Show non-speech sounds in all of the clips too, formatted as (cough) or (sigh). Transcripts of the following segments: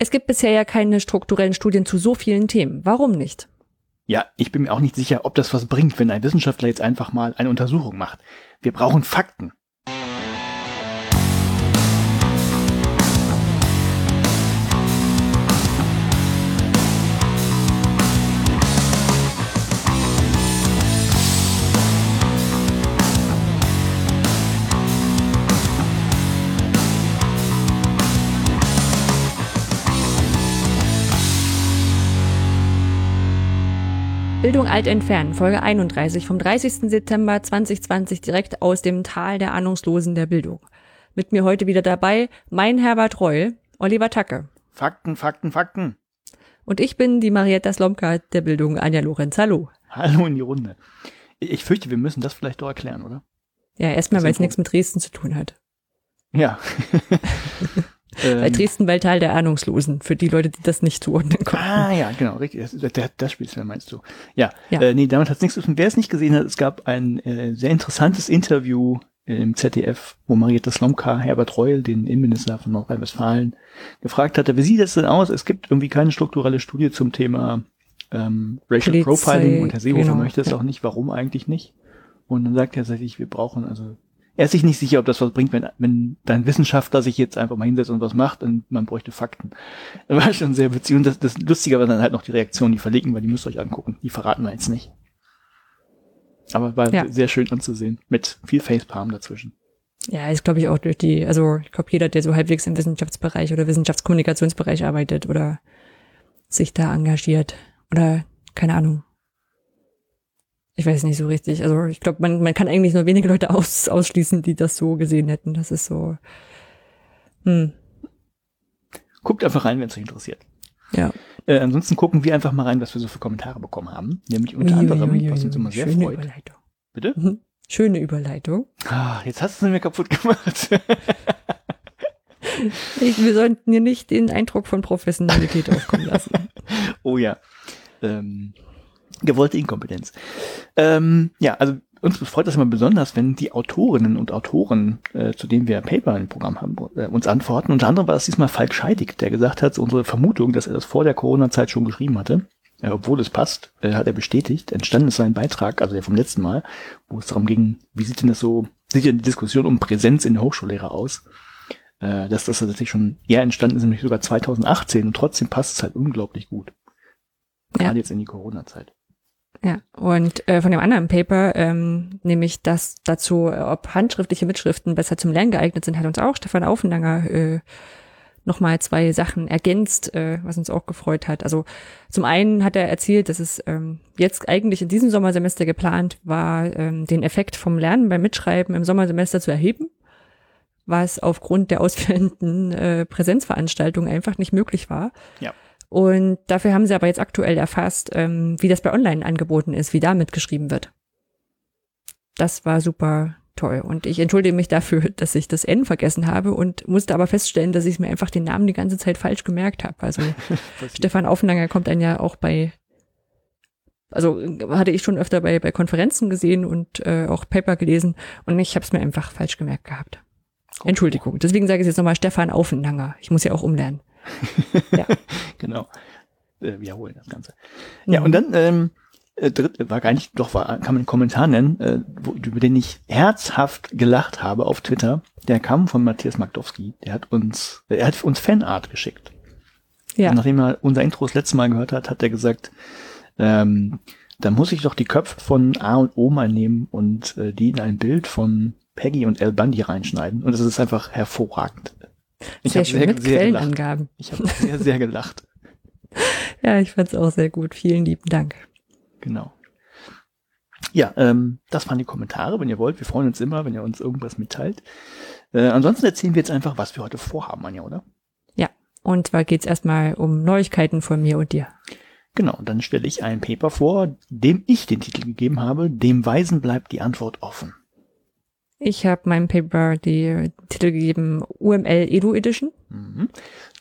Es gibt bisher ja keine strukturellen Studien zu so vielen Themen. Warum nicht? Ja, ich bin mir auch nicht sicher, ob das was bringt, wenn ein Wissenschaftler jetzt einfach mal eine Untersuchung macht. Wir brauchen Fakten. Bildung alt entfernen, Folge 31 vom 30. September 2020 direkt aus dem Tal der Ahnungslosen der Bildung. Mit mir heute wieder dabei mein Herbert Reul, Oliver Tacke. Fakten, Fakten, Fakten. Und ich bin die Marietta Slomka der Bildung, Anja Lorenz. Hallo. Hallo in die Runde. Ich fürchte, wir müssen das vielleicht doch erklären, oder? Ja, erstmal, weil es nichts mit Dresden zu tun hat. Ja. (laughs) Bei Dresden weil Tal der Ahnungslosen, für die Leute, die das nicht zuordnen konnten. Ah ja, genau, richtig. Das, das, das Spiel meinst du. Ja, ja. Äh, nee, damit hat es nichts zu tun. Wer es nicht gesehen hat, es gab ein äh, sehr interessantes Interview im ZDF, wo Marietta Slomka Herbert Reul, den Innenminister von Nordrhein-Westfalen, gefragt hatte, wie sieht das denn aus? Es gibt irgendwie keine strukturelle Studie zum Thema ähm, Racial Polizei, Profiling und Herr Seehofer genau, möchte es ja. auch nicht. Warum eigentlich nicht? Und dann sagt er tatsächlich, wir brauchen also er ist sich nicht sicher, ob das was bringt, wenn, wenn dein Wissenschaftler sich jetzt einfach mal hinsetzt und was macht und man bräuchte Fakten. Das (laughs) war schon sehr witzig. Und das, das Lustige war dann halt noch die Reaktion, die verlinken, weil die müsst ihr euch angucken. Die verraten wir jetzt nicht. Aber war ja. sehr schön anzusehen. Mit viel Facepalm dazwischen. Ja, ist glaube ich auch durch die, also ich glaube jeder, der so halbwegs im Wissenschaftsbereich oder Wissenschaftskommunikationsbereich arbeitet oder sich da engagiert oder keine Ahnung, ich weiß nicht so richtig. Also ich glaube, man, man kann eigentlich nur wenige Leute aus, ausschließen, die das so gesehen hätten. Das ist so. Hm. Guckt einfach rein, wenn es euch interessiert. Ja. Äh, ansonsten gucken wir einfach mal rein, was wir so für Kommentare bekommen haben. Nämlich unter ui, anderem, was uns immer sehr Schöne freut. Überleitung. Bitte? Mhm. Schöne Überleitung. Ah, jetzt hast du sie mir kaputt gemacht. (laughs) ich, wir sollten hier nicht den Eindruck von Professionalität aufkommen lassen. (laughs) Oh ja. Ähm, gewollte Inkompetenz. Ähm, ja, also uns freut das immer besonders, wenn die Autorinnen und Autoren, äh, zu denen wir Paper im Programm haben, äh, uns antworten. Unter anderem war das diesmal Falk Scheidig, der gesagt hat, unsere Vermutung, dass er das vor der Corona-Zeit schon geschrieben hatte, äh, obwohl es passt, äh, hat er bestätigt. Entstanden ist sein Beitrag, also der vom letzten Mal, wo es darum ging, wie sieht denn das so, sieht denn die Diskussion um Präsenz in der Hochschullehre aus? Äh, dass das tatsächlich schon eher entstanden ist, nämlich sogar 2018 und trotzdem passt es halt unglaublich gut. Ja. Gerade jetzt in die Corona-Zeit. Ja, und äh, von dem anderen Paper, ähm, nämlich das dazu, äh, ob handschriftliche Mitschriften besser zum Lernen geeignet sind, hat uns auch Stefan Aufenlanger äh, nochmal zwei Sachen ergänzt, äh, was uns auch gefreut hat. Also zum einen hat er erzählt, dass es ähm, jetzt eigentlich in diesem Sommersemester geplant war, ähm, den Effekt vom Lernen beim Mitschreiben im Sommersemester zu erheben, was aufgrund der ausfällenden äh, Präsenzveranstaltungen einfach nicht möglich war. Ja. Und dafür haben sie aber jetzt aktuell erfasst, ähm, wie das bei Online-Angeboten ist, wie da mitgeschrieben wird. Das war super toll. Und ich entschuldige mich dafür, (laughs) dass ich das N vergessen habe und musste aber feststellen, dass ich mir einfach den Namen die ganze Zeit falsch gemerkt habe. Also (laughs) Stefan Aufenanger kommt dann ja auch bei, also hatte ich schon öfter bei, bei Konferenzen gesehen und äh, auch Paper gelesen und ich habe es mir einfach falsch gemerkt gehabt. Entschuldigung. Deswegen sage ich jetzt nochmal Stefan Aufenanger. Ich muss ja auch umlernen ja. (laughs) genau. Äh, wiederholen das Ganze. Mhm. Ja, und dann, ähm, äh, dritt, war gar nicht, doch war, kann man einen Kommentar nennen, äh, wo, über den ich herzhaft gelacht habe auf Twitter. Der kam von Matthias Magdowski. Der hat uns, er hat uns Fanart geschickt. Ja. Und nachdem er unser Intro das letzte Mal gehört hat, hat er gesagt, ähm, da muss ich doch die Köpfe von A und O mal nehmen und äh, die in ein Bild von Peggy und El Bundy reinschneiden. Und es ist einfach hervorragend. Ich habe sehr, mit sehr Quellenangaben. Ich habe sehr, sehr gelacht. (laughs) ja, ich fand es auch sehr gut. Vielen lieben Dank. Genau. Ja, ähm, das waren die Kommentare, wenn ihr wollt. Wir freuen uns immer, wenn ihr uns irgendwas mitteilt. Äh, ansonsten erzählen wir jetzt einfach, was wir heute vorhaben, Anja, oder? Ja, und zwar geht's erstmal um Neuigkeiten von mir und dir. Genau, und dann stelle ich ein Paper vor, dem ich den Titel gegeben habe, dem Weisen bleibt die Antwort offen. Ich habe meinem Paper die Titel gegeben UML Edu Edition. Mhm.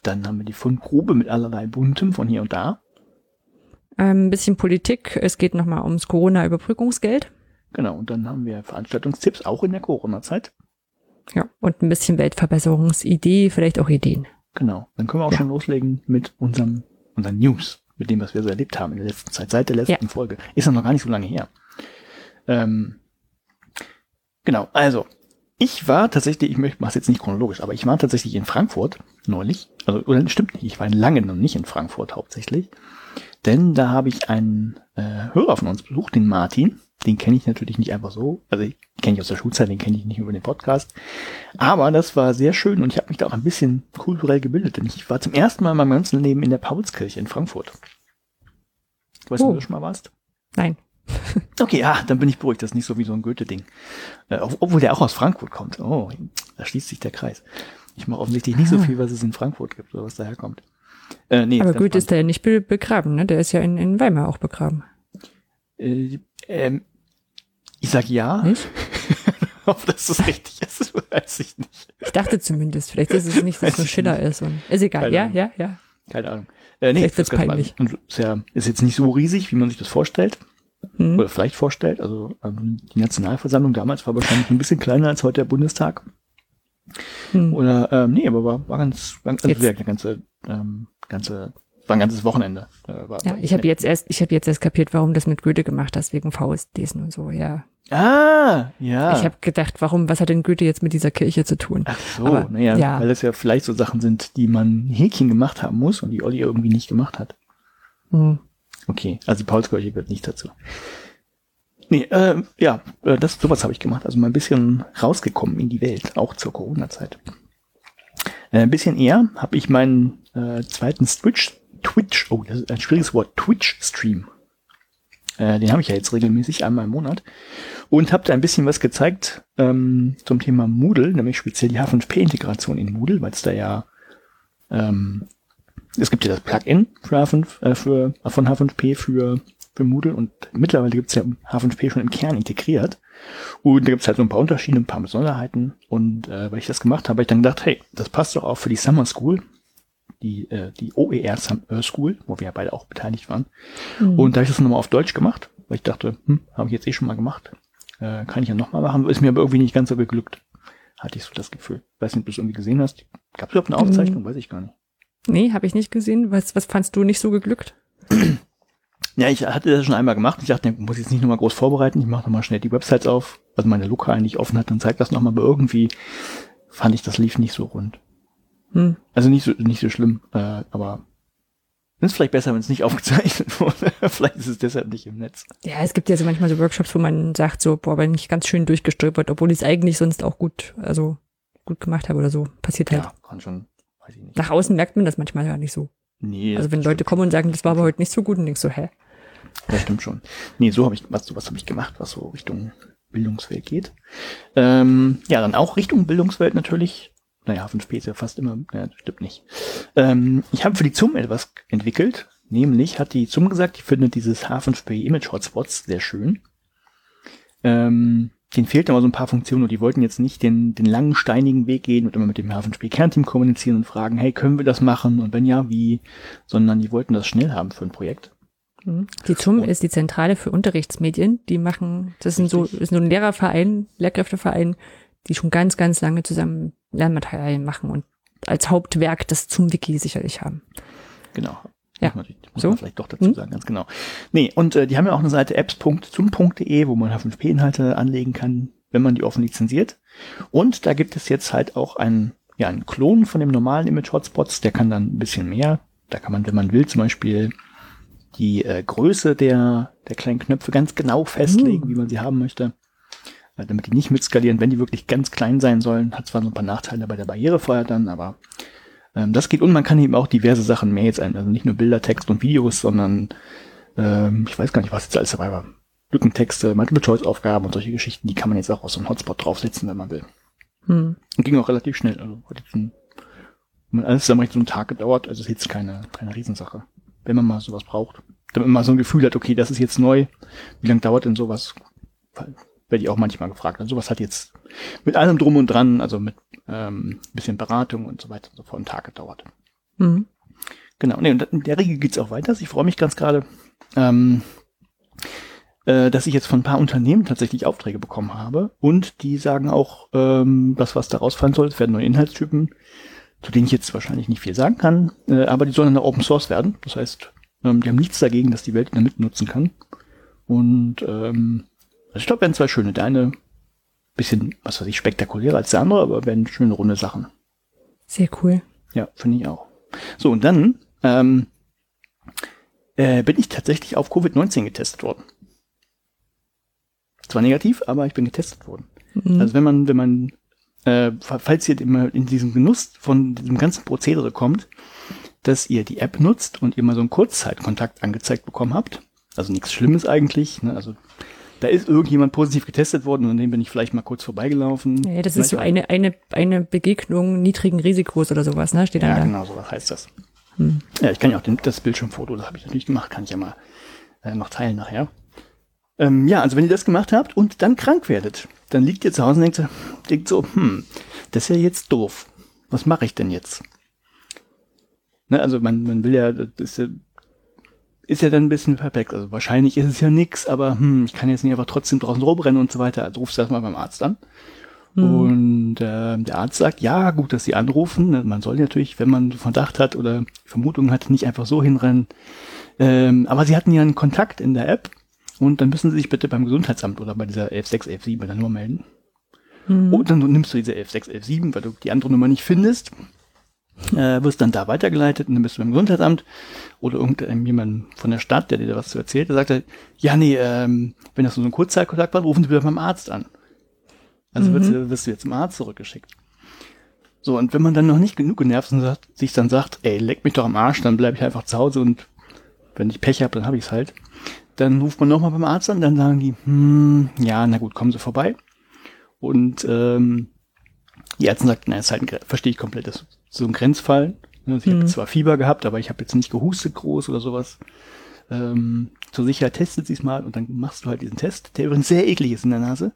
Dann haben wir die Fundgrube mit allerlei Buntem von hier und da. Ein bisschen Politik. Es geht nochmal ums Corona-Überbrückungsgeld. Genau, und dann haben wir Veranstaltungstipps auch in der Corona-Zeit. Ja, und ein bisschen Weltverbesserungsidee, vielleicht auch Ideen. Genau. Dann können wir auch ja. schon loslegen mit unserem, unseren News, mit dem, was wir so erlebt haben in der letzten Zeit, seit der letzten ja. Folge. Ist ja noch gar nicht so lange her. Ähm, genau, also, ich war tatsächlich, ich möchte, mach's jetzt nicht chronologisch, aber ich war tatsächlich in Frankfurt neulich. Also, oder stimmt nicht, ich war lange noch nicht in Frankfurt hauptsächlich. Denn da habe ich einen äh, Hörer von uns besucht, den Martin. Den kenne ich natürlich nicht einfach so. Also ich kenne ich aus der Schulzeit, den kenne ich nicht über den Podcast. Aber das war sehr schön und ich habe mich da auch ein bisschen kulturell gebildet. Denn ich war zum ersten Mal in meinem ganzen Leben in der Paulskirche in Frankfurt. Weißt oh. du, wo du schon mal warst? Nein. (laughs) Okay, ja, dann bin ich beruhigt. Das ist nicht so wie so ein Goethe-Ding. Äh, obwohl der auch aus Frankfurt kommt. Oh, da schließt sich der Kreis. Ich mache offensichtlich nicht so ah. viel, was es in Frankfurt gibt oder was daher kommt. Äh, nee, Aber Goethe ist da ja nicht be begraben, ne? Der ist ja in, in Weimar auch begraben. Äh, ähm, ich sag ja. Nicht? (laughs) Ob das so richtig ist, weiß ich nicht. Ich dachte zumindest. Vielleicht ist es nicht, dass es nur Schiller ist. Und, ist egal. Keine ja, Ahnung. ja, ja. Keine Ahnung. Äh, nee, vielleicht wird's peinlich. Und ist, ja, ist jetzt nicht so riesig, wie man sich das vorstellt. Hm. Oder vielleicht vorstellt. Also ähm, die Nationalversammlung damals war wahrscheinlich ein bisschen kleiner als heute der Bundestag. Hm. Oder ähm, nee, aber war, war ganz, war, also der ganze ähm, ganze war ein ganzes Wochenende. Äh, war, ja, war ich habe jetzt erst, ich habe jetzt erst kapiert, warum das mit Goethe gemacht hast, wegen Faustlesen und so, ja. Ah, ja. Ich habe gedacht, warum, was hat denn Goethe jetzt mit dieser Kirche zu tun? Ach so, naja, ja. weil das ja vielleicht so Sachen sind, die man Häkchen gemacht haben muss und die Olli irgendwie nicht gemacht hat. Mhm. Okay, also Paulskirche gehört nicht dazu. Nee, äh, ja, äh, das sowas habe ich gemacht. Also mal ein bisschen rausgekommen in die Welt, auch zur Corona-Zeit. Äh, ein bisschen eher habe ich meinen äh, zweiten Twitch Twitch, oh, das ist ein schwieriges Wort, Twitch-Stream. Äh, den habe ich ja jetzt regelmäßig einmal im Monat. Und habe da ein bisschen was gezeigt ähm, zum Thema Moodle, nämlich speziell die H5P-Integration in Moodle, weil es da ja ähm, es gibt ja das Plugin für, H5, äh, für, von H5P für, für Moodle und mittlerweile gibt es ja H5P schon im Kern integriert. Und da gibt es halt so ein paar Unterschiede, ein paar Besonderheiten. Und äh, weil ich das gemacht habe, habe ich dann gedacht, hey, das passt doch auch für die Summer School die, äh, die OER äh, School, wo wir ja beide auch beteiligt waren. Mhm. Und da habe ich das nochmal auf Deutsch gemacht, weil ich dachte, hm, habe ich jetzt eh schon mal gemacht. Äh, kann ich ja nochmal machen. Ist mir aber irgendwie nicht ganz so geglückt. Hatte ich so das Gefühl. Weiß nicht, ob du es irgendwie gesehen hast. Gab es überhaupt eine Aufzeichnung? Mhm. Weiß ich gar nicht. Nee, habe ich nicht gesehen. Was, was fandst du nicht so geglückt? Ja, ich hatte das schon einmal gemacht. Ich dachte, ich muss jetzt nicht nochmal groß vorbereiten. Ich mache nochmal schnell die Websites auf, also meine lokalen, ich offen hatte, und zeige das nochmal. Aber irgendwie fand ich, das lief nicht so rund. Hm. Also nicht so, nicht so schlimm, äh, aber ist vielleicht besser, wenn es nicht (laughs) aufgezeichnet wurde. vielleicht ist es deshalb nicht im Netz. Ja, es gibt ja so manchmal so Workshops, wo man sagt so, boah, wenn ich ganz schön durchgestolpert, obwohl ich es eigentlich sonst auch gut, also gut gemacht habe oder so. Passiert halt. Ja, kann schon, weiß ich nicht. Nach außen merkt man das manchmal ja nicht so. Nee. Also wenn Leute kommen und sagen, das war aber heute nicht so gut, und denkst so, hä? Das stimmt schon. Nee, so habe ich, was, was habe ich gemacht, was so Richtung Bildungswelt geht. Ähm, ja, dann auch Richtung Bildungswelt natürlich naja, H5P ist ja fast immer, ja, stimmt nicht. Ähm, ich habe für die ZUM etwas entwickelt, nämlich hat die ZUM gesagt, ich finde dieses H5P Image Hotspots sehr schön. Ähm, den fehlt aber so ein paar Funktionen und die wollten jetzt nicht den, den langen, steinigen Weg gehen und immer mit dem H5P Kernteam kommunizieren und fragen, hey, können wir das machen und wenn ja, wie, sondern die wollten das schnell haben für ein Projekt. Mhm. Die ZUM ist die Zentrale für Unterrichtsmedien. Die machen, das sind so, ist so ein Lehrerverein, Lehrkräfteverein, die schon ganz, ganz lange zusammen Lernmaterialien machen und als Hauptwerk das zum Wiki sicherlich haben. Genau. Ja. Muss, muss so? man vielleicht doch dazu hm? sagen, ganz genau. Nee, und äh, die haben ja auch eine Seite apps.zum.de, wo man H5P-Inhalte anlegen kann, wenn man die offen lizenziert. Und da gibt es jetzt halt auch einen, ja, einen Klon von dem normalen Image-Hotspots, der kann dann ein bisschen mehr. Da kann man, wenn man will, zum Beispiel die äh, Größe der, der kleinen Knöpfe ganz genau festlegen, hm. wie man sie haben möchte damit die nicht mitskalieren, wenn die wirklich ganz klein sein sollen. Hat zwar so ein paar Nachteile bei der Barrierefreiheit dann, aber ähm, das geht und man kann eben auch diverse Sachen Mails ein, also nicht nur Bilder, Text und Videos, sondern ähm, ich weiß gar nicht, was jetzt alles dabei war. Lückentexte, Multiple-Choice-Aufgaben und solche Geschichten, die kann man jetzt auch aus so einem Hotspot draufsetzen, wenn man will. Hm. Und ging auch relativ schnell. Also hat jetzt ein, wenn man alles zusammen recht so einen Tag gedauert, also ist jetzt keine, keine Riesensache. Wenn man mal sowas braucht. Damit man mal so ein Gefühl hat, okay, das ist jetzt neu. Wie lange dauert denn sowas? Werde ich auch manchmal gefragt. Also sowas hat jetzt mit allem drum und dran, also mit ähm, bisschen Beratung und so weiter und so fort, einen Tag gedauert. Mhm. Genau, nee, und in der Regel geht's auch weiter. Ich freue mich ganz gerade, ähm, äh, dass ich jetzt von ein paar Unternehmen tatsächlich Aufträge bekommen habe und die sagen auch, ähm, das, was da rausfallen soll, es werden neue Inhaltstypen zu denen ich jetzt wahrscheinlich nicht viel sagen kann, äh, aber die sollen dann Open Source werden. Das heißt, ähm, die haben nichts dagegen, dass die Welt damit nutzen kann. Und ähm, also ich glaube, werden zwei schöne. Der eine bisschen, was weiß ich, spektakulärer als der andere, aber werden schöne runde Sachen. Sehr cool. Ja, finde ich auch. So, und dann ähm, äh, bin ich tatsächlich auf Covid-19 getestet worden. Zwar negativ, aber ich bin getestet worden. Mhm. Also wenn man, wenn man, äh, falls ihr immer in diesen Genuss von diesem ganzen Prozedere kommt, dass ihr die App nutzt und ihr mal so einen Kurzzeitkontakt angezeigt bekommen habt, also nichts Schlimmes eigentlich, ne? also da ist irgendjemand positiv getestet worden und an dem bin ich vielleicht mal kurz vorbeigelaufen. Ja, das ist so eine, eine, eine Begegnung niedrigen Risikos oder sowas, ne? Steht ja, da. genau, so was heißt das. Hm. Ja, ich kann ja auch den, das Bildschirmfoto, das habe ich natürlich gemacht, kann ich ja mal äh, noch teilen nachher. Ähm, ja, also wenn ihr das gemacht habt und dann krank werdet, dann liegt ihr zu Hause und denkt, denkt so, hm, das ist ja jetzt doof. Was mache ich denn jetzt? Ne, also man, man will ja, das ist ja, ist ja dann ein bisschen perplex. Also wahrscheinlich ist es ja nix, aber hm, ich kann jetzt nicht einfach trotzdem draußen rumrennen und so weiter. Also rufst du erstmal beim Arzt an. Mhm. Und äh, der Arzt sagt, ja, gut, dass Sie anrufen. Man soll natürlich, wenn man Verdacht hat oder Vermutung hat, nicht einfach so hinrennen. Ähm, aber Sie hatten ja einen Kontakt in der App und dann müssen Sie sich bitte beim Gesundheitsamt oder bei dieser 116, 117 bei der Nummer melden. Mhm. Und dann nimmst du diese 116, 117, weil du die andere Nummer nicht findest äh, wirst dann da weitergeleitet und dann bist du beim Gesundheitsamt oder irgendjemand von der Stadt, der dir was zu erzählt, der sagt halt, ja, nee, ähm, wenn das so ein Kurzzeitkontakt war, rufen Sie wieder beim Arzt an. Also mhm. wirst, du, wirst du jetzt zum Arzt zurückgeschickt. So, und wenn man dann noch nicht genug genervt ist und sich dann sagt, ey, leck mich doch am Arsch, dann bleibe ich einfach zu Hause und wenn ich Pech habe, dann habe ich es halt. Dann ruft man nochmal beim Arzt an, dann sagen die, hm, ja, na gut, kommen Sie vorbei. Und ähm, die Ärzte sagten, na, ist halt ein, verstehe ich komplett, das ist so ein Grenzfall. Also ich mhm. habe zwar Fieber gehabt, aber ich habe jetzt nicht gehustet groß oder sowas. Ähm, zur Sicherheit testet sie es mal und dann machst du halt diesen Test, der übrigens sehr eklig ist in der Nase.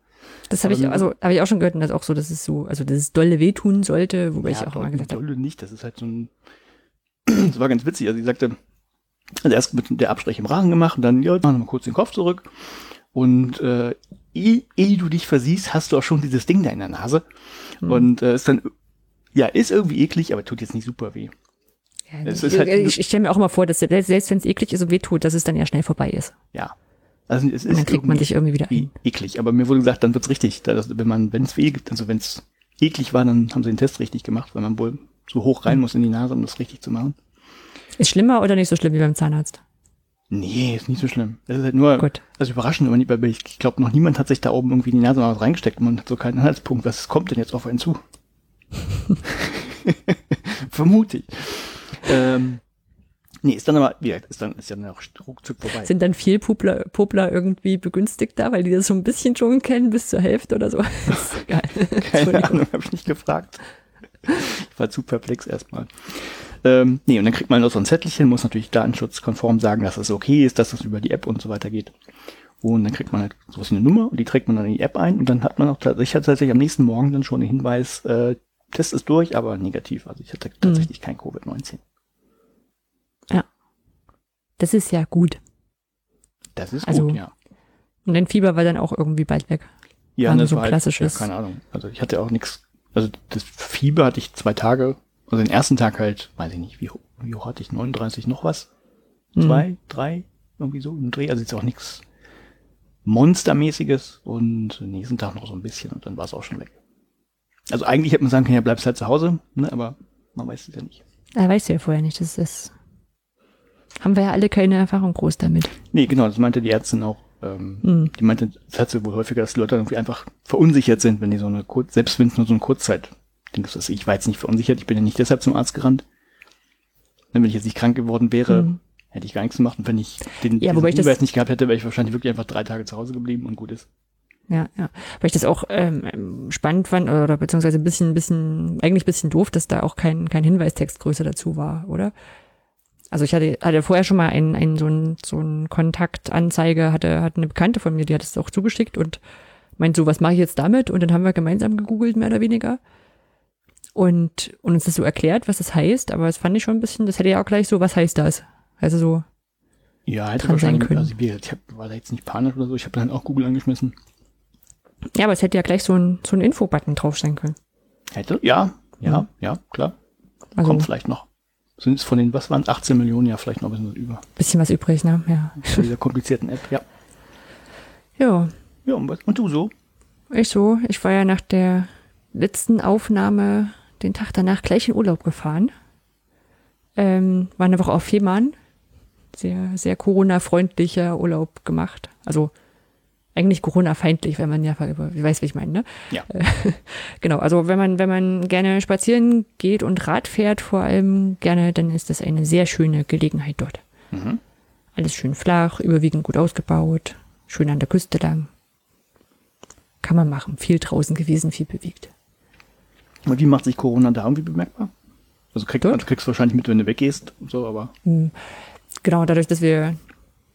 Das habe ich, also habe ich auch schon gehört, und das auch so, dass es so, also dass es dolle wehtun sollte, wobei ja, ich auch mal gesagt habe. Dolle nicht, das ist halt so ein, (clears throat) das war ganz witzig, also sie sagte, also erst mit der Abstrich im Rachen gemacht und dann, ja, machen wir mal kurz den Kopf zurück und äh, ehe, ehe du dich versiehst, hast du auch schon dieses Ding da in der Nase hm. und äh, ist dann ja, ist irgendwie eklig, aber tut jetzt nicht super weh. Ja, es ich, halt ich, ich stelle mir auch mal vor, dass selbst wenn es eklig ist und weh tut, dass es dann ja schnell vorbei ist. Ja. Also es ist dann kriegt man sich irgendwie wieder ein. eklig. Aber mir wurde gesagt, dann wird's richtig. Dass, wenn man, wenn es weh gibt, also wenn es eklig war, dann haben sie den Test richtig gemacht, weil man wohl so hoch rein muss in die Nase, um das richtig zu machen. Ist schlimmer oder nicht so schlimm wie beim Zahnarzt? Nee, ist nicht so schlimm. Das ist halt nur, Gut. also überraschend, weil ich glaube, noch niemand hat sich da oben irgendwie in die Nase mal was reingesteckt und man hat so keinen Anhaltspunkt, was kommt denn jetzt auf einen zu? (laughs) (laughs) Vermute ich. Ähm, nee, ist dann aber, wie gesagt, ist dann, ist ja dann auch ruckzuck vorbei. Sind dann viel Popler, Popler irgendwie begünstigt da, weil die das so ein bisschen schon kennen bis zur Hälfte oder so? (laughs) geil. Keine Ahnung, habe ich nicht gefragt. Ich war zu perplex erstmal. Ähm, nee, und dann kriegt man noch so ein Zettelchen, muss natürlich datenschutzkonform sagen, dass es okay ist, dass es über die App und so weiter geht. Und dann kriegt man halt sowas wie eine Nummer und die trägt man dann in die App ein und dann hat man auch tatsächlich am nächsten Morgen dann schon den Hinweis, äh, Test ist durch, aber negativ. Also ich hatte mhm. tatsächlich kein Covid-19. Ja. Das ist ja gut. Das ist also, gut, ja. Und dein Fieber war dann auch irgendwie bald weg. Ja, das so war klassisches. Halt, ja, keine Ahnung. Also ich hatte auch nichts. Also das Fieber hatte ich zwei Tage. Also den ersten Tag halt, weiß ich nicht, wie, wie hoch hatte ich? 39 noch was? Mhm. Zwei, mhm. drei, irgendwie so im Dreh. Also jetzt auch nichts Monstermäßiges und nächsten Tag noch so ein bisschen und dann war es auch schon weg. Also eigentlich hätte man sagen können, ja, bleibst halt zu Hause, ne, aber man weiß es ja nicht. Er weiß ja vorher nicht, das ist. Haben wir ja alle keine Erfahrung groß damit. Nee, genau, das meinte die Ärztin auch. Ähm, mhm. Die meinte, das hat sie wohl häufiger, dass die Leute irgendwie einfach verunsichert sind, wenn die so eine Kurz, selbst wenn es nur so eine Kurzzeit, denkst du, ich war jetzt nicht verunsichert, ich bin ja nicht deshalb zum Arzt gerannt. Wenn ich jetzt nicht krank geworden wäre, mhm. hätte ich gar nichts gemacht und wenn ich den ja, wobei ich Hinweis nicht gehabt hätte, wäre ich wahrscheinlich wirklich einfach drei Tage zu Hause geblieben und gut ist ja, ja. Weil ich das auch ähm, spannend fand oder beziehungsweise ein bisschen, bisschen, eigentlich ein bisschen doof, dass da auch kein, kein Hinweistextgröße dazu war, oder? Also ich hatte, hatte vorher schon mal einen, einen so ein so ein Kontaktanzeige, hatte, hatte eine Bekannte von mir, die hat es auch zugeschickt und meint so, was mache ich jetzt damit? Und dann haben wir gemeinsam gegoogelt, mehr oder weniger. Und, und uns das so erklärt, was das heißt, aber das fand ich schon ein bisschen, das hätte ja auch gleich so, was heißt das? Also so. Ja, hätte wahrscheinlich, also ich hab, war da jetzt nicht panisch oder so, ich habe dann auch Google angeschmissen. Ja, aber es hätte ja gleich so ein, so ein Info-Button drauf sein können. Hätte? Ja, ja, mhm. ja, klar. Also, Kommt vielleicht noch. Sind es von den, was waren 18 Millionen, ja, vielleicht noch ein bisschen über. Bisschen was übrig, ne? Ja. Bei dieser komplizierten App, ja. Ja. Ja, und, und du so? Ich so. Ich war ja nach der letzten Aufnahme den Tag danach gleich in Urlaub gefahren. Ähm, war eine Woche auf Fehmarn. Sehr, sehr Corona-freundlicher Urlaub gemacht. Also eigentlich Corona-feindlich, wenn man ja, ich weiß, wie ich meine, ne? Ja. (laughs) genau, also wenn man, wenn man gerne spazieren geht und Rad fährt, vor allem gerne, dann ist das eine sehr schöne Gelegenheit dort. Mhm. Alles schön flach, überwiegend gut ausgebaut, schön an der Küste lang. Kann man machen. Viel draußen gewesen, viel bewegt. Und wie macht sich Corona da irgendwie bemerkbar? Also, krieg, also kriegst du wahrscheinlich mit, wenn du weggehst, so, aber. Hm. Genau, dadurch, dass wir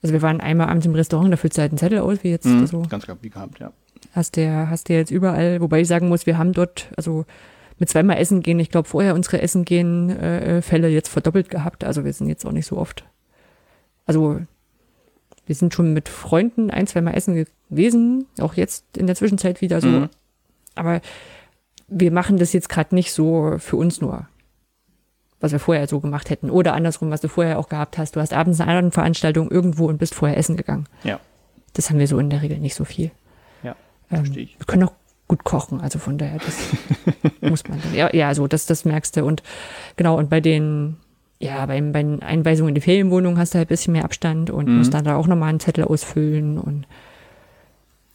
also wir waren einmal abends im Restaurant, da füllst du halt einen Zettel aus, wie jetzt mhm, so. Ganz klar, wie gehabt, ja. Hast du hast du jetzt überall, wobei ich sagen muss, wir haben dort, also mit zweimal Essen gehen, ich glaube vorher unsere Essen gehen äh, Fälle jetzt verdoppelt gehabt, also wir sind jetzt auch nicht so oft. Also wir sind schon mit Freunden ein, zweimal essen gewesen, auch jetzt in der Zwischenzeit wieder so. Mhm. Aber wir machen das jetzt gerade nicht so für uns nur was wir vorher so gemacht hätten. Oder andersrum, was du vorher auch gehabt hast. Du hast abends eine andere Veranstaltung irgendwo und bist vorher essen gegangen. Ja. Das haben wir so in der Regel nicht so viel. Ja, ähm, verstehe ich. Wir können auch gut kochen, also von daher, das (laughs) muss man dann. Ja, ja, so, das, das merkst du. Und genau, und bei den, ja, bei, bei den Einweisungen in die Ferienwohnung hast du halt ein bisschen mehr Abstand und mhm. musst dann da auch nochmal einen Zettel ausfüllen und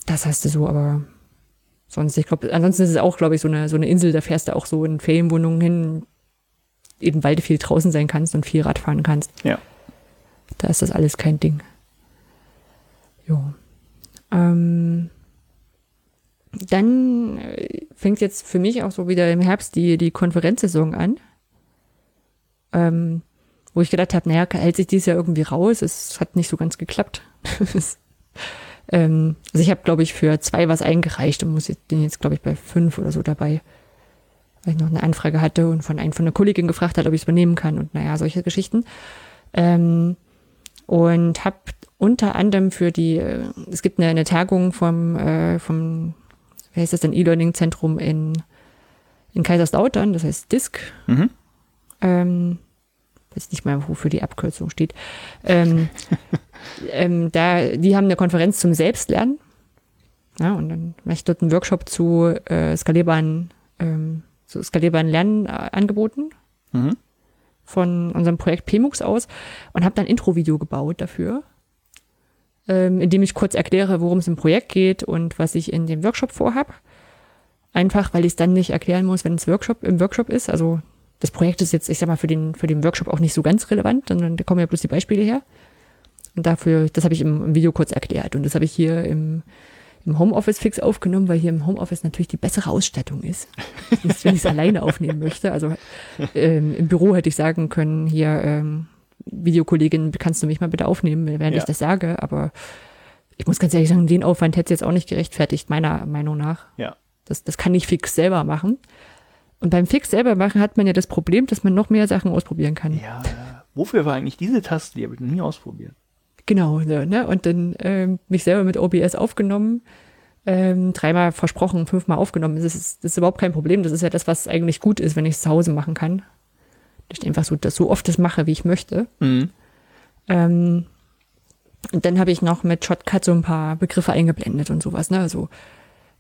das hast du so, aber sonst, ich glaube, ansonsten ist es auch, glaube ich, so eine, so eine Insel, da fährst du auch so in Ferienwohnungen hin, eben weil du viel draußen sein kannst und viel Rad fahren kannst. Ja. Da ist das alles kein Ding. Jo. Ähm, dann äh, fängt jetzt für mich auch so wieder im Herbst die, die Konferenzsaison an. Ähm, wo ich gedacht habe, naja, hält sich dies ja irgendwie raus. Es hat nicht so ganz geklappt. (laughs) ähm, also ich habe, glaube ich, für zwei was eingereicht und muss jetzt, bin jetzt, glaube ich, bei fünf oder so dabei weil ich noch eine Anfrage hatte und von einem von einer Kollegin gefragt hat, ob ich es übernehmen kann und naja, solche Geschichten. Ähm, und habe unter anderem für die, äh, es gibt eine, eine Tagung vom, äh, vom, wie heißt das denn, E-Learning-Zentrum in, in Kaiserslautern, das heißt DISC. Mhm. Ähm, weiß nicht mal, wofür die Abkürzung steht. Ähm, (laughs) ähm, da, die haben eine Konferenz zum Selbstlernen. Ja, und dann mache ich dort einen Workshop zu äh, skalierbaren ähm, so skalierbaren Lernen äh, angeboten. Mhm. Von unserem Projekt PMUX aus und habe dann ein Intro-Video gebaut dafür, ähm, in dem ich kurz erkläre, worum es im Projekt geht und was ich in dem Workshop vorhab. Einfach, weil ich es dann nicht erklären muss, wenn es Workshop im Workshop ist. Also das Projekt ist jetzt, ich sag mal, für den, für den Workshop auch nicht so ganz relevant, sondern da kommen ja bloß die Beispiele her. Und dafür, das habe ich im, im Video kurz erklärt. Und das habe ich hier im, im Homeoffice fix aufgenommen, weil hier im Homeoffice natürlich die bessere Ausstattung ist, (laughs) wenn ich es alleine aufnehmen möchte. Also ähm, im Büro hätte ich sagen können, hier ähm, Videokollegin, kannst du mich mal bitte aufnehmen, während ja. ich das sage, aber ich muss ganz ehrlich sagen, den Aufwand hätte es jetzt auch nicht gerechtfertigt, meiner Meinung nach. Ja. Das, das kann ich fix selber machen. Und beim Fix selber machen hat man ja das Problem, dass man noch mehr Sachen ausprobieren kann. Ja, wofür war eigentlich diese Taste? Die habe ich noch nie ausprobiert. Genau, ne? Und dann ähm, mich selber mit OBS aufgenommen, ähm, dreimal versprochen, fünfmal aufgenommen. Das ist, das ist überhaupt kein Problem. Das ist ja das, was eigentlich gut ist, wenn ich es zu Hause machen kann. Dass ich einfach so, das so oft das mache, wie ich möchte. Mhm. Ähm, und dann habe ich noch mit Shotcut so ein paar Begriffe eingeblendet und sowas, ne? Also,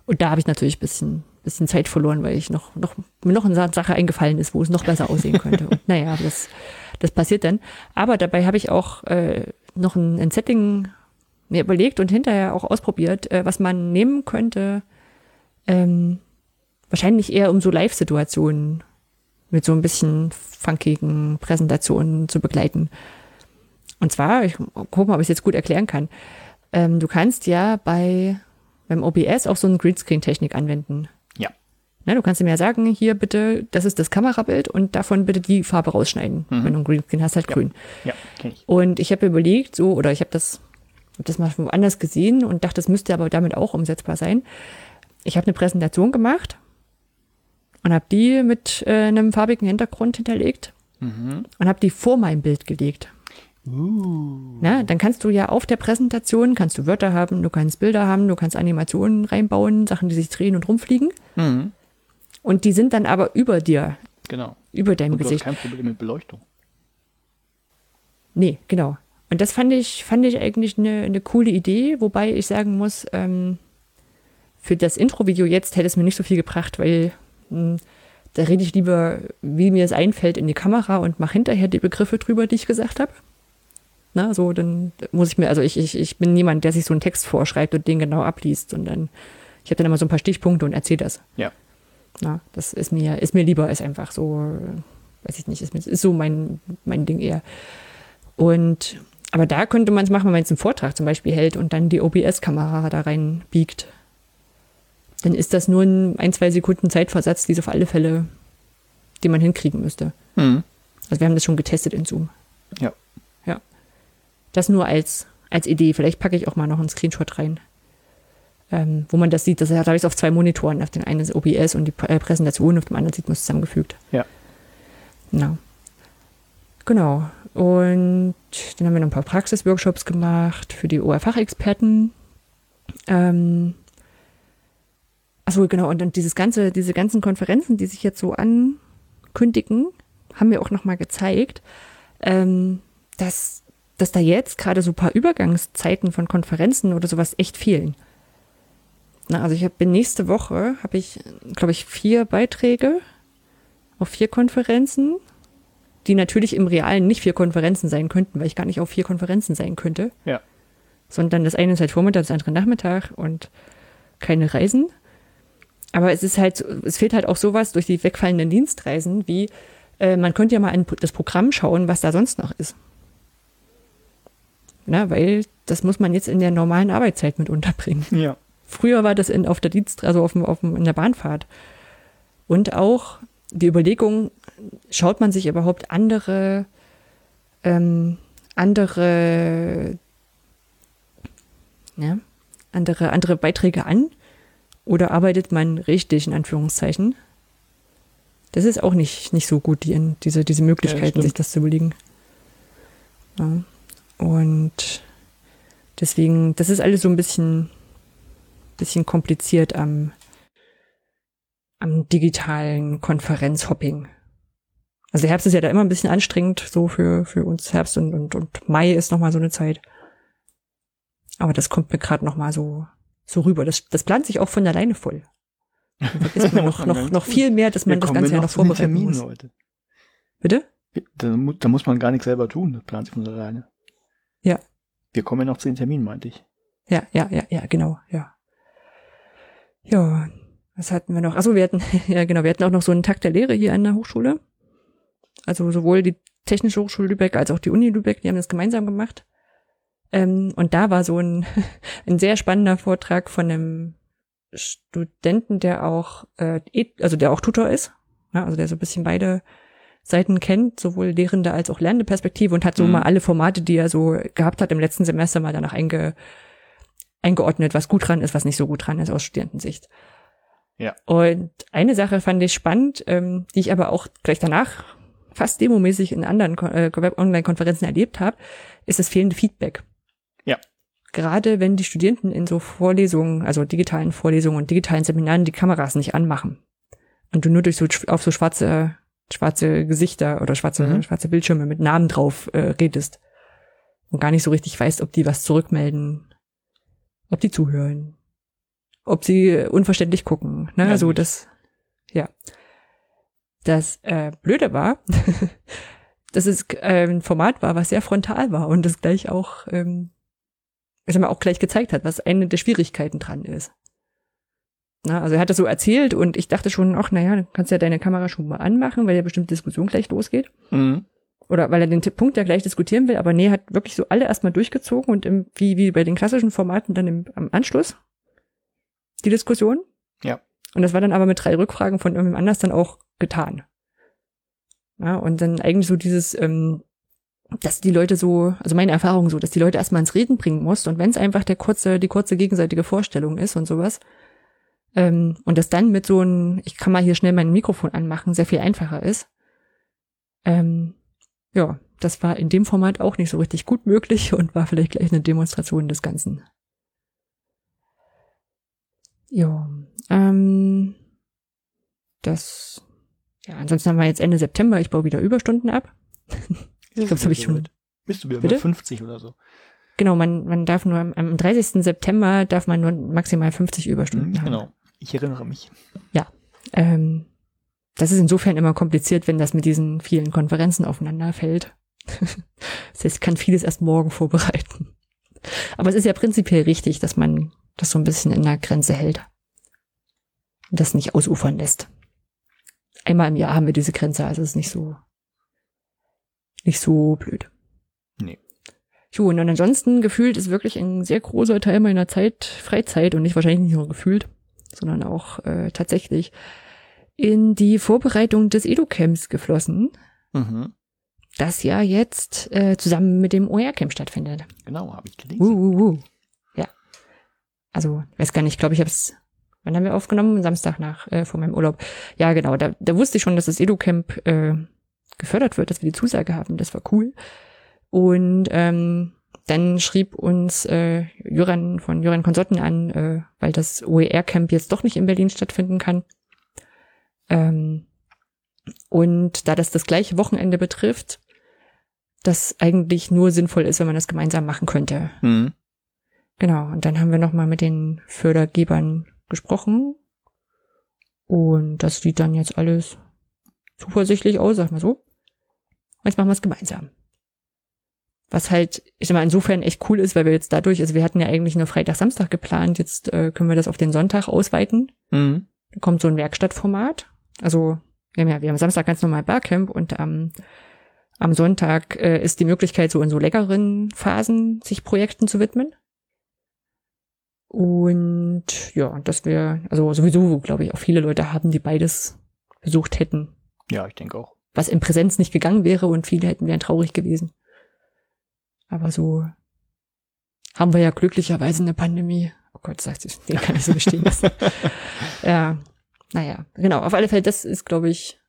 und da habe ich natürlich ein bisschen, bisschen Zeit verloren, weil ich noch, noch, mir noch eine Sache eingefallen ist, wo es noch besser aussehen könnte. Und (laughs) naja, das, das passiert dann. Aber dabei habe ich auch äh, noch ein, ein Setting mir überlegt und hinterher auch ausprobiert, äh, was man nehmen könnte. Ähm, wahrscheinlich eher um so Live-Situationen mit so ein bisschen funkigen Präsentationen zu begleiten. Und zwar, ich gucke mal, ob ich es jetzt gut erklären kann. Ähm, du kannst ja bei beim OBS auch so eine Greenscreen-Technik anwenden. Na, du kannst ihm ja sagen, hier bitte, das ist das Kamerabild und davon bitte die Farbe rausschneiden. Mhm. Wenn du ein Greenscreen hast, halt ja. grün. Ja, ich. Und ich habe überlegt, so, oder ich habe das, hab das mal woanders gesehen und dachte, das müsste aber damit auch umsetzbar sein. Ich habe eine Präsentation gemacht und habe die mit äh, einem farbigen Hintergrund hinterlegt mhm. und habe die vor mein Bild gelegt. Uh. Na, dann kannst du ja auf der Präsentation, kannst du Wörter haben, du kannst Bilder haben, du kannst Animationen reinbauen, Sachen, die sich drehen und rumfliegen. Mhm. Und die sind dann aber über dir. Genau. über deinem Und du Gesicht. hast kein Problem mit Beleuchtung. Nee, genau. Und das fand ich, fand ich eigentlich eine, eine coole Idee, wobei ich sagen muss, ähm, für das Intro-Video jetzt hätte es mir nicht so viel gebracht, weil mh, da rede ich lieber, wie mir es einfällt, in die Kamera und mache hinterher die Begriffe drüber, die ich gesagt habe. Na, so, dann muss ich mir, also ich, ich, ich bin niemand, der sich so einen Text vorschreibt und den genau abliest und dann, ich habe dann immer so ein paar Stichpunkte und erzähle das. Ja. Na, das ist mir, ist mir lieber, ist einfach so, äh, weiß ich nicht, ist, mir- ist so mein, mein Ding eher. Und, aber da könnte man es machen, wenn man jetzt einen Vortrag zum Beispiel hält und dann die OBS-Kamera da rein biegt. Dann ist das nur ein, ein, zwei Sekunden Zeitversatz, die auf alle Fälle, die man hinkriegen müsste. Mhm. Also wir haben das schon getestet in Zoom. Ja. Ja. Das nur als, als Idee. Vielleicht packe ich auch mal noch einen Screenshot rein. Ähm, wo man das sieht. Das habe ich auf zwei Monitoren. Auf den einen ist OBS und die Pr- äh, Präsentation, auf dem anderen sieht man es zusammengefügt. Ja. Genau. Genau. Und dann haben wir noch ein paar Praxisworkshops gemacht für die OR-Fachexperten. Ähm, achso, genau. Und dann dieses ganze, diese ganzen Konferenzen, die sich jetzt so ankündigen, haben mir auch nochmal gezeigt, ähm, dass, dass da jetzt gerade so ein paar Übergangszeiten von Konferenzen oder sowas echt fehlen. Na, also ich hab, bin nächste Woche, habe ich, glaube ich, vier Beiträge auf vier Konferenzen, die natürlich im Realen nicht vier Konferenzen sein könnten, weil ich gar nicht auf vier Konferenzen sein könnte. Ja. Sondern das eine ist halt Vormittag, das andere Nachmittag und keine Reisen. Aber es ist halt, es fehlt halt auch sowas durch die wegfallenden Dienstreisen, wie äh, man könnte ja mal an das Programm schauen, was da sonst noch ist. Na, weil das muss man jetzt in der normalen Arbeitszeit mit unterbringen. Ja. Früher war das in, auf der Dienst, also auf, dem, auf dem, in der Bahnfahrt. Und auch die Überlegung, schaut man sich überhaupt andere, ähm, andere, ja, andere, andere Beiträge an? Oder arbeitet man richtig, in Anführungszeichen? Das ist auch nicht, nicht so gut, die, diese, diese Möglichkeiten, stimmt. sich das zu überlegen. Ja. Und deswegen, das ist alles so ein bisschen, bisschen kompliziert am, am digitalen Konferenzhopping. Also der Herbst ist ja da immer ein bisschen anstrengend, so für, für uns Herbst und, und, und Mai ist nochmal so eine Zeit. Aber das kommt mir gerade nochmal so, so rüber. Das, das plant sich auch von alleine voll. Vergisst man (laughs) noch, noch, noch viel mehr, dass man das Ganze ja noch vorbereiten Termin, muss. Leute. Bitte? Da, da muss man gar nichts selber tun, das plant sich von alleine. Ja. Wir kommen ja noch zu den Terminen, meinte ich. Ja, ja, ja, ja, genau, ja. Ja, was hatten wir noch? Achso, wir hatten, (laughs) ja genau, wir hatten auch noch so einen Tag der Lehre hier an der Hochschule. Also sowohl die Technische Hochschule Lübeck als auch die Uni Lübeck, die haben das gemeinsam gemacht. Ähm, und da war so ein, (laughs) ein sehr spannender Vortrag von einem Studenten, der auch, äh, eh- also der auch Tutor ist, ja, also der so ein bisschen beide Seiten kennt, sowohl lehrende als auch lernende Perspektive und hat so Mhm. mal alle Formate, die er so gehabt hat im letzten Semester mal danach einge, eingeordnet, was gut dran ist, was nicht so gut dran ist aus Studentensicht. Ja. Und eine Sache fand ich spannend, ähm, die ich aber auch gleich danach fast demomäßig in anderen äh, Online-Konferenzen erlebt habe, ist das fehlende Feedback. Ja. Gerade wenn die Studierenden in so Vorlesungen, also digitalen Vorlesungen und digitalen Seminaren die Kameras nicht anmachen und du nur durch so auf so schwarze schwarze Gesichter oder schwarze Mhm. schwarze Bildschirme mit Namen drauf äh, redest und gar nicht so richtig weißt, ob die was zurückmelden, ob die zuhören, ob sie äh, unverständlich gucken. Ne? Ja, also das, ja. Das äh, Blöde war, (laughs) dass es äh, ein Format war, was sehr frontal war und das gleich auch, ähm, ich sag mal, auch gleich gezeigt hat, was eine der Schwierigkeiten dran ist. Na, also er hat das so erzählt und ich dachte schon, ach naja, dann kannst du ja deine Kamera schon mal anmachen, weil ja bestimmt Diskussion gleich losgeht Mhm. Oder weil er den Punkt ja gleich diskutieren will, aber nee, hat wirklich so alle erstmal durchgezogen und im, wie, wie bei den klassischen Formaten dann im, am Anschluss die Diskussion. Ja. Und das war dann aber mit drei Rückfragen von irgendjemand anders dann auch getan. Ja, und dann eigentlich so dieses, ähm, dass die Leute so, also meine Erfahrung so, dass die Leute erstmal ins Reden bringen musst und wenn es einfach der kurze, die kurze gegenseitige Vorstellung ist und sowas, ähm, und das dann mit so einem, ich kann mal hier schnell mein Mikrofon anmachen, sehr viel einfacher ist. Ähm, ja, das war in dem Format auch nicht so richtig gut möglich und war vielleicht gleich eine Demonstration des Ganzen. Ja, ähm, das, Ja, ansonsten haben wir jetzt Ende September, ich baue wieder Überstunden ab. (laughs) ich glaube, das habe ich schon. Bist du wieder Bitte? 50 oder so? Genau, man, man darf nur am, am 30. September darf man nur maximal 50 Überstunden mhm, haben. Genau, ich erinnere mich. Ja, ähm, das ist insofern immer kompliziert, wenn das mit diesen vielen Konferenzen aufeinander fällt. (laughs) das heißt, ich kann vieles erst morgen vorbereiten. Aber es ist ja prinzipiell richtig, dass man das so ein bisschen in der Grenze hält. Und das nicht ausufern lässt. Einmal im Jahr haben wir diese Grenze, also ist nicht so, nicht so blöd. Nee. Jo, und ansonsten gefühlt ist wirklich ein sehr großer Teil meiner Zeit Freizeit und nicht wahrscheinlich nicht nur gefühlt, sondern auch äh, tatsächlich in die Vorbereitung des Edu-Camps geflossen. Mhm. Das ja jetzt äh, zusammen mit dem OER-Camp stattfindet. Genau, habe ich gelesen. Uh, uh, uh. Ja. Also, weiß gar nicht, glaube ich, habe es Wann haben wir aufgenommen? Samstag nach äh, vor meinem Urlaub. Ja, genau. Da, da wusste ich schon, dass das Edu-Camp äh, gefördert wird, dass wir die Zusage haben. Das war cool. Und ähm, dann schrieb uns äh, Jüran von Jüran Konsorten an, äh, weil das OER-Camp jetzt doch nicht in Berlin stattfinden kann. Ähm, und da das das gleiche Wochenende betrifft, das eigentlich nur sinnvoll ist, wenn man das gemeinsam machen könnte. Mhm. Genau, und dann haben wir nochmal mit den Fördergebern gesprochen. Und das sieht dann jetzt alles zuversichtlich aus, sag mal so. Jetzt machen wir es gemeinsam. Was halt, ich sag mal, insofern echt cool ist, weil wir jetzt dadurch, also wir hatten ja eigentlich nur Freitag, Samstag geplant, jetzt äh, können wir das auf den Sonntag ausweiten. Mhm. Da kommt so ein Werkstattformat. Also, wir haben ja, wir haben Samstag ganz normal Barcamp und am, am Sonntag äh, ist die Möglichkeit, so in so leckeren Phasen sich Projekten zu widmen. Und ja, dass wir, also sowieso, glaube ich, auch viele Leute haben, die beides besucht hätten. Ja, ich denke auch. Was in Präsenz nicht gegangen wäre und viele hätten wären traurig gewesen. Aber so haben wir ja glücklicherweise eine Pandemie. Oh Gott, sagt ich, den kann ich so bestehen lassen. (laughs) ja, naja, genau. Auf alle Fälle, das ist, glaube ich,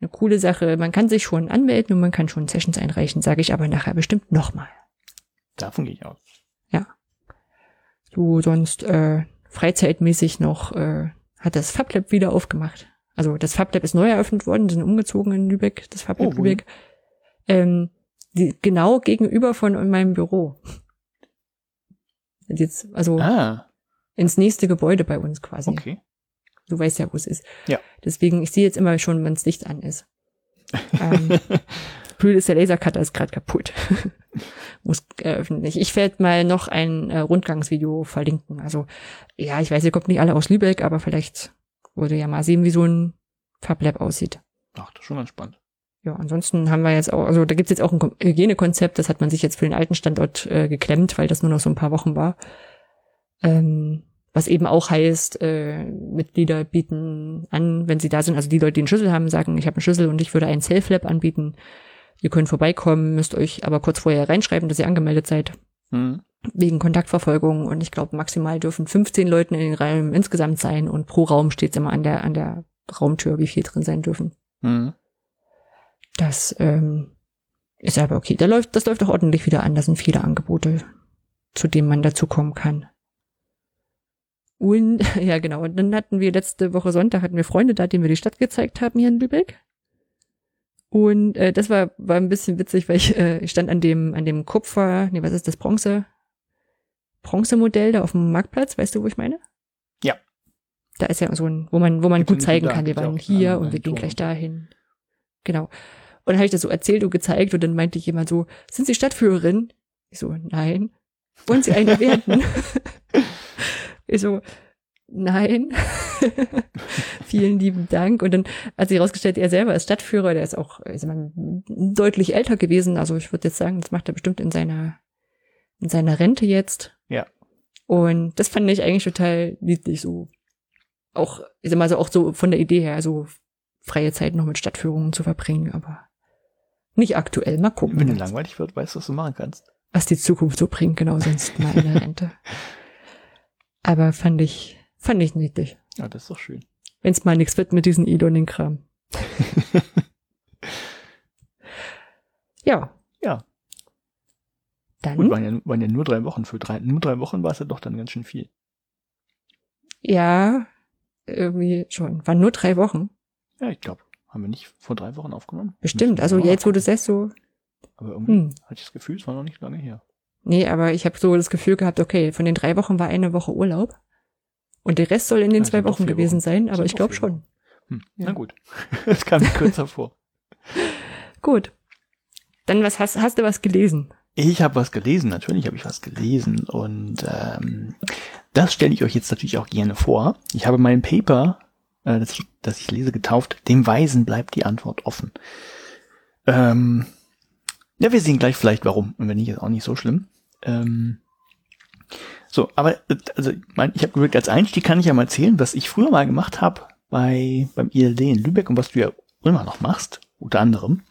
eine coole Sache. Man kann sich schon anmelden und man kann schon Sessions einreichen, sage ich aber nachher bestimmt nochmal. Davon gehe ich aus. Ja du sonst äh, freizeitmäßig noch äh, hat das FabLab wieder aufgemacht. Also das FabLab ist neu eröffnet worden, sind umgezogen in Lübeck, das FabLab oh, Lübeck. Ähm, die, genau gegenüber von meinem Büro. (laughs) Jetzt, also ah. ins nächste Gebäude bei uns quasi. Okay. Du weißt ja, wo es ist. Ja. Deswegen, ich sehe jetzt immer schon, wenn es Licht an ist. ähm, (laughs) Blöd ist, der Lasercutter ist gerade kaputt. (laughs) Muss äh, öffentlich. Ich werde mal noch ein äh, Rundgangsvideo verlinken. Also, ja, ich weiß, ihr kommt nicht alle aus Lübeck, aber vielleicht wurde ja mal sehen, wie so ein FabLab aussieht. Ach, das ist schon ganz spannend. Ja, ansonsten haben wir jetzt auch, also da gibt's jetzt auch ein Hygienekonzept, das hat man sich jetzt für den alten Standort äh, geklemmt, weil das nur noch so ein paar Wochen war. Ähm, was eben auch heißt, äh, Mitglieder bieten an, wenn sie da sind, also die Leute, die einen Schlüssel haben, sagen, ich habe einen Schlüssel und ich würde einen Self-Lab anbieten. Ihr könnt vorbeikommen, müsst euch aber kurz vorher reinschreiben, dass ihr angemeldet seid. Mhm. Wegen Kontaktverfolgung. Und ich glaube, maximal dürfen 15 Leute in den Räumen insgesamt sein und pro Raum steht immer an der, an der Raumtür, wie viel drin sein dürfen. Mhm. Das ähm, ist aber okay. Da läuft, das läuft auch ordentlich wieder an. Da sind viele Angebote, zu denen man dazukommen kann. Und (laughs) ja, genau. Und dann hatten wir letzte Woche Sonntag hatten wir Freunde da, denen wir die Stadt gezeigt haben hier in Lübeck. Und äh, das war, war ein bisschen witzig, weil ich, äh, ich stand an dem, an dem Kupfer, nee, was ist das, Bronze, Bronzemodell da auf dem Marktplatz, weißt du, wo ich meine? Ja. Da ist ja so ein, wo man, wo man gut zeigen kann, wir waren hier und wir gehen gleich dahin. Genau. Und dann habe ich das so erzählt und gezeigt und dann meinte ich jemand so, sind Sie Stadtführerin? Ich so, nein. Wollen Sie eine (laughs) werden? Ich so, nein. (laughs) Vielen lieben Dank. Und dann hat sich herausgestellt, er selber ist Stadtführer, der ist auch ist man, deutlich älter gewesen. Also ich würde jetzt sagen, das macht er bestimmt in seiner, in seiner Rente jetzt. Ja. Und das fand ich eigentlich total niedlich so. Auch, ich sag mal so, auch so von der Idee her, so freie Zeit noch mit Stadtführungen zu verbringen, aber nicht aktuell. Mal gucken. Wenn du langweilig wird, weißt du, was du machen kannst. Was die Zukunft so bringt, genau, sonst mal in der Rente. Aber fand ich, Fand ich niedlich. Ja, das ist doch schön. Wenn's mal nichts wird mit diesen Idoning-Kram. (laughs) ja. Ja. Dann. Gut, waren ja, waren ja nur drei Wochen. Für drei, nur drei Wochen war es ja doch dann ganz schön viel. Ja, irgendwie schon. Waren nur drei Wochen. Ja, ich glaube, haben wir nicht vor drei Wochen aufgenommen? Bestimmt. Also jetzt, wo du es so. Aber irgendwie hm. hatte ich das Gefühl, es war noch nicht lange her. Nee, aber ich habe so das Gefühl gehabt, okay, von den drei Wochen war eine Woche Urlaub. Und der Rest soll in den also zwei Wochen gewesen Wochen. sein, aber ich glaube schon. Hm. Ja. Na gut. (laughs) Es kam mir kürzer vor. (laughs) Gut. Dann was hast, hast du was gelesen? Ich habe was gelesen, natürlich habe ich was gelesen und ähm, das stelle ich euch jetzt natürlich auch gerne vor. Ich habe mein Paper, äh, das, ich, das ich lese, getauft, dem Weisen bleibt die Antwort offen. Ähm, ja, wir sehen gleich vielleicht warum, und wenn nicht, ist auch nicht so schlimm. Ähm, so, aber also mein, ich habe gewählt, als Einstieg kann ich ja mal erzählen, was ich früher mal gemacht habe bei beim ILD in Lübeck und was du ja immer noch machst, unter anderem.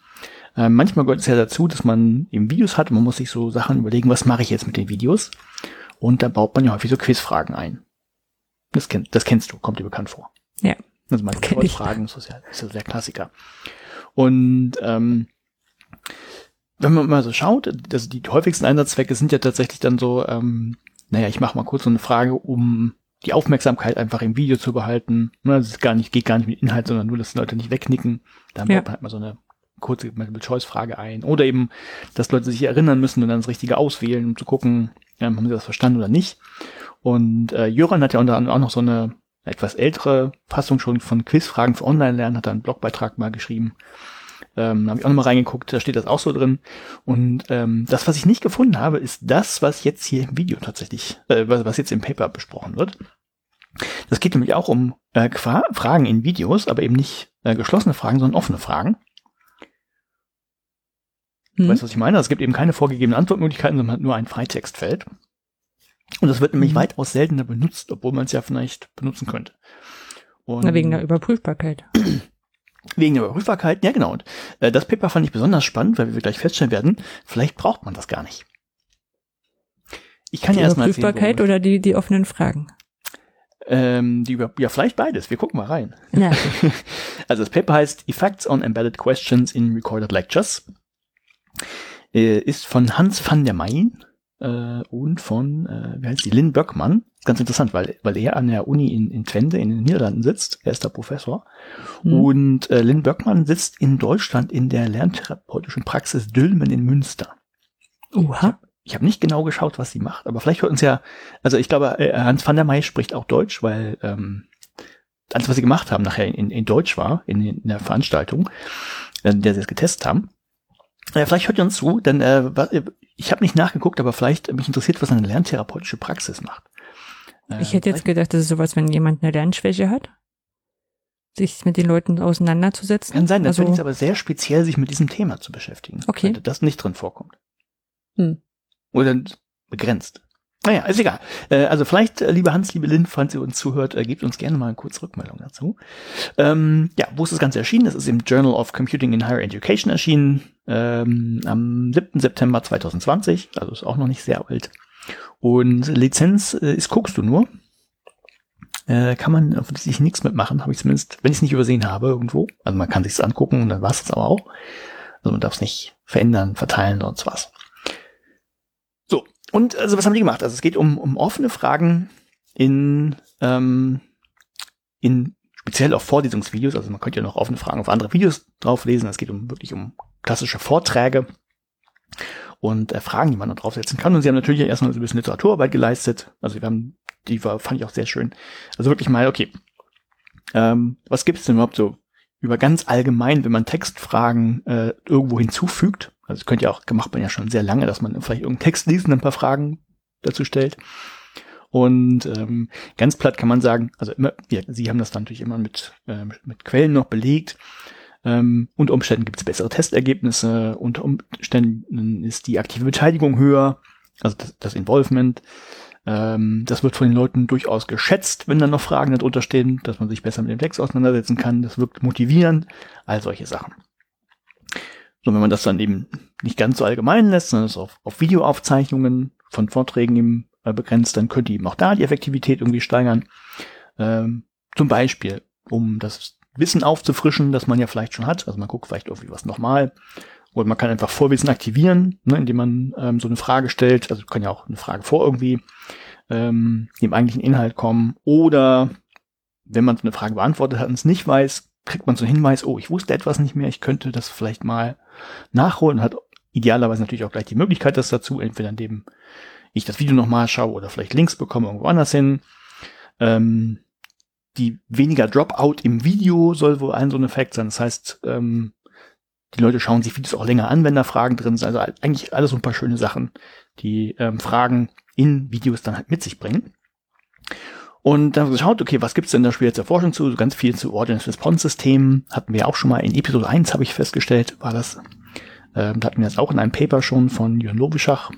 Äh, manchmal gehört es ja dazu, dass man eben Videos hat und man muss sich so Sachen überlegen, was mache ich jetzt mit den Videos? Und da baut man ja häufig so Quizfragen ein. Das, kenn, das kennst du, kommt dir bekannt vor. Ja. Also man Fragen, das ist ja, ist ja der Klassiker. Und ähm, wenn man mal so schaut, also die häufigsten Einsatzzwecke sind ja tatsächlich dann so, ähm, naja, ich mache mal kurz so eine Frage, um die Aufmerksamkeit einfach im Video zu behalten. Das ist gar nicht, geht gar nicht mit Inhalt, sondern nur, dass Leute nicht wegknicken. Dann ja. baut man halt mal so eine kurze Multiple-Choice-Frage ein. Oder eben, dass Leute sich erinnern müssen und dann das Richtige auswählen, um zu gucken, ähm, haben sie das verstanden oder nicht. Und äh, Jöran hat ja unter anderem auch noch so eine etwas ältere Fassung schon von Quizfragen für Online-Lernen, hat da einen Blogbeitrag mal geschrieben. Ähm, habe ich auch nochmal reingeguckt, da steht das auch so drin. Und ähm, das, was ich nicht gefunden habe, ist das, was jetzt hier im Video tatsächlich, äh, was jetzt im Paper besprochen wird. Das geht nämlich auch um äh, Fragen in Videos, aber eben nicht äh, geschlossene Fragen, sondern offene Fragen. Hm. Weißt du, was ich meine? Also es gibt eben keine vorgegebenen Antwortmöglichkeiten, sondern nur ein Freitextfeld. Und das wird nämlich hm. weitaus seltener benutzt, obwohl man es ja vielleicht benutzen könnte. Und Na, wegen der Überprüfbarkeit. Wegen der Überprüfbarkeit, ja genau. Und äh, das Paper fand ich besonders spannend, weil wir gleich feststellen werden, vielleicht braucht man das gar nicht. Ich kann die ja erstmal Überprüfbarkeit oder die, die offenen Fragen? Ähm, die über, ja, vielleicht beides. Wir gucken mal rein. Ja. (laughs) also das Paper heißt Effects on Embedded Questions in Recorded Lectures. Äh, ist von Hans van der Mayen äh, und von, äh, wie heißt die, Lynn Böckmann. Ganz interessant, weil, weil er an der Uni in, in Twente in den Niederlanden sitzt. Er ist der Professor. Mhm. Und äh, Lynn Böckmann sitzt in Deutschland in der lerntherapeutischen Praxis Dülmen in Münster. Oha. Ich habe hab nicht genau geschaut, was sie macht, aber vielleicht hört uns ja, also ich glaube, äh, Hans van der May spricht auch Deutsch, weil ähm, alles, was sie gemacht haben, nachher in, in Deutsch war, in, in der Veranstaltung, äh, in der sie es getestet haben. Äh, vielleicht hört ihr uns zu, denn äh, äh ich habe nicht nachgeguckt, aber vielleicht mich interessiert, was eine lerntherapeutische Praxis macht. Äh, ich hätte jetzt gedacht, das ist sowas, wenn jemand eine Lernschwäche hat, sich mit den Leuten auseinanderzusetzen. Kann sein, das also, ist aber sehr speziell, sich mit diesem Thema zu beschäftigen. Okay. Das nicht drin vorkommt. Hm. Oder begrenzt. Naja, ist egal. Äh, also vielleicht, äh, liebe Hans, liebe Lynn, falls ihr uns zuhört, äh, gebt uns gerne mal eine kurze Rückmeldung dazu. Ähm, ja, wo ist das Ganze erschienen? Das ist im Journal of Computing in Higher Education erschienen, ähm, am 7. September 2020, also ist auch noch nicht sehr alt. Und Lizenz äh, ist guckst du nur. Äh, kann man offensichtlich nichts mitmachen, habe ich zumindest, wenn ich es nicht übersehen habe irgendwo. Also man kann sich's angucken und dann war es aber auch. Also man darf es nicht verändern, verteilen und so was. Und also was haben die gemacht? Also es geht um, um offene Fragen in, ähm, in speziell auf Vorlesungsvideos. Also man könnte ja noch offene Fragen auf andere Videos drauflesen. Es geht um wirklich um klassische Vorträge und äh, Fragen, die man da draufsetzen kann. Und sie haben natürlich erstmal so ein bisschen Literaturarbeit geleistet. Also wir haben, die war, fand ich auch sehr schön. Also wirklich mal, okay, ähm, was gibt es denn überhaupt so über ganz allgemein, wenn man Textfragen äh, irgendwo hinzufügt? Also das könnte ja auch, gemacht man ja schon sehr lange, dass man vielleicht irgendeinen Text liest und ein paar Fragen dazu stellt. Und ähm, ganz platt kann man sagen, also immer, ja, Sie haben das dann natürlich immer mit, äh, mit Quellen noch belegt. Ähm, unter Umständen gibt es bessere Testergebnisse, unter Umständen ist die aktive Beteiligung höher, also das, das Involvement. Ähm, das wird von den Leuten durchaus geschätzt, wenn dann noch Fragen darunter stehen, dass man sich besser mit dem Text auseinandersetzen kann. Das wirkt motivierend, all solche Sachen. So, wenn man das dann eben nicht ganz so allgemein lässt, sondern es auf, auf Videoaufzeichnungen von Vorträgen eben äh, begrenzt, dann könnte eben auch da die Effektivität irgendwie steigern. Ähm, zum Beispiel, um das Wissen aufzufrischen, das man ja vielleicht schon hat. Also man guckt vielleicht irgendwie was nochmal. Oder man kann einfach Vorwissen aktivieren, ne, indem man ähm, so eine Frage stellt. Also kann ja auch eine Frage vor irgendwie ähm, dem eigentlichen Inhalt kommen. Oder wenn man so eine Frage beantwortet hat und es nicht weiß, kriegt man so einen Hinweis, oh, ich wusste etwas nicht mehr, ich könnte das vielleicht mal nachholen, hat idealerweise natürlich auch gleich die Möglichkeit das dazu, entweder indem ich das Video nochmal schaue oder vielleicht Links bekomme irgendwo anders hin. Ähm, die weniger Dropout im Video soll wohl ein so ein Effekt sein. Das heißt, ähm, die Leute schauen sich Videos auch länger an, wenn da Fragen drin sind. Also eigentlich alles so ein paar schöne Sachen, die ähm, Fragen in Videos dann halt mit sich bringen. Und dann haben wir geschaut, okay, was gibt's denn da später zur Forschung zu? Ganz viel zu Audience Response Systemen. Hatten wir auch schon mal in Episode 1, habe ich festgestellt, war das. Ähm, da hatten wir das auch in einem Paper schon von Jörn Lobischach.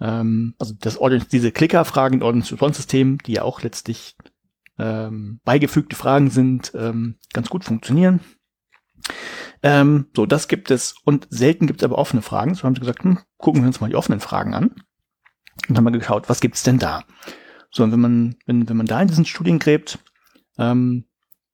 Ähm, also das Audience, diese Clicker-Fragen, Audience Response System, die ja auch letztlich ähm, beigefügte Fragen sind, ähm, ganz gut funktionieren. Ähm, so, das gibt es. Und selten gibt es aber offene Fragen. So haben sie gesagt, hm, gucken wir uns mal die offenen Fragen an. Und haben mal geschaut, was gibt's denn da? So, und wenn man, wenn, wenn man da in diesen Studien gräbt, ähm,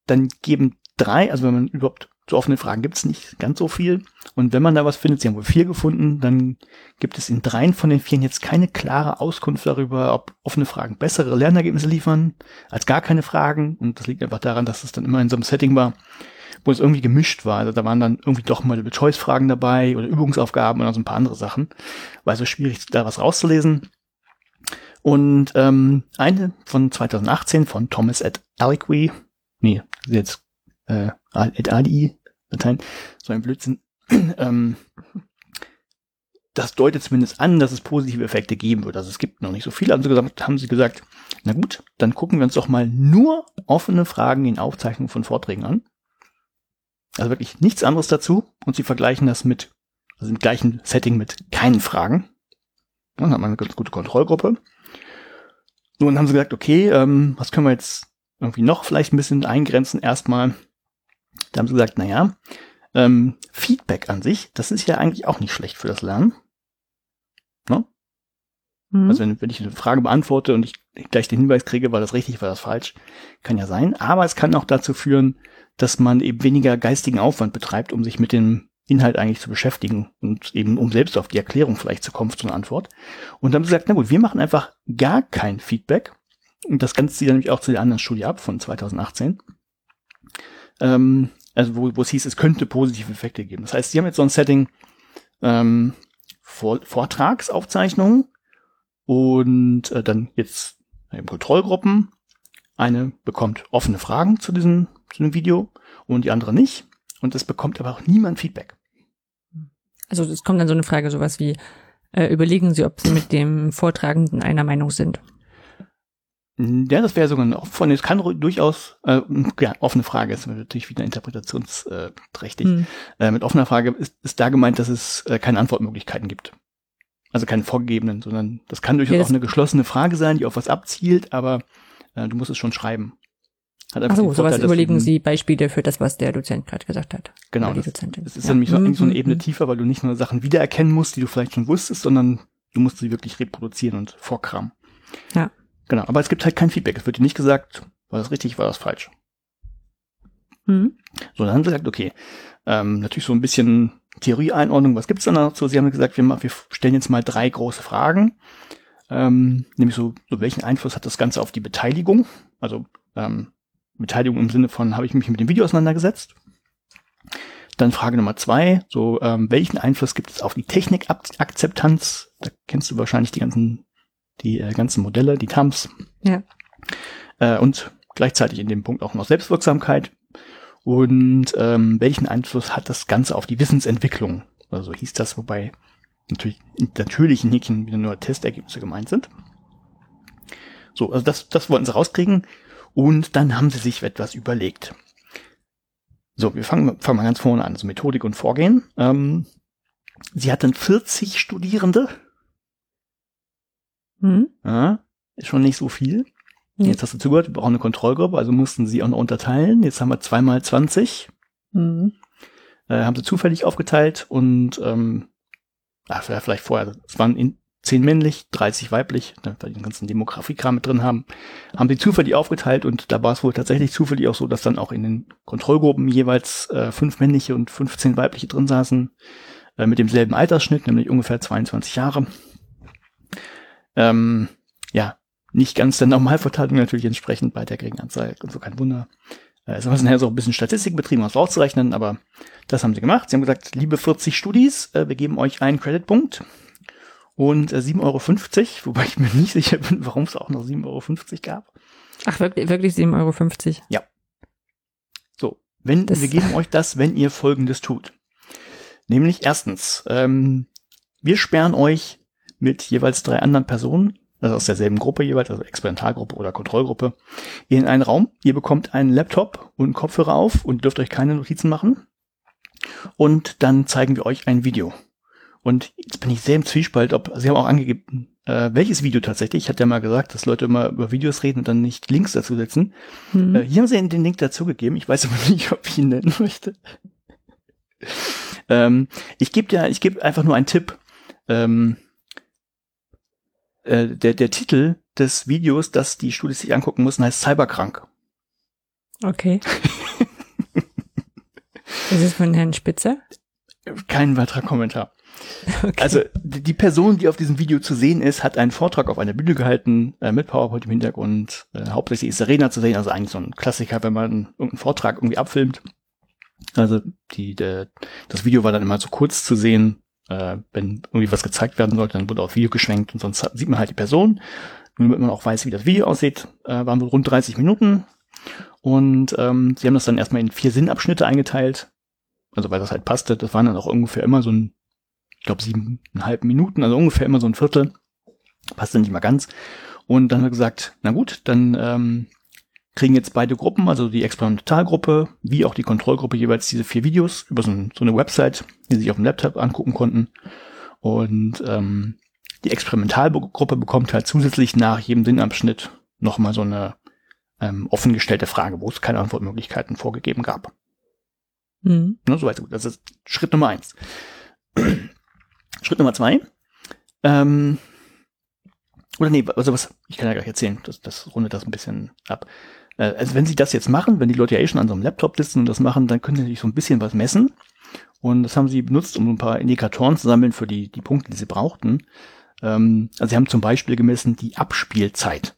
dann geben drei, also wenn man überhaupt so offene Fragen gibt's nicht ganz so viel. Und wenn man da was findet, sie haben wohl vier gefunden, dann gibt es in dreien von den vieren jetzt keine klare Auskunft darüber, ob offene Fragen bessere Lernergebnisse liefern als gar keine Fragen. Und das liegt einfach daran, dass es dann immer in so einem Setting war, wo es irgendwie gemischt war. Also da waren dann irgendwie doch mal Choice-Fragen dabei oder Übungsaufgaben oder so ein paar andere Sachen. War so schwierig, da was rauszulesen. Und ähm, eine von 2018 von Thomas at Aliqui, nee, jetzt äh, at ADI, Dateien, so ein Blödsinn, (clears throat) ähm, das deutet zumindest an, dass es positive Effekte geben wird. Also es gibt noch nicht so viele. Also haben sie gesagt, na gut, dann gucken wir uns doch mal nur offene Fragen in Aufzeichnungen von Vorträgen an. Also wirklich nichts anderes dazu. Und sie vergleichen das mit, also im gleichen Setting mit keinen Fragen. Dann hat man eine ganz gute Kontrollgruppe. Dann haben sie gesagt, okay, ähm, was können wir jetzt irgendwie noch vielleicht ein bisschen eingrenzen erstmal. Da haben sie gesagt, naja, ähm, Feedback an sich, das ist ja eigentlich auch nicht schlecht für das Lernen. Ne? Mhm. Also wenn, wenn ich eine Frage beantworte und ich gleich den Hinweis kriege, war das richtig, war das falsch, kann ja sein. Aber es kann auch dazu führen, dass man eben weniger geistigen Aufwand betreibt, um sich mit dem Inhalt eigentlich zu beschäftigen und eben um selbst auf die Erklärung vielleicht zu kommen, zu einer Antwort. Und dann haben sie gesagt, na gut, wir machen einfach gar kein Feedback. Und das Ganze zieht nämlich auch zu der anderen Studie ab von 2018. Ähm, also wo, wo es hieß, es könnte positive Effekte geben. Das heißt, sie haben jetzt so ein Setting ähm, Vor Vortragsaufzeichnungen und äh, dann jetzt eben Kontrollgruppen. Eine bekommt offene Fragen zu diesem, zu dem Video und die andere nicht. Und es bekommt aber auch niemand Feedback. Also es kommt dann so eine Frage, sowas wie, äh, überlegen Sie, ob Sie mit dem Vortragenden einer Meinung sind. Ja, das wäre sogar noch von, es kann durchaus, äh, ja, offene Frage ist natürlich wieder interpretationsträchtig. Mhm. Äh, mit offener Frage ist, ist da gemeint, dass es äh, keine Antwortmöglichkeiten gibt. Also keine vorgegebenen, sondern das kann durchaus ja, das auch eine geschlossene Frage sein, die auf was abzielt, aber äh, du musst es schon schreiben. Hat Ach so, sowas überlegen Sie Beispiele für das, was der Dozent gerade gesagt hat. Genau. Das, das, ist ja. nämlich so, mhm. so eine Ebene mhm. tiefer, weil du nicht nur Sachen wiedererkennen musst, die du vielleicht schon wusstest, sondern du musst sie wirklich reproduzieren und vorkramen. Ja. Genau, aber es gibt halt kein Feedback. Es wird dir nicht gesagt, war das richtig, war das falsch. Mhm. So, dann haben sie gesagt, okay, ähm, natürlich so ein bisschen Theorieeinordnung, was gibt's dann dazu? Sie haben gesagt, wir, wir stellen jetzt mal drei große Fragen. Ähm, nämlich so, so, welchen Einfluss hat das Ganze auf die Beteiligung? Also ähm, Beteiligung im Sinne von, habe ich mich mit dem Video auseinandergesetzt? Dann Frage Nummer zwei, so ähm, welchen Einfluss gibt es auf die Technikakzeptanz? Da kennst du wahrscheinlich die ganzen, die äh, ganzen Modelle, die TAMS. Ja. Äh, und gleichzeitig in dem Punkt auch noch Selbstwirksamkeit. Und ähm, welchen Einfluss hat das Ganze auf die Wissensentwicklung? Also hieß das, wobei natürlich natürlich Häkchen wieder nur Testergebnisse gemeint sind. So, also das, das wollten sie rauskriegen. Und dann haben sie sich etwas überlegt. So, wir fangen, fangen mal ganz vorne an. Also Methodik und Vorgehen. Ähm, sie hatten 40 Studierende. Mhm. Ja, ist schon nicht so viel. Mhm. Jetzt hast du zugehört, wir brauchen eine Kontrollgruppe, also mussten sie auch noch unterteilen. Jetzt haben wir zweimal 20. Mhm. Äh, haben sie zufällig aufgeteilt und ähm, ach, vielleicht vorher, es waren in, 10 männlich, 30 weiblich, ne, weil die den ganzen Demografiekram mit drin haben, haben sie zufällig aufgeteilt und da war es wohl tatsächlich zufällig auch so, dass dann auch in den Kontrollgruppen jeweils äh, fünf männliche und 15 weibliche drin saßen, äh, mit demselben Altersschnitt, nämlich ungefähr 22 Jahre. Ähm, ja, nicht ganz der Normalverteilung natürlich entsprechend bei der geringen Anzahl und so kein Wunder. Äh, es haben nachher so ein bisschen Statistik betrieben, um das rauszurechnen, aber das haben sie gemacht. Sie haben gesagt, liebe 40 Studis, äh, wir geben euch einen Creditpunkt und äh, 7,50 Euro, wobei ich mir nicht sicher bin, warum es auch noch 7,50 Euro gab. Ach, wirklich, wirklich 7,50 Euro? Ja. So, wenn, das wir geben euch das, wenn ihr Folgendes tut. Nämlich erstens, ähm, wir sperren euch mit jeweils drei anderen Personen, also aus derselben Gruppe jeweils, also Experimentalgruppe oder Kontrollgruppe, in einen Raum. Ihr bekommt einen Laptop und einen Kopfhörer auf und dürft euch keine Notizen machen. Und dann zeigen wir euch ein Video. Und jetzt bin ich sehr im Zwiespalt, ob, Sie haben auch angegeben, äh, welches Video tatsächlich. Ich hatte ja mal gesagt, dass Leute immer über Videos reden und dann nicht Links dazu setzen. Mhm. Äh, hier haben sie den Link dazu gegeben. Ich weiß aber (laughs) nicht, ob ich ihn nennen möchte. (laughs) ähm, ich gebe ja, ich gebe einfach nur einen Tipp. Ähm, äh, der, der Titel des Videos, das die Studis sich angucken müssen, heißt Cyberkrank. Okay. (laughs) ist es von Herrn Spitzer? Kein weiterer Kommentar. (laughs) Okay. Also die Person, die auf diesem Video zu sehen ist, hat einen Vortrag auf einer Bühne gehalten äh, mit PowerPoint im Hintergrund. Äh, hauptsächlich ist Redner zu sehen, also eigentlich so ein Klassiker, wenn man irgendeinen Vortrag irgendwie abfilmt. Also die, der, das Video war dann immer so kurz zu sehen, äh, wenn irgendwie was gezeigt werden sollte, dann wurde auf Video geschwenkt und sonst sieht man halt die Person. Nur damit man auch weiß, wie das Video aussieht, äh, waren wohl rund 30 Minuten. Und ähm, sie haben das dann erstmal in vier Sinnabschnitte eingeteilt. Also weil das halt passte. Das waren dann auch ungefähr immer so ein ich glaube, siebeneinhalb Minuten, also ungefähr immer so ein Viertel. Passte nicht mal ganz. Und dann haben wir gesagt, na gut, dann ähm, kriegen jetzt beide Gruppen, also die Experimentalgruppe wie auch die Kontrollgruppe jeweils diese vier Videos über so, so eine Website, die sie sich auf dem Laptop angucken konnten. Und ähm, die Experimentalgruppe bekommt halt zusätzlich nach jedem Sinnabschnitt nochmal so eine ähm, offengestellte Frage, wo es keine Antwortmöglichkeiten vorgegeben gab. Mhm. Ne, soweit so gut. Das ist Schritt Nummer eins. (clears throat) Schritt Nummer zwei. Ähm, oder nee, also was, ich kann ja gleich erzählen, das, das rundet das ein bisschen ab. Äh, also wenn Sie das jetzt machen, wenn die Leute ja eh schon an so einem Laptop sitzen und das machen, dann können Sie natürlich so ein bisschen was messen. Und das haben Sie benutzt, um ein paar Indikatoren zu sammeln für die, die Punkte, die Sie brauchten. Ähm, also Sie haben zum Beispiel gemessen die Abspielzeit.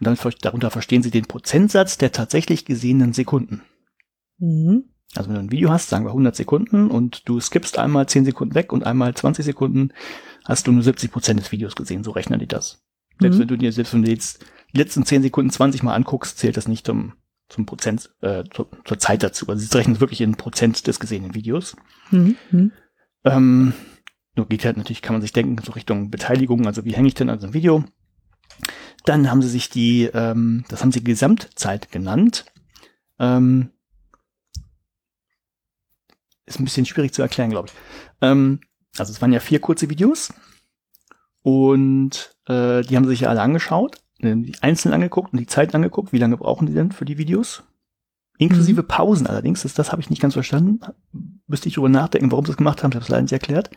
Und dann, darunter verstehen Sie den Prozentsatz der tatsächlich gesehenen Sekunden. Mhm. Also wenn du ein Video hast, sagen wir 100 Sekunden und du skippst einmal 10 Sekunden weg und einmal 20 Sekunden, hast du nur 70 Prozent des Videos gesehen. So rechnen die das. Mhm. Selbst wenn du dir, selbst wenn du jetzt die letzten 10 Sekunden 20 mal anguckst, zählt das nicht zum, zum Prozent, äh, zur, zur Zeit dazu. Also sie rechnen es wirklich in Prozent des gesehenen Videos. Mhm. mhm. Ähm, nur geht halt natürlich, kann man sich denken, so Richtung Beteiligung, also wie hänge ich denn an so einem Video? Dann haben sie sich die, ähm, das haben sie Gesamtzeit genannt. Ähm, ist ein bisschen schwierig zu erklären, glaube ich. Ähm, also es waren ja vier kurze Videos und äh, die haben sich ja alle angeschaut, die einzeln angeguckt und die Zeit angeguckt. Wie lange brauchen die denn für die Videos? Inklusive mhm. Pausen allerdings, das, das habe ich nicht ganz verstanden. Müsste ich darüber nachdenken, warum sie das gemacht haben, ich habe es leider nicht erklärt.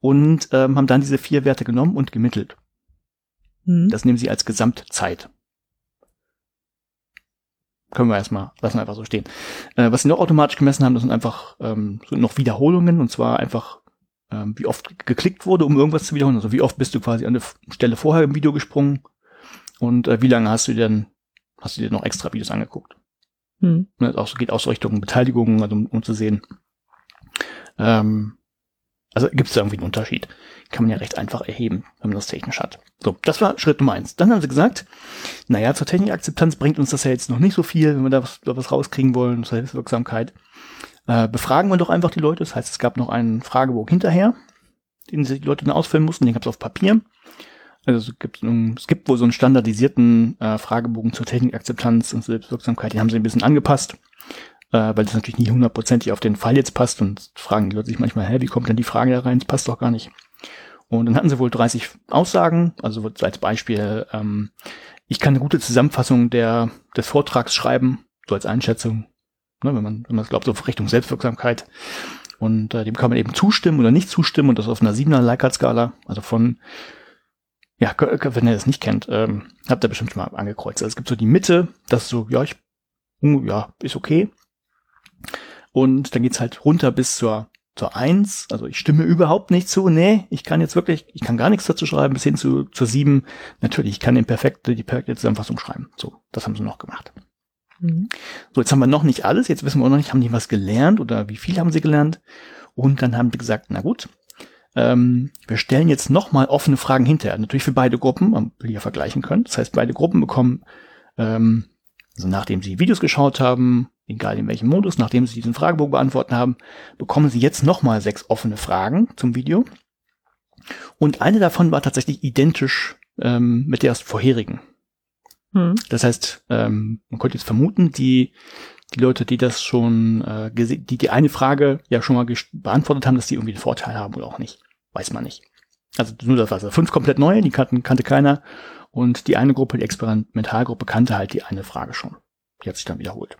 Und ähm, haben dann diese vier Werte genommen und gemittelt. Mhm. Das nehmen sie als Gesamtzeit können wir erstmal, lassen wir einfach so stehen. Äh, was sie noch automatisch gemessen haben, das sind einfach ähm, so noch Wiederholungen und zwar einfach, ähm, wie oft geklickt wurde, um irgendwas zu wiederholen. Also wie oft bist du quasi an der Stelle vorher im Video gesprungen und äh, wie lange hast du denn, hast du dir noch extra Videos angeguckt. Hm. Das auch, geht auch so Richtung Beteiligung, also um, um zu sehen. Ähm, also gibt es da irgendwie einen Unterschied kann man ja recht einfach erheben, wenn man das technisch hat. So, das war Schritt Nummer eins. Dann haben sie gesagt, naja, zur Technikakzeptanz bringt uns das ja jetzt noch nicht so viel, wenn wir da was, da was rauskriegen wollen, zur Hilfswirksamkeit. Äh, befragen wir doch einfach die Leute. Das heißt, es gab noch einen Fragebogen hinterher, den die Leute dann ausfüllen mussten, den gab es auf Papier. Also es gibt, es gibt wohl so einen standardisierten äh, Fragebogen zur Technikakzeptanz und Selbstwirksamkeit, den haben sie ein bisschen angepasst, äh, weil das natürlich nie hundertprozentig auf den Fall jetzt passt und fragen die Leute sich manchmal, hä, wie kommt denn die Frage da rein? Das passt doch gar nicht. Und dann hatten sie wohl 30 Aussagen, also als Beispiel, ähm, ich kann eine gute Zusammenfassung der, des Vortrags schreiben, so als Einschätzung, ne, wenn man, wenn man glaubt, so Richtung Selbstwirksamkeit. Und äh, dem kann man eben zustimmen oder nicht zustimmen und das auf einer 7er Likert-Skala, also von, ja, wenn ihr das nicht kennt, ähm, habt ihr bestimmt schon mal angekreuzt. Also es gibt so die Mitte, das ist so, ja, ich, ja, ist okay. Und dann geht's halt runter bis zur zur Eins, also ich stimme überhaupt nicht zu, nee, ich kann jetzt wirklich, ich kann gar nichts dazu schreiben, bis hin zu, zur Sieben, natürlich, ich kann den perfekte, die perfekte Zusammenfassung schreiben. So, das haben sie noch gemacht. Mhm. So, jetzt haben wir noch nicht alles, jetzt wissen wir auch noch nicht, haben die was gelernt oder wie viel haben sie gelernt? Und dann haben die gesagt, na gut, ähm, wir stellen jetzt nochmal offene Fragen hinterher. Natürlich für beide Gruppen, man will ja vergleichen können. Das heißt, beide Gruppen bekommen, ähm, also nachdem sie Videos geschaut haben, egal in welchem Modus, nachdem sie diesen Fragebogen beantworten haben, bekommen sie jetzt nochmal sechs offene Fragen zum Video. Und eine davon war tatsächlich identisch ähm, mit der vorherigen. Hm. Das heißt, ähm, man könnte jetzt vermuten, die, die Leute, die das schon, äh, die die eine Frage ja schon mal beantwortet haben, dass die irgendwie einen Vorteil haben oder auch nicht. Weiß man nicht. Also nur das war also fünf komplett neue, die kannten, kannte keiner. Und die eine Gruppe, die Experimentalgruppe, kannte halt die eine Frage schon. Die hat sich dann wiederholt.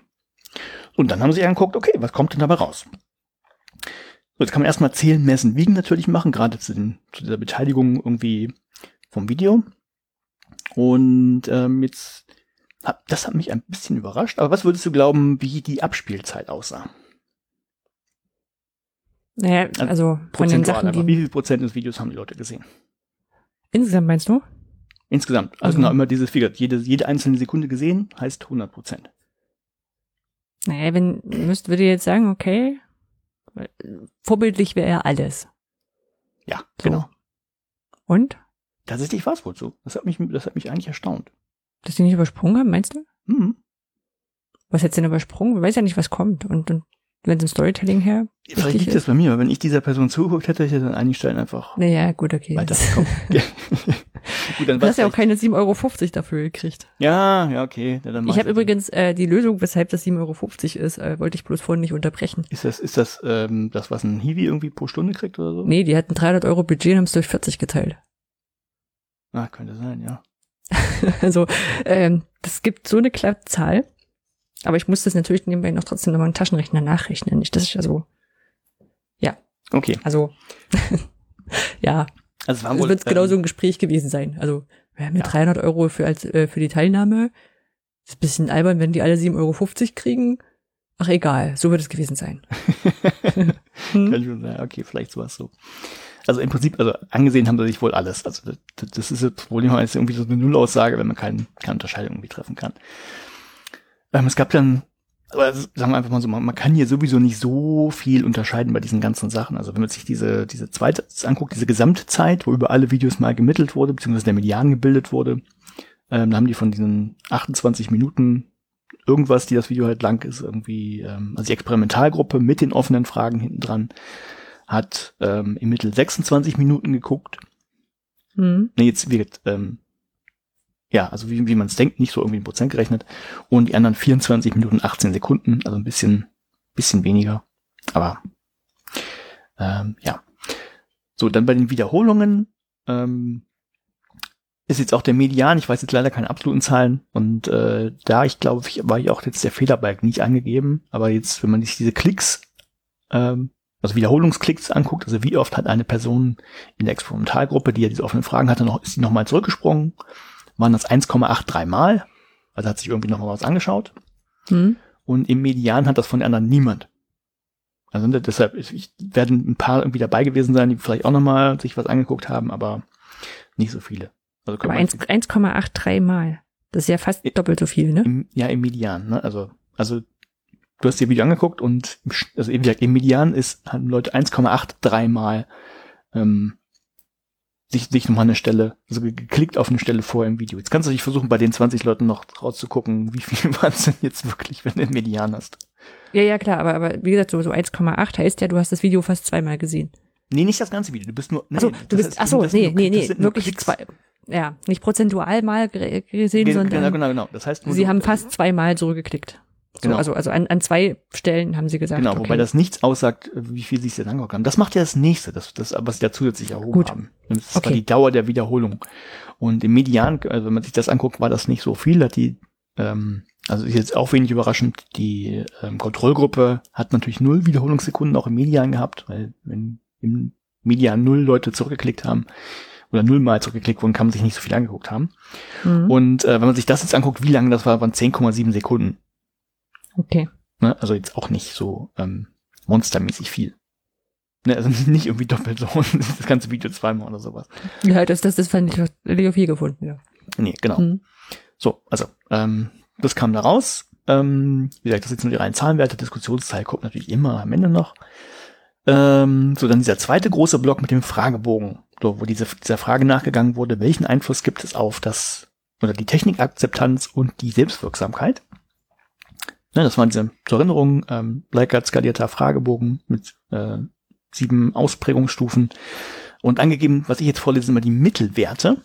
Und dann haben sie angeguckt, okay, was kommt denn dabei raus? So, jetzt kann man erstmal zählen, messen, wiegen natürlich machen, gerade zu, den, zu dieser Beteiligung irgendwie vom Video. Und ähm, jetzt, das hat mich ein bisschen überrascht. Aber was würdest du glauben, wie die Abspielzeit aussah? Naja, also, also von den Sachen, wie viel Prozent des Videos haben die Leute gesehen? Insgesamt meinst du? Insgesamt. Also, also genau, immer dieses Figure. Jede, jede einzelne Sekunde gesehen heißt 100 Prozent. Naja, wenn, müsst, würde jetzt sagen, okay, vorbildlich wäre er alles. Ja, so. genau. Und? Tatsächlich war es wohl so. Das hat mich, das hat mich eigentlich erstaunt. Dass die nicht übersprungen haben, meinst du? Mhm. Was hättest du denn übersprungen? Man weiß ja nicht, was kommt. Und, und wenn es im Storytelling her. Vielleicht liegt das bei mir, aber wenn ich dieser Person zugeguckt hätte, hätte ich dann einigen Stellen einfach. Naja, gut, okay. Weitergekommen. (laughs) gut, dann du hast ja auch keine 7,50 Euro dafür gekriegt. Ja, ja, okay. Ja, ich habe übrigens äh, die Lösung, weshalb das 7,50 Euro ist, äh, wollte ich bloß vorhin nicht unterbrechen. Ist das, ist das, ähm, das, was ein Hiwi irgendwie pro Stunde kriegt oder so? Nee, die hatten 300 Euro Budget und haben es durch 40 geteilt. Ah, könnte sein, ja. (laughs) also, ähm, das gibt so eine klappe Zahl. Aber ich muss das natürlich nebenbei noch trotzdem nochmal einen Taschenrechner nachrechnen. Nicht, dass ich also, ja. Okay. Also, (laughs) ja. Also es, wird genau so ein Gespräch gewesen sein. Also, wir haben ja 300 Euro für, als, äh, für die Teilnahme. Ist ein bisschen albern, wenn die alle 7,50 Euro kriegen. Ach, egal. So wird es gewesen sein. (laughs) hm? Kann schon sein. Okay, vielleicht war es so also im Prinzip, also angesehen haben sie sich wohl alles. Also das, das ist das Problem, ist irgendwie so eine Nullaussage, wenn man kein, keine Unterscheidung irgendwie treffen kann. Ähm, es gab dann, aber sagen wir einfach mal so, man, man, kann hier sowieso nicht so viel unterscheiden bei diesen ganzen Sachen. Also wenn man sich diese, diese zweite anguckt, diese Gesamtzeit, wo über alle Videos mal gemittelt wurde, beziehungsweise der Median gebildet wurde, ähm, da haben die von diesen 28 Minuten irgendwas, die das Video halt lang ist, irgendwie, ähm, also die Experimentalgruppe mit den offenen Fragen hinten dran, hat ähm, im Mittel 26 Minuten geguckt. Mhm. Nee, jetzt wird, ähm, ja, also wie, wie man es denkt, nicht so irgendwie in Prozent gerechnet. Und die anderen 24 Minuten 18 Sekunden, also ein bisschen, bisschen weniger. Aber ähm, ja. So, dann bei den Wiederholungen ähm, ist jetzt auch der Median, ich weiß jetzt leider keine absoluten Zahlen und äh, da ich glaube, ich, war ich auch jetzt der Fehlerbalk nicht angegeben, aber jetzt, wenn man sich diese Klicks ähm, also Wiederholungsklicks anguckt, also wie oft hat eine Person in der Experimentalgruppe, die ja diese offenen Fragen hatte, noch, ist sie nochmal zurückgesprungen, waren das 1,83 Mal, also hat sich irgendwie nochmal was angeschaut. Hm. Und im Median hat das von den anderen niemand. Also ne, deshalb ich, werden ein paar irgendwie dabei gewesen sein, die vielleicht auch nochmal sich was angeguckt haben, aber nicht so viele. Also aber 1,83 Mal. Das ist ja fast doppelt so viel, ne? Im, ja, im Median, ne? Also, also du hast dir Video angeguckt und also wie gesagt, im Median ist, haben Leute 1,83 Mal ähm, sich, sich nochmal eine Stelle, also geklickt auf eine Stelle vor im Video. Jetzt kannst du dich versuchen, bei den 20 Leuten noch rauszugucken, wie viel (laughs) waren es denn jetzt wirklich, wenn du den Median hast. Ja, ja, klar, aber, aber wie gesagt, so, so 1,8 heißt ja, du hast das Video fast zweimal gesehen. Nee, nicht das ganze Video, du bist nur, nee, achso, du bist, achso, nee, nee, nee, wirklich zwei, ja, nicht prozentual mal gesehen, sondern. Genau, genau, genau. Das heißt, sie haben fast zweimal zurückgeklickt. So, genau. Also, also an, an zwei Stellen haben sie gesagt. Genau, okay. wobei das nichts aussagt, wie viel sie sich denn angeguckt haben. Das macht ja das nächste, das, das was sie da zusätzlich erhoben Gut. haben. Das okay. war die Dauer der Wiederholung. Und im Median, also wenn man sich das anguckt, war das nicht so viel, hat die, ähm, also ist jetzt auch wenig überraschend, die ähm, Kontrollgruppe hat natürlich null Wiederholungssekunden auch im Median gehabt, weil wenn im Median null Leute zurückgeklickt haben, oder nullmal zurückgeklickt wurden, kann man sich nicht so viel angeguckt haben. Mhm. Und äh, wenn man sich das jetzt anguckt, wie lange das war, waren 10,7 Sekunden. Okay. Ne? Also jetzt auch nicht so ähm, monstermäßig viel. Ne? Also (laughs) nicht irgendwie doppelt so das ganze Video zweimal oder sowas. Ja, das, das, das fand ich, hätte ich auf hier gefunden, ja. Nee, genau. Mhm. So, also, ähm, das kam da raus. Ähm, wie gesagt, das sind nur die reinen Zahlenwerte. Diskussionsteil kommt natürlich immer am Ende noch. Ähm, so, dann dieser zweite große Block mit dem Fragebogen, so, wo diese, dieser Frage nachgegangen wurde, welchen Einfluss gibt es auf das, oder die Technikakzeptanz und die Selbstwirksamkeit. Ne, das waren diese, zur Erinnerung, ähm, Likert skalierter Fragebogen mit äh, sieben Ausprägungsstufen. Und angegeben, was ich jetzt vorlese, sind immer die Mittelwerte.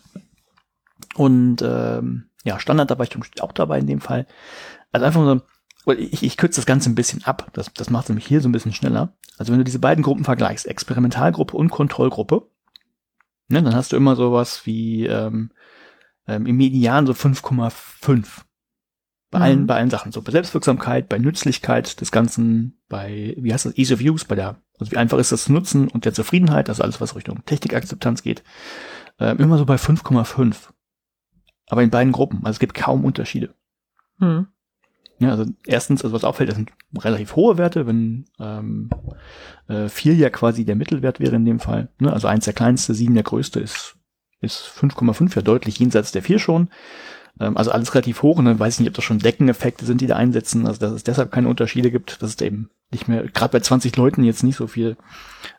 Und ähm, ja, Standardabweichung steht auch dabei in dem Fall. Also einfach so, ich, ich kürze das Ganze ein bisschen ab. Das, das macht es nämlich hier so ein bisschen schneller. Also wenn du diese beiden Gruppen vergleichst, Experimentalgruppe und Kontrollgruppe, ne, dann hast du immer sowas wie ähm, ähm, im Median so 5,5. Bei mhm. allen, bei allen Sachen. So bei Selbstwirksamkeit, bei Nützlichkeit des Ganzen, bei, wie heißt das, Ease of Use, bei der, also wie einfach ist das zu nutzen und der Zufriedenheit, also alles, was Richtung Technikakzeptanz geht, ähm, immer so bei 5,5. Aber in beiden Gruppen. Also es gibt kaum Unterschiede. Mhm. Ja, also erstens, also was auffällt, das sind relativ hohe Werte, wenn ähm, äh, vier ja quasi der Mittelwert wäre in dem Fall. Ne? Also eins der kleinste, sieben der größte ist, ist 5,5, ja deutlich jenseits der vier schon. Ähm, also alles relativ hoch und dann weiß ich nicht, ob das schon Deckeneffekte sind, die da einsetzen, also dass es deshalb keine Unterschiede gibt, dass es eben nicht mehr, gerade bei 20 Leuten jetzt nicht so viel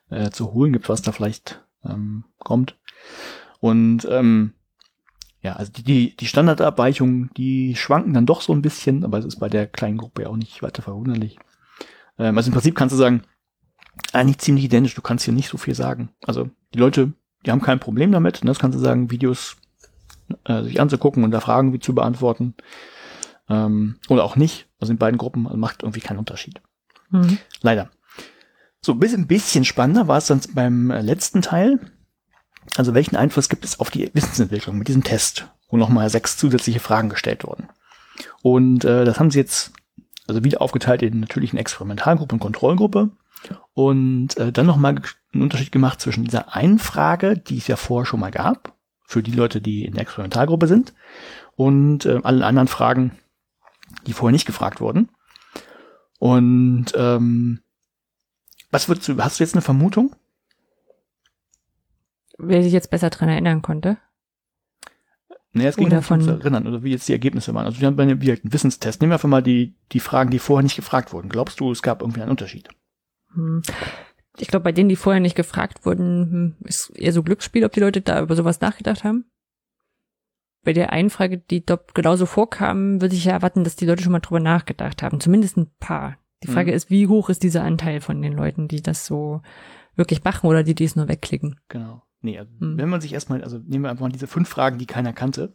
äh, zu holen gibt, was da vielleicht ähm, kommt. Und ähm, ja, also die, die Standardabweichungen, die schwanken dann doch so ein bisschen, aber es ist bei der kleinen Gruppe ja auch nicht weiter verwunderlich. Ähm, also im Prinzip kannst du sagen, eigentlich ziemlich identisch, du kannst hier nicht so viel sagen. Also die Leute, die haben kein Problem damit, ne? das kannst du sagen, Videos äh, sich anzugucken und da Fragen wie zu beantworten. Ähm, oder auch nicht. Also in beiden Gruppen also macht irgendwie keinen Unterschied. Mhm. Leider. So, ein bisschen, bisschen spannender war es dann beim letzten Teil. Also welchen Einfluss gibt es auf die Wissensentwicklung mit diesem Test, wo nochmal sechs zusätzliche Fragen gestellt wurden. Und äh, das haben sie jetzt also wieder aufgeteilt in natürlich eine Experimentalgruppe und Kontrollgruppe und äh, dann nochmal einen Unterschied gemacht zwischen dieser einen Frage, die es ja vorher schon mal gab, für die Leute, die in der Experimentalgruppe sind, und äh, allen anderen Fragen, die vorher nicht gefragt wurden. Und ähm, was würdest du, hast du jetzt eine Vermutung? wer sich jetzt besser dran erinnern konnte. Nee, es ging oder von erinnern, oder wie jetzt die Ergebnisse waren. Also wir haben bei einem Wissenstest. Nehmen wir einfach mal die, die Fragen, die vorher nicht gefragt wurden. Glaubst du, es gab irgendwie einen Unterschied? Hm. Ich glaube, bei denen, die vorher nicht gefragt wurden, hm, ist eher so Glücksspiel, ob die Leute da über sowas nachgedacht haben. Bei der einen Frage, die dort genauso vorkam, würde ich ja erwarten, dass die Leute schon mal drüber nachgedacht haben. Zumindest ein paar. Die Frage mhm. ist, wie hoch ist dieser Anteil von den Leuten, die das so wirklich machen oder die, die es nur wegklicken? Genau. Nee, also mhm. wenn man sich erstmal, also nehmen wir einfach mal diese fünf Fragen, die keiner kannte.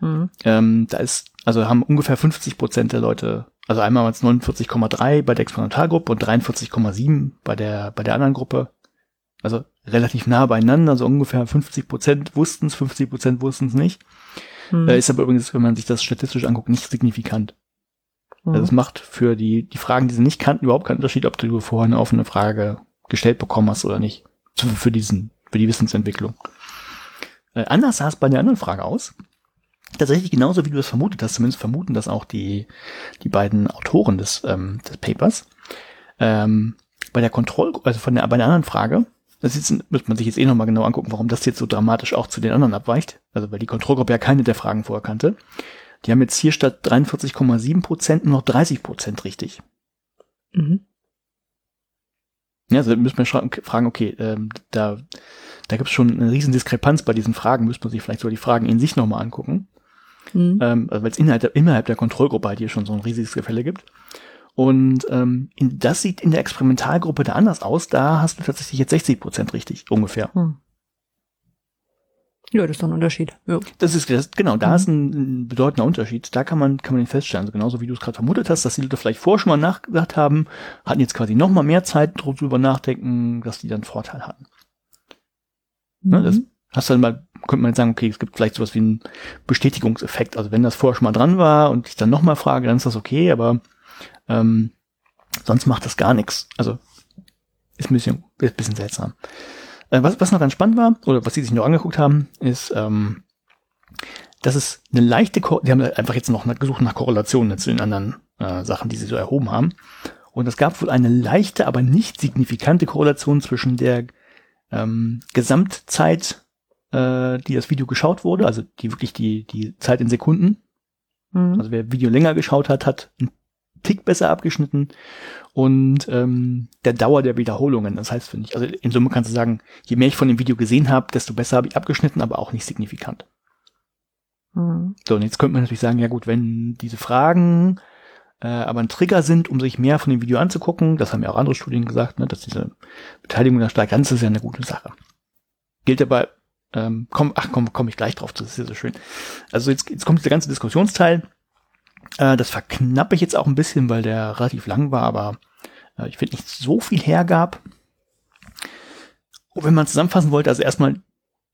Mhm. Ähm, da ist, also haben ungefähr 50 Prozent der Leute, also einmal waren es 49,3 bei der Experimentalgruppe und 43,7 bei der, bei der anderen Gruppe. Also relativ nah beieinander, also ungefähr 50 Prozent wussten es, 50 Prozent wussten es nicht. Mhm. Äh, ist aber übrigens, wenn man sich das statistisch anguckt, nicht signifikant. Mhm. Also es macht für die, die Fragen, die sie nicht kannten, überhaupt keinen Unterschied, ob du vorher eine offene Frage gestellt bekommen hast oder nicht. Für diesen für die Wissensentwicklung. Äh, anders sah es bei der anderen Frage aus. Tatsächlich genauso wie du es vermutet hast, zumindest vermuten das auch die, die beiden Autoren des, ähm, des Papers. Ähm, bei der Kontroll, also von der, bei der anderen Frage, das jetzt, müsste man sich jetzt eh nochmal genau angucken, warum das jetzt so dramatisch auch zu den anderen abweicht. Also weil die Kontrollgruppe ja keine der Fragen vorher kannte. Die haben jetzt hier statt 43,7 Prozent nur noch 30 Prozent richtig. Mhm. Ja, also müssen wir fragen, okay, ähm, da, da gibt es schon eine riesen Diskrepanz bei diesen Fragen, müsste man sich vielleicht so die Fragen in sich nochmal angucken. Mhm. Ähm, also weil es innerhalb der, innerhalb der Kontrollgruppe halt hier schon so ein riesiges Gefälle gibt. Und ähm, in, das sieht in der Experimentalgruppe da anders aus. Da hast du tatsächlich jetzt 60 Prozent richtig, ungefähr. Mhm. Ja, das ist doch ein Unterschied. Ja. Das ist das, genau, da mhm. ist ein, ein, bedeutender Unterschied. Da kann man kann man den feststellen. Also genauso wie du es gerade vermutet hast, dass die Leute vielleicht vorher schon mal nachgedacht haben, hatten jetzt quasi noch mal mehr Zeit drüber nachdenken, dass die dann Vorteil hatten. Mhm. Ne, das mhm. hast du dann mal könnte man jetzt sagen, okay, es gibt vielleicht sowas wie einen Bestätigungseffekt. Also wenn das vorher schon mal dran war und ich dann noch mal frage, dann ist das okay, aber ähm, sonst macht das gar nichts. Also ist ein bisschen, ist ein bisschen seltsam. Äh, was, was noch ganz spannend war, oder was sie sich noch angeguckt haben, ist, ähm, dass es eine leichte, Ko die haben einfach jetzt noch gesucht nach Korrelationen zu den anderen äh, Sachen, die sie so erhoben haben. Und es gab wohl eine leichte, aber nicht signifikante Korrelation zwischen der ähm, Gesamtzeit, äh, die das Video geschaut wurde, also die wirklich die, die Zeit in Sekunden, Mhm. Also wer Video länger geschaut hat, hat einen Tick besser abgeschnitten und ähm, der Dauer der Wiederholungen. Das heißt, finde ich, also in Summe kannst du sagen, je mehr ich von dem Video gesehen habe, desto besser habe ich abgeschnitten, aber auch nicht signifikant. Mhm. So, und jetzt könnte man natürlich sagen, ja gut, wenn diese Fragen äh, aber ein Trigger sind, um sich mehr von dem Video anzugucken, das haben ja auch andere Studien gesagt, ne, dass diese Beteiligung da steigt, dann ist ja eine gute Sache. Gilt aber, ähm, komm, ach komm, komme ich gleich drauf, das ist ja so schön. Also jetzt, jetzt kommt dieser ganze Diskussionsteil. Äh, das verknappe ich jetzt auch ein bisschen, weil der relativ lang war, aber äh, ich finde nicht so viel hergab. Und wenn man zusammenfassen wollte, also erstmal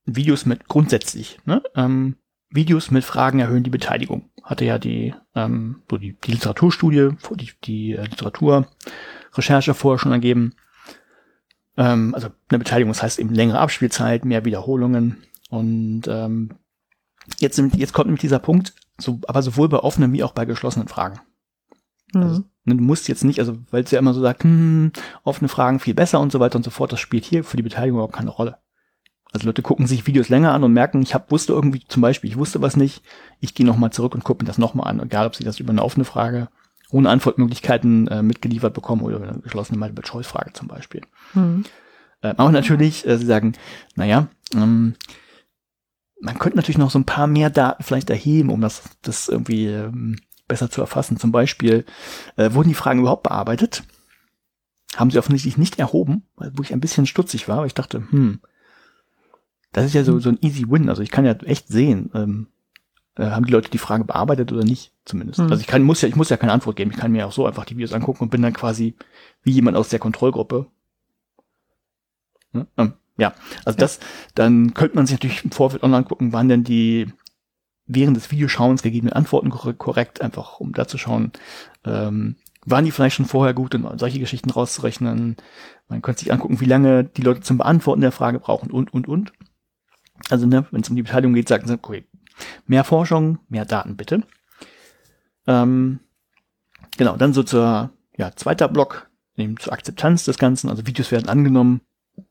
Videos mit grundsätzlich, ne? Ähm, Videos mit Fragen erhöhen die Beteiligung. Hatte ja die, ähm, so die, die Literaturstudie, die, die äh, Literaturrecherche vorher schon ergeben. Ähm, also eine Beteiligung, das heißt eben längere Abspielzeit, mehr Wiederholungen. Und ähm, jetzt, jetzt kommt nämlich dieser Punkt, so, aber sowohl bei offenen wie auch bei geschlossenen Fragen. Mhm. Also, ne, du musst jetzt nicht, also weil es ja immer so sagt, hm, offene Fragen viel besser und so weiter und so fort, das spielt hier für die Beteiligung überhaupt keine Rolle. Also Leute gucken sich Videos länger an und merken, ich hab, wusste irgendwie zum Beispiel, ich wusste was nicht, ich gehe nochmal zurück und gucke mir das nochmal an, egal ob sie das über eine offene Frage ohne Antwortmöglichkeiten äh, mitgeliefert bekommen oder eine geschlossene Multiple-Choice-Frage zum Beispiel. Mhm. Äh, aber natürlich, äh, sie sagen, naja, ähm, man könnte natürlich noch so ein paar mehr Daten vielleicht erheben, um das, das irgendwie ähm, besser zu erfassen. Zum Beispiel, äh, wurden die Fragen überhaupt bearbeitet? Haben sie offensichtlich nicht erhoben, wo ich ein bisschen stutzig war, aber ich dachte, hm, das ist ja so, so ein easy win. Also ich kann ja echt sehen, ähm, äh, haben die Leute die Frage bearbeitet oder nicht, zumindest. Mhm. Also ich kann, muss ja, ich muss ja keine Antwort geben. Ich kann mir auch so einfach die Videos angucken und bin dann quasi wie jemand aus der Kontrollgruppe. Ähm, ja, also ja. das, dann könnte man sich natürlich im Vorfeld online gucken, wann denn die während des Videoschauens gegebenen Antworten korrekt, einfach um da zu schauen, ähm, waren die vielleicht schon vorher gut und solche Geschichten rauszurechnen. Man könnte sich angucken, wie lange die Leute zum Beantworten der Frage brauchen und, und, und. Also, ne, wenn es um die Beteiligung geht, sagen sie, okay, mehr Forschung, mehr Daten bitte. Ähm, genau, dann so zur, ja, zweiter Block, eben zur Akzeptanz des Ganzen. Also Videos werden angenommen,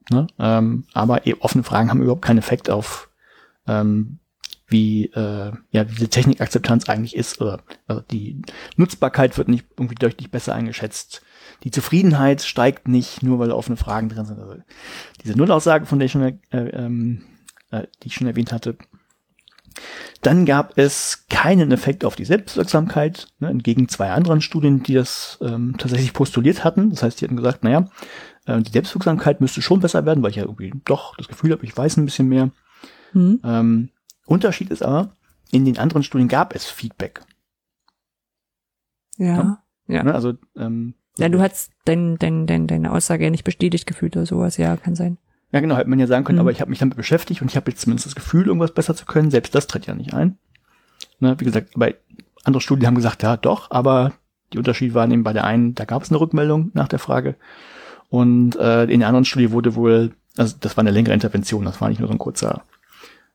ne, ähm, aber eh, offene Fragen haben überhaupt keinen Effekt auf, ähm, wie äh, ja diese Technikakzeptanz eigentlich ist oder also die Nutzbarkeit wird nicht irgendwie deutlich besser eingeschätzt. Die Zufriedenheit steigt nicht nur weil offene Fragen drin sind. Also diese Nullaussage, von der ich schon äh, ähm, äh, die ich schon erwähnt hatte. Dann gab es keinen Effekt auf die Selbstwirksamkeit, ne, entgegen zwei anderen Studien, die das ähm, tatsächlich postuliert hatten. Das heißt, die hatten gesagt, naja, äh, die Selbstwirksamkeit müsste schon besser werden, weil ich ja irgendwie doch das Gefühl habe, ich weiß ein bisschen mehr. Mhm. Ähm, Unterschied ist aber, in den anderen Studien gab es Feedback. Ja. Ja. ja. Ne, also, ähm, ja, du hast dein, dein, dein, deine Aussage nicht bestätigt gefühlt oder sowas, ja, kann sein. Ja, genau, hätte man ja sagen können, mhm. aber ich habe mich damit beschäftigt und ich habe jetzt zumindest das Gefühl, irgendwas besser zu können. Selbst das tritt ja nicht ein. Ne, wie gesagt, bei andere Studien haben gesagt, ja doch, aber die Unterschiede waren eben bei der einen, da gab es eine Rückmeldung nach der Frage. Und äh, in der anderen Studie wurde wohl, also das war eine längere Intervention, das war nicht nur so ein kurzer,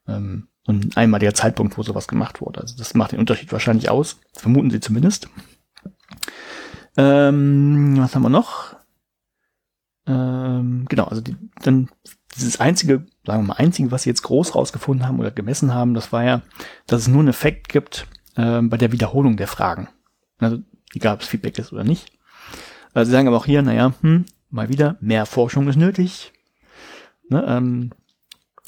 ähm, und einmal der Zeitpunkt, wo sowas gemacht wurde. Also das macht den Unterschied wahrscheinlich aus. vermuten sie zumindest. Ähm, was haben wir noch? Ähm, genau, also die, dann dieses einzige, sagen wir mal, einzige, was sie jetzt groß rausgefunden haben oder gemessen haben, das war ja, dass es nur einen Effekt gibt ähm, bei der Wiederholung der Fragen. Also egal, ob es Feedback ist oder nicht. Also sie sagen aber auch hier, naja, hm, mal wieder, mehr Forschung ist nötig. Ne, ähm,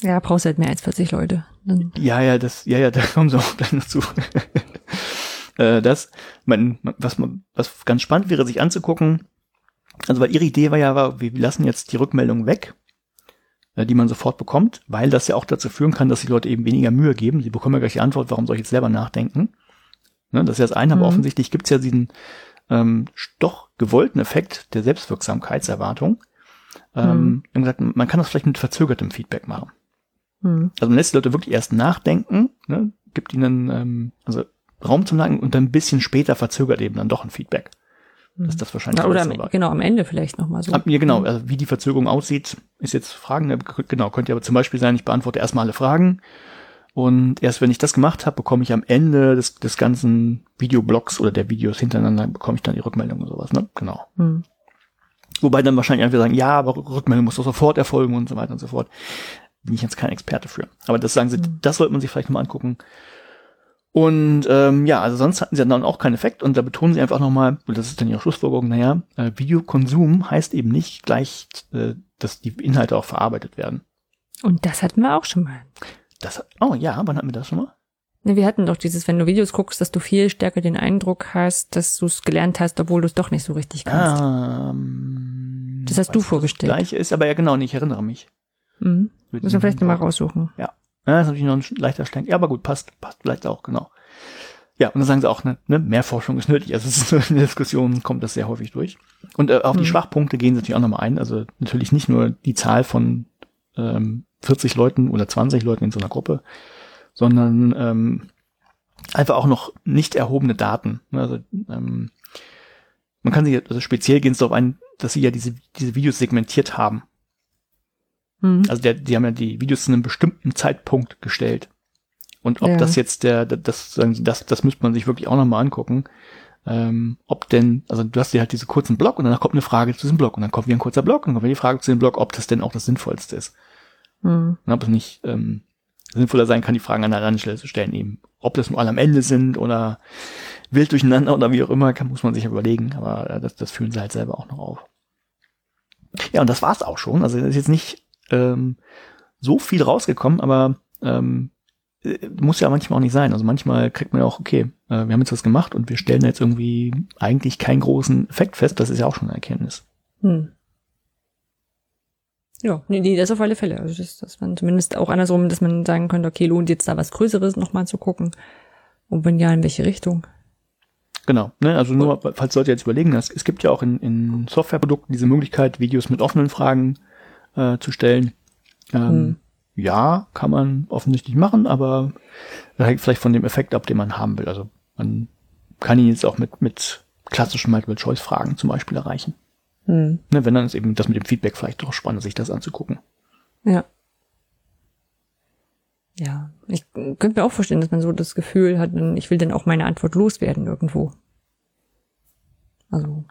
ja, brauchst halt mehr als 40 Leute. Dann ja, ja, das, ja, ja, (laughs) da kommen sie auch gleich noch zu. (laughs) äh, das, man, was man, was ganz spannend wäre, sich anzugucken, also weil ihre Idee war ja, war, wir lassen jetzt die Rückmeldung weg, äh, die man sofort bekommt, weil das ja auch dazu führen kann, dass die Leute eben weniger Mühe geben. Sie bekommen ja gleich die Antwort, warum soll ich jetzt selber nachdenken? Ne, das ist ja das eine, mhm. aber offensichtlich gibt's ja diesen ähm, doch gewollten Effekt der Selbstwirksamkeitserwartung. Ähm, mhm. gesagt, man kann das vielleicht mit verzögertem Feedback machen. Mhm. Also man lässt die Leute wirklich erst nachdenken, ne, gibt ihnen ähm, also Raum zum Nachdenken und dann ein bisschen später verzögert eben dann doch ein Feedback. Das ist das wahrscheinlich. Oder am, genau, am Ende vielleicht nochmal so. Ja, genau. Also wie die Verzögerung aussieht, ist jetzt Fragen. Ne, genau, könnte aber zum Beispiel sein, ich beantworte erstmal alle Fragen. Und erst wenn ich das gemacht habe, bekomme ich am Ende des, des ganzen Videoblocks oder der Videos hintereinander, bekomme ich dann die Rückmeldung und sowas, ne? Genau. Mhm. Wobei dann wahrscheinlich einfach sagen, ja, aber Rückmeldung muss doch sofort erfolgen und so weiter und so fort. Bin ich jetzt kein Experte für. Aber das sagen sie, mhm. das sollte man sich vielleicht mal angucken. Und ähm, ja, also sonst hatten sie dann auch keinen Effekt und da betonen sie einfach nochmal, und das ist dann ihre Schlussfolgerung, naja, äh, Videokonsum heißt eben nicht gleich, äh, dass die Inhalte auch verarbeitet werden. Und das hatten wir auch schon mal. Das, oh ja, wann hatten wir das schon mal? Ne, wir hatten doch dieses, wenn du Videos guckst, dass du viel stärker den Eindruck hast, dass du es gelernt hast, obwohl du es doch nicht so richtig kannst. Ähm, das hast du vorgestellt. Das gleiche ist, aber ja genau, ich erinnere mich. Mhm. Müssen wir vielleicht nochmal raussuchen. Ja. Ja, das ist natürlich noch ein leichter Schlenk. Ja, aber gut, passt, passt vielleicht auch, genau. Ja, und dann sagen sie auch, ne, ne mehr Forschung ist nötig. Also (laughs) ist in der Diskussion kommt das sehr häufig durch. Und äh, auf mhm. die Schwachpunkte gehen sie natürlich auch nochmal ein. Also natürlich nicht nur die Zahl von ähm, 40 Leuten oder 20 Leuten in so einer Gruppe, sondern ähm, einfach auch noch nicht erhobene Daten. Also ähm, man kann sich, also speziell gehen sie darauf ein, dass sie ja diese, diese Videos segmentiert haben. Mhm. Also der, die haben ja die Videos zu einem bestimmten Zeitpunkt gestellt. Und ob ja. das jetzt der, das, sie, das, das müsste man sich wirklich auch nochmal angucken. Ähm, ob denn, also du hast ja halt diese kurzen Block und danach kommt eine Frage zu diesem Block und dann kommt wieder ein kurzer Block und dann kommt wieder die Frage zu dem Block, ob das denn auch das Sinnvollste ist. Mhm. Und ob es nicht ähm, sinnvoller sein kann, die Fragen an der anderen Stelle zu stellen, eben ob das nur alle am Ende sind oder wild durcheinander oder wie auch immer, kann, muss man sich überlegen, aber das, das fühlen sie halt selber auch noch auf. Ja, und das war's auch schon. Also das ist jetzt nicht ähm, so viel rausgekommen, aber ähm, äh, muss ja manchmal auch nicht sein. Also manchmal kriegt man ja auch, okay, äh, wir haben jetzt was gemacht und wir stellen jetzt irgendwie eigentlich keinen großen Effekt fest. Das ist ja auch schon eine Erkenntnis. Hm. Ja, nee, nee, das auf alle Fälle. Also das, dass man zumindest auch andersrum, dass man sagen könnte, okay, lohnt jetzt da was Größeres nochmal zu gucken. Und wenn ja, in welche Richtung? Genau, ne, also nur, falls Leute jetzt überlegen, es, es gibt ja auch in, in Softwareprodukten diese Möglichkeit, Videos mit offenen Fragen äh, zu stellen. Ähm, hm. Ja, kann man offensichtlich machen, aber hängt vielleicht von dem Effekt ab, den man haben will. Also man kann ihn jetzt auch mit, mit klassischen Multiple-Choice-Fragen zum Beispiel erreichen. Hm. Ne, wenn dann ist eben das mit dem Feedback vielleicht doch spannend, sich das anzugucken. Ja. Ja, ich könnte mir auch vorstellen, dass man so das Gefühl hat, ich will dann auch meine Antwort loswerden irgendwo. Also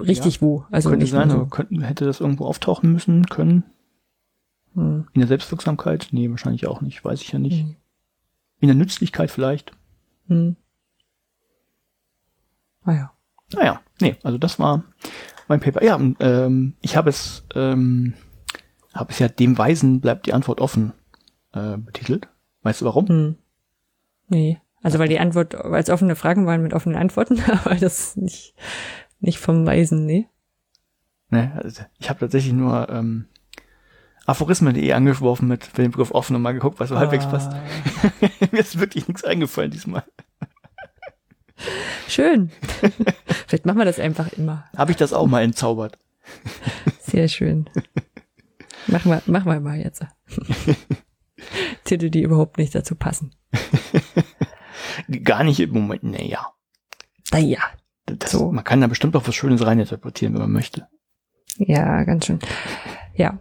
richtig ja, wo. Also könnte sein, so. könnten, hätte das irgendwo auftauchen müssen können. Hm. In der Selbstwirksamkeit? Nee, wahrscheinlich auch nicht, weiß ich ja nicht. Hm. In der Nützlichkeit vielleicht. Hm. Ah ja. Naja, nee, also das war mein Paper. Ja, ähm, ich habe es, ähm, habe es ja dem Weisen bleibt die Antwort offen äh, betitelt. Weißt du warum? Hm. Nee. Also weil die Antwort, weil es offene Fragen waren mit offenen Antworten, (laughs) aber das nicht, nicht vom Weisen, nee. Nee, also ich habe tatsächlich nur ähm, Aphorismen.de angeworfen mit dem Begriff offen und mal geguckt, was so ah. halbwegs passt. (laughs) Mir ist wirklich nichts eingefallen diesmal. Schön. (laughs) Vielleicht machen wir das einfach immer. Habe ich das auch mal entzaubert. Sehr schön. Machen wir, machen wir mal jetzt. (laughs) Titel, die überhaupt nicht dazu passen. Gar nicht im Moment, naja. Naja. Das, so. Man kann da bestimmt auch was Schönes reininterpretieren, wenn man möchte. Ja, ganz schön. Ja.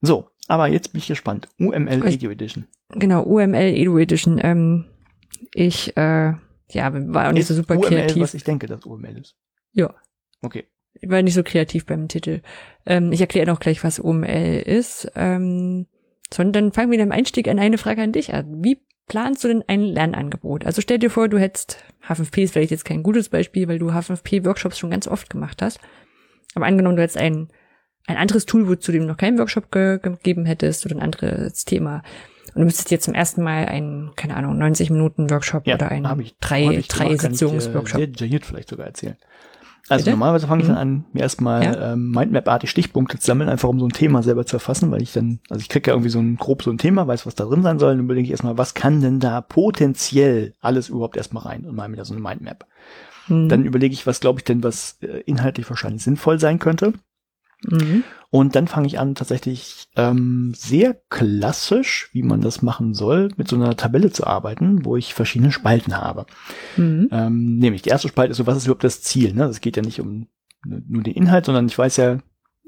So, aber jetzt bin ich gespannt. UML Edu Edition. Genau, UML Edu Edition. Ähm, ich, äh, ja, war auch nicht ist so super UML, kreativ. was ich denke, dass UML ist. Ja. Okay. Ich war nicht so kreativ beim Titel. Ähm, ich erkläre noch gleich, was UML ist. Ähm, sondern fangen wir im Einstieg an eine Frage an dich an. Wie planst du denn ein Lernangebot? Also stell dir vor, du hättest H5P ist vielleicht jetzt kein gutes Beispiel, weil du H5P-Workshops schon ganz oft gemacht hast. Aber angenommen, du hättest ein, ein anderes Tool, wozu du noch keinen Workshop ge gegeben hättest oder ein anderes Thema. Und du müsstest dir zum ersten Mal einen, keine Ahnung, 90 Minuten Workshop ja, oder einen ich, drei, drei Sitzungsworkshop. Sehr detailliert vielleicht sogar erzählen. Also Bitte? normalerweise fange ich dann mhm. an, mir erstmal ja? ähm, Mindmap-artig Stichpunkte zu sammeln, einfach um so ein Thema selber zu erfassen, weil ich dann, also ich kriege ja irgendwie so ein grob so ein Thema, weiß, was da drin sein soll, und dann überlege ich erstmal, was kann denn da potenziell alles überhaupt erstmal rein und mal mir da so eine Mindmap. Mhm. Dann überlege ich, was glaube ich denn, was äh, inhaltlich wahrscheinlich sinnvoll sein könnte. Mhm. Und dann fange ich an, tatsächlich ähm, sehr klassisch, wie man das machen soll, mit so einer Tabelle zu arbeiten, wo ich verschiedene Spalten habe. Mhm. Ähm, nämlich die erste Spalte ist so, was ist überhaupt das Ziel? Ne? Es geht ja nicht um nur den Inhalt, sondern ich weiß ja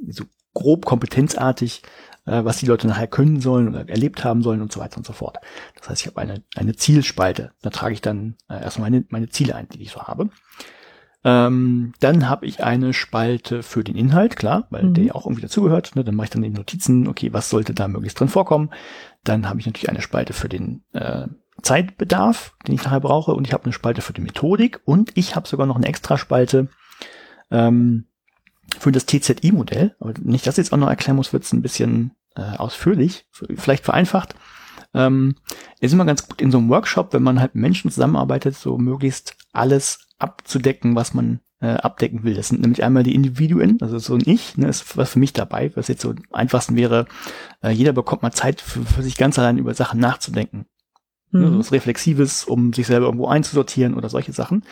so grob kompetenzartig, äh, was die Leute nachher können sollen oder erlebt haben sollen und so weiter und so fort. Das heißt, ich habe eine, eine Zielspalte. Da trage ich dann äh, erstmal meine, meine Ziele ein, die ich so habe. Ähm, dann habe ich eine Spalte für den Inhalt, klar, weil mhm. der ja auch irgendwie dazugehört. Ne? Dann mache ich dann die Notizen, okay, was sollte da möglichst drin vorkommen. Dann habe ich natürlich eine Spalte für den äh, Zeitbedarf, den ich nachher brauche, und ich habe eine Spalte für die Methodik und ich habe sogar noch eine Extraspalte ähm, für das TZI-Modell. Aber nicht, dass ich jetzt auch noch erklären muss, wird es ein bisschen äh, ausführlich, vielleicht vereinfacht. Ähm, ist immer ganz gut in so einem Workshop, wenn man halt mit Menschen zusammenarbeitet, so möglichst alles abzudecken, was man äh, abdecken will. Das sind nämlich einmal die Individuen, also so ein Ich, ne, ist was für mich dabei, was jetzt so am einfachsten wäre, äh, jeder bekommt mal Zeit für, für sich ganz allein über Sachen nachzudenken. Ne, mhm. Ne, so was Reflexives, um sich selber irgendwo einzusortieren oder solche Sachen.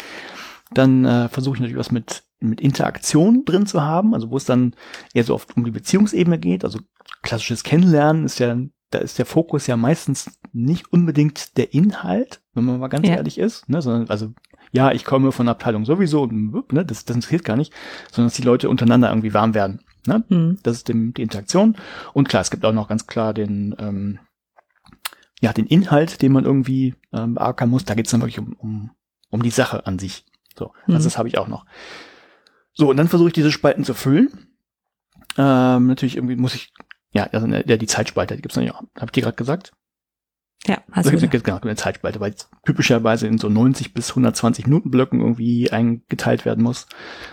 Dann äh, versuche ich natürlich was mit, mit Interaktion drin zu haben, also wo es dann eher so oft um die Beziehungsebene geht. Also klassisches Kennenlernen ist ja, da ist der Fokus ja meistens nicht unbedingt der Inhalt, wenn man mal ganz ja. ehrlich ist, ne, sondern also ja, ich komme von Abteilung sowieso, ne, das, das interessiert gar nicht, sondern dass die Leute untereinander irgendwie warm werden. Ne? Mhm. Das ist dem, die Interaktion. Und klar, es gibt auch noch ganz klar den, ähm, ja, den Inhalt, den man irgendwie ähm, beackern muss. Da geht es dann wirklich um, um, um die Sache an sich. So, mhm. also das habe ich auch noch. So, und dann versuche ich diese Spalten zu füllen. Ähm, natürlich irgendwie muss ich, ja, also der, die Zeitspalte, die gibt's noch nicht, habe ich dir gerade gesagt. Ja, also also genau, eine Zeitspalte, weil typischerweise in so 90 bis 120 Minuten Blöcken irgendwie eingeteilt werden muss.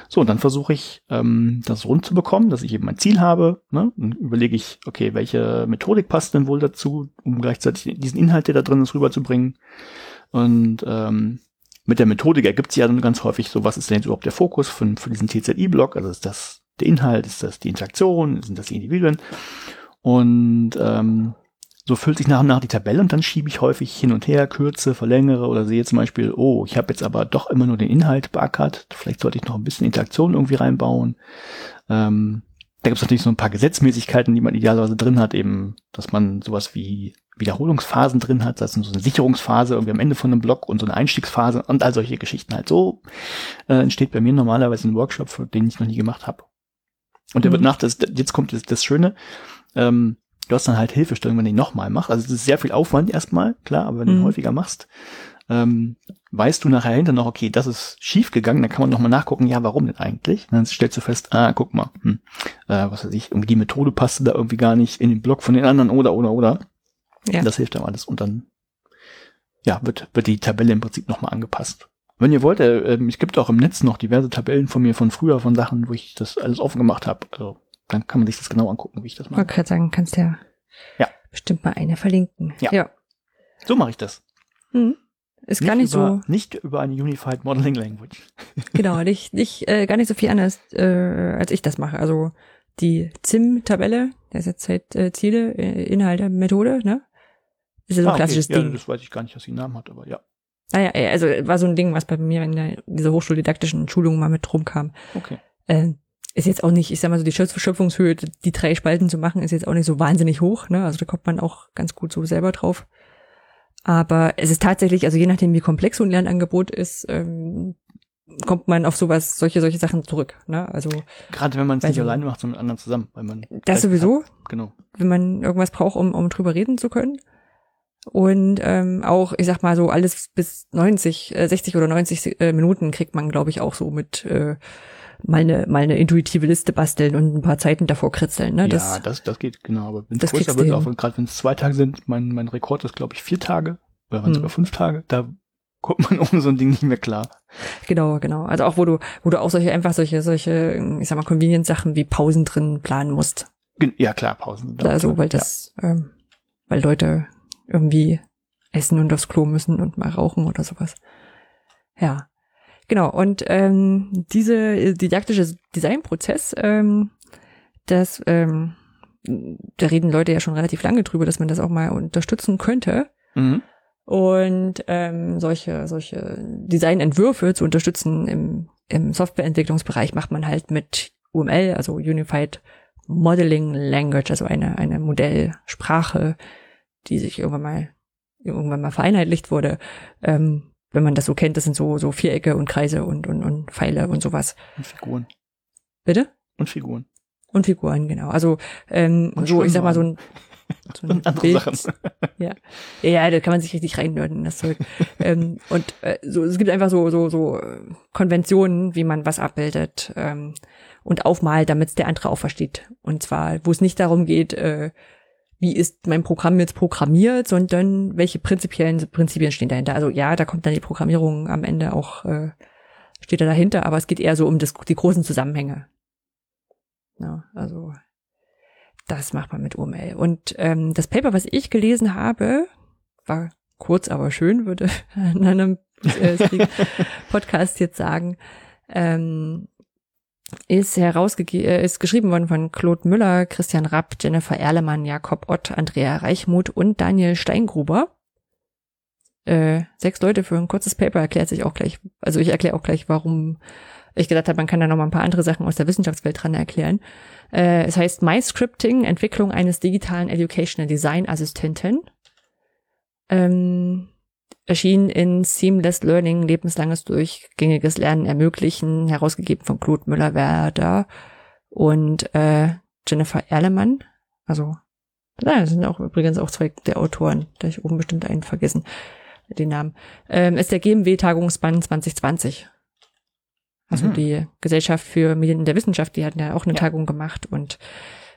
So, und dann versuche ich, ähm, das rund zu bekommen, dass ich eben mein Ziel habe. Ne? Dann überlege ich, okay, welche Methodik passt denn wohl dazu, um gleichzeitig diesen Inhalt, der da drin ist, rüberzubringen. Und ähm, mit der Methodik ergibt sich ja dann ganz häufig so, was ist denn jetzt überhaupt der Fokus für, für diesen TZI-Block? Also ist das der Inhalt, ist das die Interaktion, sind das die Individuen? Und ähm, so füllt sich nach und nach die Tabelle und dann schiebe ich häufig hin und her, kürze, verlängere oder sehe zum Beispiel, oh, ich habe jetzt aber doch immer nur den Inhalt beackert, vielleicht sollte ich noch ein bisschen Interaktion irgendwie reinbauen. Ähm, da gibt es natürlich so ein paar Gesetzmäßigkeiten, die man idealerweise drin hat, eben, dass man sowas wie Wiederholungsphasen drin hat, das ist so eine Sicherungsphase irgendwie am Ende von einem Block und so eine Einstiegsphase und all solche Geschichten halt. So äh, entsteht bei mir normalerweise ein Workshop, den ich noch nie gemacht habe. Und der mhm. wird nach, das, jetzt kommt das, das Schöne, ähm, du hast dann halt Hilfestellung, wenn du ihn nochmal machst. Also es ist sehr viel Aufwand erstmal, klar, aber wenn du ihn mhm. häufiger machst, ähm, weißt du nachher hinter noch, okay, das ist schief gegangen, dann kann man nochmal nachgucken, ja, warum denn eigentlich? Und dann stellst du fest, ah, guck mal, hm, äh, was weiß ich, irgendwie die Methode passte da irgendwie gar nicht in den Block von den anderen oder, oder, oder. Ja. Das hilft dann alles und dann, ja, wird, wird die Tabelle im Prinzip nochmal angepasst. Wenn ihr wollt, äh, es gibt auch im Netz noch diverse Tabellen von mir von früher, von Sachen, wo ich das alles offen gemacht habe. Also dann kann man sich das genau angucken, wie ich das mache. Ich wollte gerade sagen, kannst ja, ja bestimmt mal eine verlinken. Ja. ja. So mache ich das. Mhm. Ist nicht gar nicht über, so. Nicht über eine Unified Modeling Language. (laughs) genau, nicht, nicht äh, gar nicht so viel anders, äh, als ich das mache. Also die ZIM-Tabelle, der ist jetzt halt äh, Ziele, äh, Inhalte, Methode, ne? Ist ja so ein ah, klassisches okay. Ding. Ja, das weiß ich gar nicht, was die Namen hat, aber ja. Naja, ah also war so ein Ding, was bei mir in der, dieser hochschuldidaktischen Schulung mal mit rumkam. Okay. Äh, ist jetzt auch nicht, ich sag mal so, die Schöpfungshöhe, die drei Spalten zu machen, ist jetzt auch nicht so wahnsinnig hoch, ne? Also da kommt man auch ganz gut so selber drauf. Aber es ist tatsächlich, also je nachdem, wie komplex so ein Lernangebot ist, ähm, kommt man auf sowas, solche, solche Sachen zurück. Ne? Also gerade wenn man es nicht alleine macht, sondern mit anderen zusammen, weil man das sowieso. Hat, genau. Wenn man irgendwas braucht, um, um drüber reden zu können. Und ähm, auch, ich sag mal so, alles bis 90, äh, 60 oder 90 äh, Minuten kriegt man, glaube ich, auch so mit äh, mal eine, mal eine intuitive Liste basteln und ein paar Zeiten davor kritzeln. Ne? Das, ja, das, das geht genau. Aber wenn es größer wird, auch gerade wenn es zwei Tage sind, mein, mein Rekord ist, glaube ich, vier Tage oder waren hm. sogar fünf Tage, da kommt man (laughs) ohne so ein Ding nicht mehr klar. Genau, genau. Also auch wo du, wo du auch solche einfach solche, solche, ich sag mal, Convenience-Sachen wie Pausen drin planen musst. Ja, klar, Pausen. Also, weil das, ja. ähm, weil Leute irgendwie essen und aufs Klo müssen und mal rauchen oder sowas. Ja. Genau, und ähm, diese didaktische Designprozess, ähm, das, ähm, da reden Leute ja schon relativ lange drüber, dass man das auch mal unterstützen könnte. Mhm. Und ähm, solche, solche Designentwürfe zu unterstützen im, im Softwareentwicklungsbereich macht man halt mit UML, also Unified Modeling Language, also eine, eine Modellsprache, die sich irgendwann mal, irgendwann mal vereinheitlicht wurde. Ähm, wenn man das so kennt, das sind so, so Vierecke und Kreise und, und, und Pfeile und sowas. Und Figuren. Bitte? Und Figuren. Und Figuren, genau. Also ähm, und so, ich sag mal, so ein, so ein (laughs) andere Bild. Sachen. Ja. ja, da kann man sich richtig reinnörden, das Zeug. (laughs) ähm, und äh, so, es gibt einfach so, so, so äh, Konventionen, wie man was abbildet ähm, und aufmalt, damit es der andere auch versteht. Und zwar, wo es nicht darum geht, äh, wie ist mein Programm jetzt programmiert, sondern welche prinzipiellen Prinzipien stehen dahinter. Also ja, da kommt dann die Programmierung am Ende auch, äh, steht da dahinter, aber es geht eher so um das, die großen Zusammenhänge. Ja, also das macht man mit UML. Und ähm, das Paper, was ich gelesen habe, war kurz, aber schön, würde (laughs) in einem äh, Podcast jetzt sagen, ähm, ist herausgegeben, äh, ist geschrieben worden von Claude Müller, Christian Rapp, Jennifer Erlemann, Jakob Ott, Andrea Reichmuth und Daniel Steingruber. Äh, sechs Leute für ein kurzes Paper erklärt sich auch gleich. Also ich erkläre auch gleich, warum ich gedacht habe, man kann da noch mal ein paar andere Sachen aus der Wissenschaftswelt dran erklären. Äh, es heißt MyScripting, Entwicklung eines digitalen Educational Design Assistenten. Ähm, erschien in Seamless Learning, lebenslanges durchgängiges Lernen ermöglichen, herausgegeben von Claude Müller-Werder und äh, Jennifer Erlemann. Also, ja, das sind auch übrigens auch zwei der Autoren, da ich oben bestimmt einen vergessen, den Namen. Ähm, ist der GMW-Tagungsband 2020. Also mhm. die Gesellschaft für Medien in der Wissenschaft, die hatten ja auch eine ja. Tagung gemacht und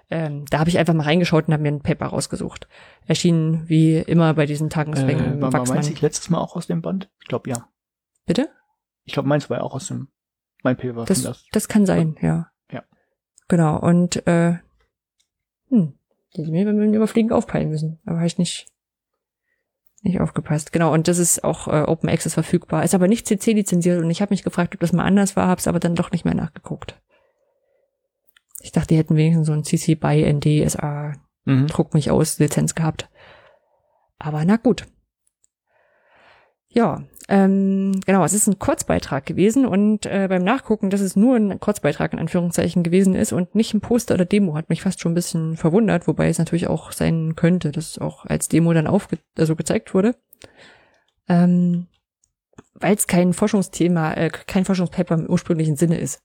ähm, da habe ich einfach mal reingeschaut und habe mir ein Paper rausgesucht. Erschienen wie immer bei diesen Tagungsringen. Äh, war, war meins letztes Mal auch aus dem Band? Ich glaube ja. Bitte? Ich glaube meins war ja auch aus dem mein Paper. Das, das. das kann sein, ja. Ja. Genau und äh, hm, die mir beim Überfliegen aufpeilen müssen, aber habe ich nicht nicht aufgepasst. Genau, und das ist auch äh, Open Access verfügbar. Ist aber nicht CC lizenziert und ich habe mich gefragt, ob das mal anders war, habe es aber dann doch nicht mehr nachgeguckt. Ich dachte, die hätten wenigstens so ein CC by ND SA mhm. Druck mich aus Lizenz gehabt. Aber na gut. Ja, ähm, genau, es ist ein Kurzbeitrag gewesen und äh, beim Nachgucken, dass es nur ein Kurzbeitrag in Anführungszeichen gewesen ist und nicht ein Poster oder Demo, hat mich fast schon ein bisschen verwundert, wobei es natürlich auch sein könnte, dass es auch als Demo dann aufge also gezeigt wurde. Ähm, Weil es kein Forschungsthema, äh, kein Forschungspaper im ursprünglichen Sinne ist.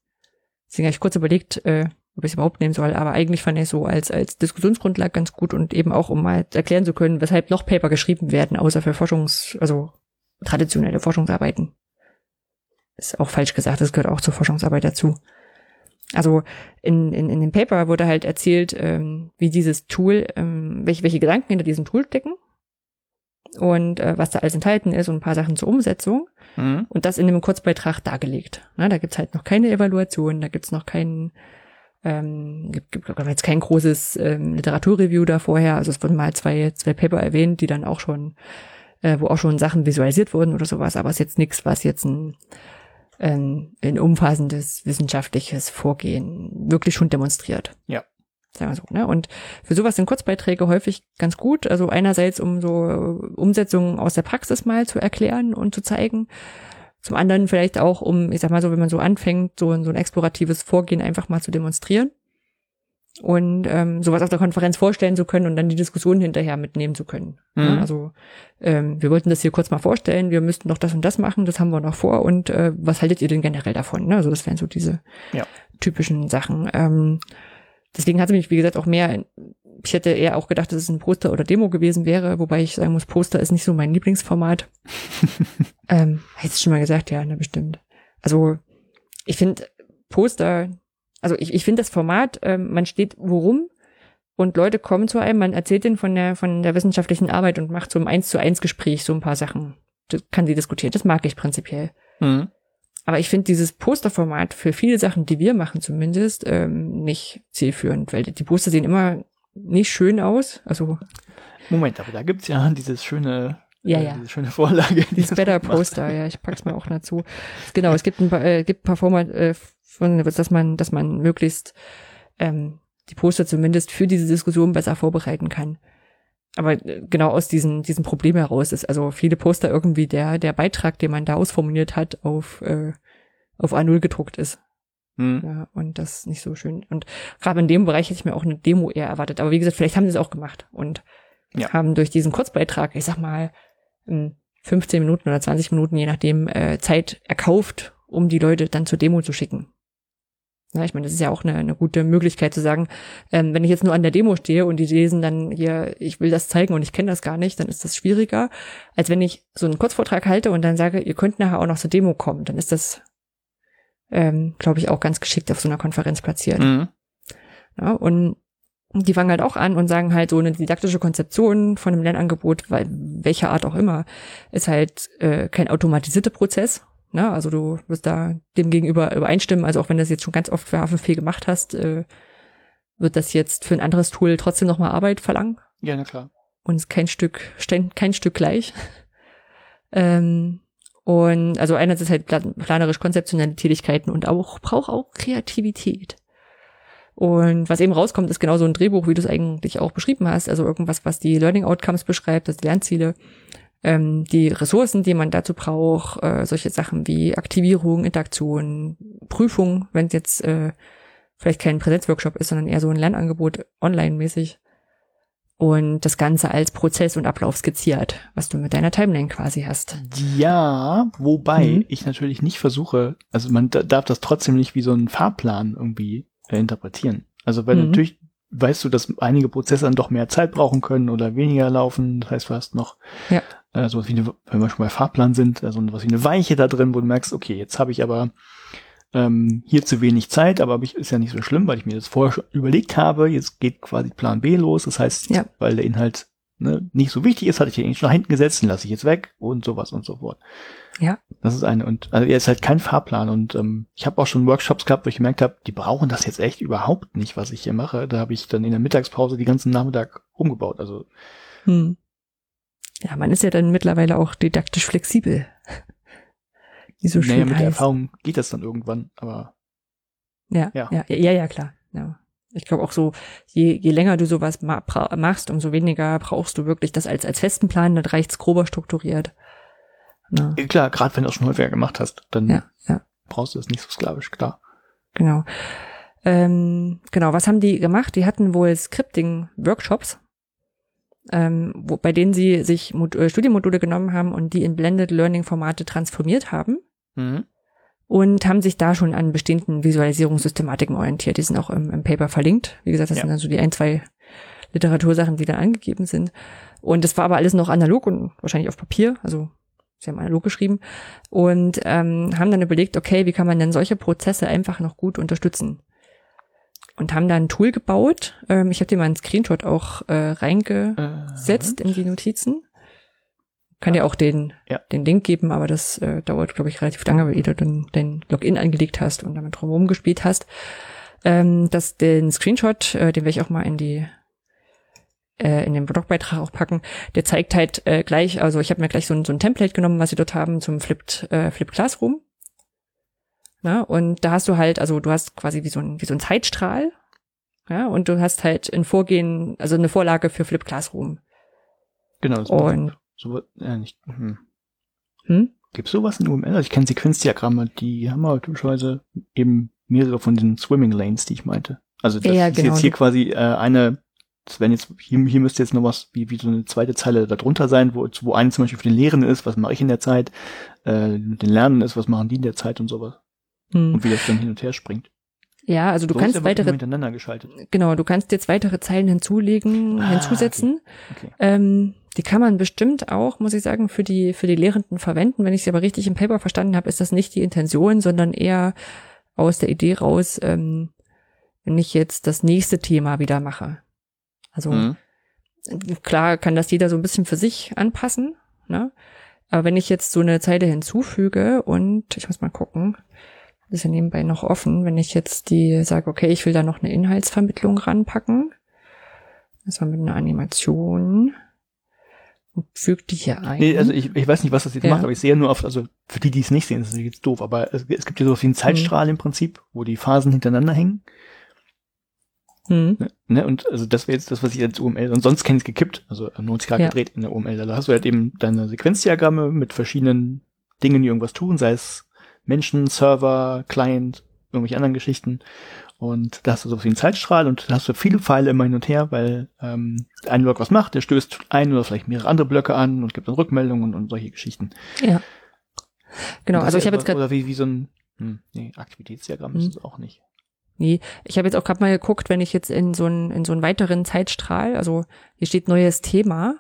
Deswegen habe ich kurz überlegt, äh, ob ich es überhaupt nehmen soll, aber eigentlich fand ich es so als, als Diskussionsgrundlage ganz gut und eben auch, um mal erklären zu können, weshalb noch Paper geschrieben werden, außer für Forschungs-, also traditionelle Forschungsarbeiten. Ist auch falsch gesagt, das gehört auch zur Forschungsarbeit dazu. Also in, in, in dem Paper wurde halt erzählt, ähm, wie dieses Tool, ähm, welche, welche Gedanken hinter diesem Tool stecken und äh, was da alles enthalten ist und ein paar Sachen zur Umsetzung. Mhm. Und das in einem Kurzbeitrag dargelegt. Na, da gibt's halt noch keine Evaluation, da gibt's noch keinen ähm, gibt, gibt jetzt kein großes ähm, Literaturreview da vorher. Also es wurden mal zwei, zwei Paper erwähnt, die dann auch schon, äh, wo auch schon Sachen visualisiert wurden oder sowas, aber es ist jetzt nichts, was jetzt ein, ähm, ein umfassendes wissenschaftliches Vorgehen wirklich schon demonstriert. Ja. Sagen wir so, ne? Und für sowas sind Kurzbeiträge häufig ganz gut. Also einerseits, um so Umsetzungen aus der Praxis mal zu erklären und zu zeigen. Zum anderen vielleicht auch, um, ich sag mal so, wenn man so anfängt, so, so ein exploratives Vorgehen einfach mal zu demonstrieren und ähm, sowas auf der Konferenz vorstellen zu können und dann die Diskussion hinterher mitnehmen zu können. Mhm. Ja, also ähm, wir wollten das hier kurz mal vorstellen, wir müssten noch das und das machen, das haben wir noch vor und äh, was haltet ihr denn generell davon? Ne? Also das wären so diese ja. typischen Sachen. Ähm, deswegen hat es mich, wie gesagt, auch mehr ich hätte eher auch gedacht, dass es ein Poster oder Demo gewesen wäre, wobei ich sagen muss, Poster ist nicht so mein Lieblingsformat. (laughs) ähm, hättest du schon mal gesagt, ja, ne, bestimmt. Also, ich finde Poster, also ich, ich finde das Format, ähm, man steht worum und Leute kommen zu einem, man erzählt denen von der, von der wissenschaftlichen Arbeit und macht so ein eins zu eins Gespräch so ein paar Sachen. Das kann sie diskutieren. Das mag ich prinzipiell. Mhm. Aber ich finde dieses Posterformat für viele Sachen, die wir machen zumindest, ähm, nicht zielführend, weil die Poster sehen immer nicht schön aus. Also Moment, aber da gibt's ja (laughs) dieses schöne ja, äh, ja. Diese schöne Vorlage. Dieses Better (laughs) Poster, ja, ich pack's mal auch dazu. Genau, es gibt ein paar, äh, gibt ein paar Format, äh, von, dass man, dass man möglichst ähm, die Poster zumindest für diese Diskussion besser vorbereiten kann. Aber äh, genau aus diesem, diesem Problem heraus ist also viele Poster irgendwie der, der Beitrag, den man da ausformuliert hat, auf, äh, auf A0 gedruckt ist. Mhm. Ja, und das ist nicht so schön. Und gerade in dem Bereich hätte ich mir auch eine Demo eher erwartet. Aber wie gesagt, vielleicht haben sie es auch gemacht und ja. haben durch diesen Kurzbeitrag, ich sag mal, 15 Minuten oder 20 Minuten, je nachdem, äh, Zeit erkauft, um die Leute dann zur Demo zu schicken. Ja, ich meine, das ist ja auch eine, eine gute Möglichkeit zu sagen, ähm, wenn ich jetzt nur an der Demo stehe und die lesen dann hier, ich will das zeigen und ich kenne das gar nicht, dann ist das schwieriger, als wenn ich so einen Kurzvortrag halte und dann sage, ihr könnt nachher auch noch zur Demo kommen. Dann ist das ähm, glaube ich, auch ganz geschickt auf so einer Konferenz platziert. Mhm. Ja, und die fangen halt auch an und sagen halt so eine didaktische Konzeption von einem Lernangebot, weil welcher Art auch immer, ist halt äh, kein automatisierter Prozess. Ne? Also du wirst da dem gegenüber übereinstimmen. Also auch wenn du das jetzt schon ganz oft für H5P gemacht hast, äh, wird das jetzt für ein anderes Tool trotzdem nochmal Arbeit verlangen. Ja, na klar. Und ist kein Stück, kein Stück gleich. (laughs) ähm, und also einerseits halt planerisch konzeptionelle Tätigkeiten und auch braucht auch Kreativität. Und was eben rauskommt, ist genau so ein Drehbuch, wie du es eigentlich auch beschrieben hast. Also irgendwas, was die Learning Outcomes beschreibt, das Lernziele, ähm, die Ressourcen, die man dazu braucht, äh, solche Sachen wie Aktivierung, Interaktion, Prüfung, wenn es jetzt äh, vielleicht kein Präsenzworkshop ist, sondern eher so ein Lernangebot online-mäßig. Und das Ganze als Prozess und Ablauf skizziert, was du mit deiner Timeline quasi hast. Ja, wobei mhm. ich natürlich nicht versuche, also man darf das trotzdem nicht wie so ein Fahrplan irgendwie äh, interpretieren. Also weil mhm. natürlich weißt du, dass einige Prozesse dann doch mehr Zeit brauchen können oder weniger laufen. Das heißt, du hast noch ja. Äh, sowas wie eine, wenn wir schon bei Fahrplan sind, also was wie eine Weiche da drin, wo du merkst, okay, jetzt habe ich aber ähm, hier zu wenig Zeit, aber ich, ist ja nicht so schlimm, weil ich mir das vorher schon überlegt habe. Jetzt geht quasi Plan B los. Das heißt, ja. weil der Inhalt ne, nicht so wichtig ist, hatte ich den schon nach hinten gesetzt, den lasse ich jetzt weg und sowas und so fort. Ja. Das ist eine. Und also er ist halt kein Fahrplan. Und ähm, ich habe auch schon Workshops gehabt, wo ich gemerkt habe, die brauchen das jetzt echt überhaupt nicht, was ich hier mache. Da habe ich dann in der Mittagspause die ganzen Nachmittag umgebaut. Also hm. Ja, man ist ja dann mittlerweile auch didaktisch flexibel. (laughs) Wie so schön naja, mit heißt. der Erfahrung geht das dann irgendwann, aber ja, ja, ja, ja, ja klar. Ja. Ich glaube auch so, je, je länger du sowas ma machst, umso weniger brauchst du wirklich das als, als festen Plan, dann reicht's grober strukturiert. Ja klar, gerade wenn du es schon häufiger gemacht hast, dann ja, ja. brauchst du das nicht so sklavisch, klar. Genau. Ähm, genau, was haben die gemacht? Die hatten wohl Scripting-Workshops, ähm, wo, bei denen sie sich Mod äh, Studienmodule genommen haben und die in Blended Learning-Formate transformiert haben. Mhm. Und haben sich da schon an bestimmten Visualisierungssystematiken orientiert. Die sind auch im, im Paper verlinkt. Wie gesagt, das ja. sind dann so die ein, zwei Literatursachen, die da angegeben sind. Und das war aber alles noch analog und wahrscheinlich auf Papier. Also sie haben analog geschrieben und ähm, haben dann überlegt, okay, wie kann man denn solche Prozesse einfach noch gut unterstützen? Und haben da ein Tool gebaut. Ähm, ich habe dir mal einen Screenshot auch äh, reingesetzt äh, in die Notizen. Kann dir auch den, ja. den Link geben, aber das äh, dauert, glaube ich, relativ lange, weil du dann dein Login angelegt hast und damit drumherum gespielt hast. Ähm, das, den Screenshot, äh, den werde ich auch mal in die äh, in den Blogbeitrag auch packen, der zeigt halt äh, gleich, also ich habe mir gleich so ein, so ein Template genommen, was sie dort haben zum Flipped, äh, Flip Classroom. Na, und da hast du halt, also du hast quasi wie so ein, wie so ein Zeitstrahl, ja, und du hast halt ein Vorgehen, also eine Vorlage für Flip Classroom. Genau, das und so, ja, nicht, hm. Hm? Gibt's sowas in UML? Also ich kenne Sequenzdiagramme, die haben aber typischerweise eben mehrere von den Swimming Lanes, die ich meinte. Also das ja, ist genau. jetzt hier quasi äh, eine wenn jetzt, hier, hier müsste jetzt noch was wie, wie so eine zweite Zeile darunter sein, wo, wo eine zum Beispiel für den Lehren ist, was mache ich in der Zeit, äh, mit den Lernen ist, was machen die in der Zeit und sowas. Hm. Und wie das dann hin und her springt. Ja, also du so kannst weitere miteinander geschaltet. Genau, du kannst jetzt weitere Zeilen hinzulegen, ah, hinzusetzen. Okay. Okay. Ähm, die kann man bestimmt auch, muss ich sagen, für die für die Lehrenden verwenden. Wenn ich sie aber richtig im Paper verstanden habe, ist das nicht die Intention, sondern eher aus der Idee raus, ähm, wenn ich jetzt das nächste Thema wieder mache. Also mhm. klar kann das jeder so ein bisschen für sich anpassen, ne? Aber wenn ich jetzt so eine Zeile hinzufüge und ich muss mal gucken, ist ja nebenbei noch offen, wenn ich jetzt die sage, okay, ich will da noch eine Inhaltsvermittlung ranpacken, das war mit einer Animation und füge die hier ein. Nee, also ich, ich weiß nicht, was das jetzt ja. macht, aber ich sehe nur oft, also für die, die es nicht sehen, ist das jetzt doof, aber es, es gibt ja so wie einen Zeitstrahl mhm. im Prinzip, wo die Phasen hintereinander hängen. Mhm. Ne, ne, und also das wäre jetzt das, was ich als UML, und sonst kenne ich gekippt, also 90 Grad ja. gedreht in der UML. Da hast du halt eben deine Sequenzdiagramme mit verschiedenen Dingen, die irgendwas tun, sei es Menschen, Server, Client, irgendwelche anderen Geschichten. Und da hast du so wie einen Zeitstrahl und da hast du viele Pfeile immer hin und her, weil ähm, ein Block was macht, der stößt ein oder vielleicht mehrere andere Blöcke an und gibt dann Rückmeldungen und, und solche Geschichten. Ja. Genau, also ich habe jetzt gerade. Oder wie, wie so ein hm, nee, Aktivitätsdiagramm hm. ist es auch nicht. Nee, ich habe jetzt auch gerade mal geguckt, wenn ich jetzt in so einen in so einen weiteren Zeitstrahl, also hier steht neues Thema,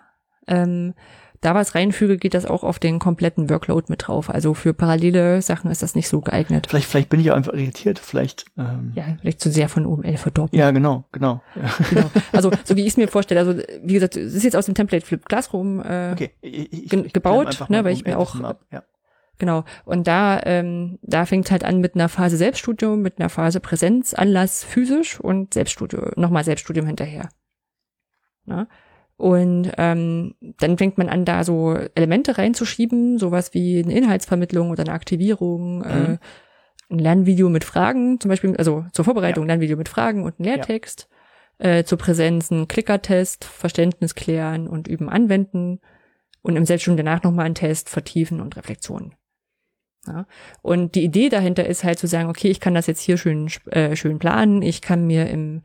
ähm, da was reinfüge, geht das auch auf den kompletten Workload mit drauf. Also für parallele Sachen ist das nicht so geeignet. Vielleicht, vielleicht bin ich ja einfach irritiert, vielleicht. Ähm ja, vielleicht zu sehr von OML verdorben. Ja, genau, genau. genau. (laughs) Also so wie ich es mir vorstelle, also wie gesagt, es ist jetzt aus dem Template Flip Classroom äh, okay. ich, ich, ge gebaut, ne, weil ich mir auch ja. Genau. Und da, ähm, da fängt halt an mit einer Phase Selbststudium, mit einer Phase Präsenz, Anlass physisch und Selbststudium, nochmal Selbststudium hinterher. Ne? Und ähm, dann fängt man an, da so Elemente reinzuschieben, sowas wie eine Inhaltsvermittlung oder eine Aktivierung, äh, mhm. äh, ein Lernvideo mit Fragen, zum Beispiel, also zur Vorbereitung ja. Lernvideo mit Fragen und ein Lehrtext, ja. äh, zur Präsenz ein Klickertest, Verständnis klären und üben anwenden und im Selbststudium danach nochmal einen Test, vertiefen und Reflexion. Ja. Und die Idee dahinter ist halt zu sagen, okay, ich kann das jetzt hier schön, äh, schön planen, ich kann mir im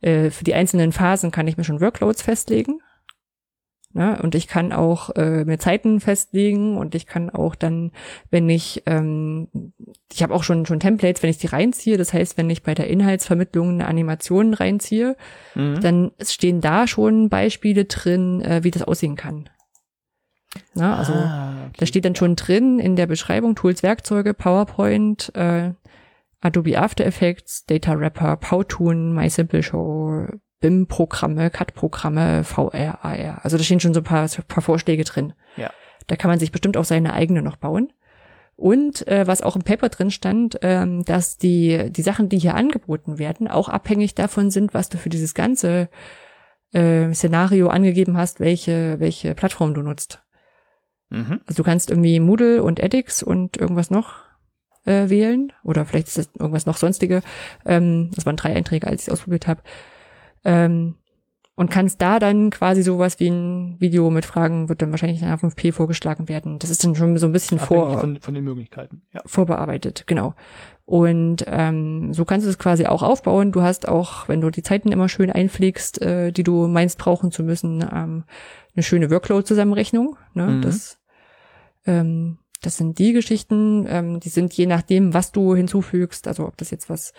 äh, für die einzelnen Phasen kann ich mir schon Workloads festlegen. Ja, und ich kann auch äh, mir Zeiten festlegen und ich kann auch dann, wenn ich, ähm, ich habe auch schon schon Templates, wenn ich die reinziehe. Das heißt, wenn ich bei der Inhaltsvermittlung eine Animation reinziehe, mhm. dann stehen da schon Beispiele drin, äh, wie das aussehen kann. Na, also ah, okay. da steht dann schon drin in der Beschreibung Tools, Werkzeuge, PowerPoint, äh, Adobe After Effects, Data Wrapper, Powtoon, MySimple BIM-Programme, CAD-Programme, VR, AR. Also da stehen schon so ein paar, paar Vorschläge drin. Ja. Da kann man sich bestimmt auch seine eigene noch bauen. Und äh, was auch im Paper drin stand, ähm, dass die, die Sachen, die hier angeboten werden, auch abhängig davon sind, was du für dieses ganze äh, Szenario angegeben hast, welche, welche Plattform du nutzt. Mhm. Also du kannst irgendwie Moodle und edX und irgendwas noch äh, wählen oder vielleicht ist das irgendwas noch sonstige. Ähm, das waren drei Einträge, als ich es ausprobiert habe. Ähm, und kannst da dann quasi sowas wie ein Video mit Fragen wird dann wahrscheinlich in 5P vorgeschlagen werden. Das ist dann schon so ein bisschen vor von, von den Möglichkeiten ja. vorbearbeitet, genau. Und ähm, so kannst du es quasi auch aufbauen. Du hast auch, wenn du die Zeiten immer schön einpflegst, äh, die du meinst brauchen zu müssen, ähm, eine schöne Workload-Zusammenrechnung. Ne? Mhm. Das ähm, das sind die Geschichten, ähm, die sind je nachdem, was du hinzufügst, also ob das jetzt was,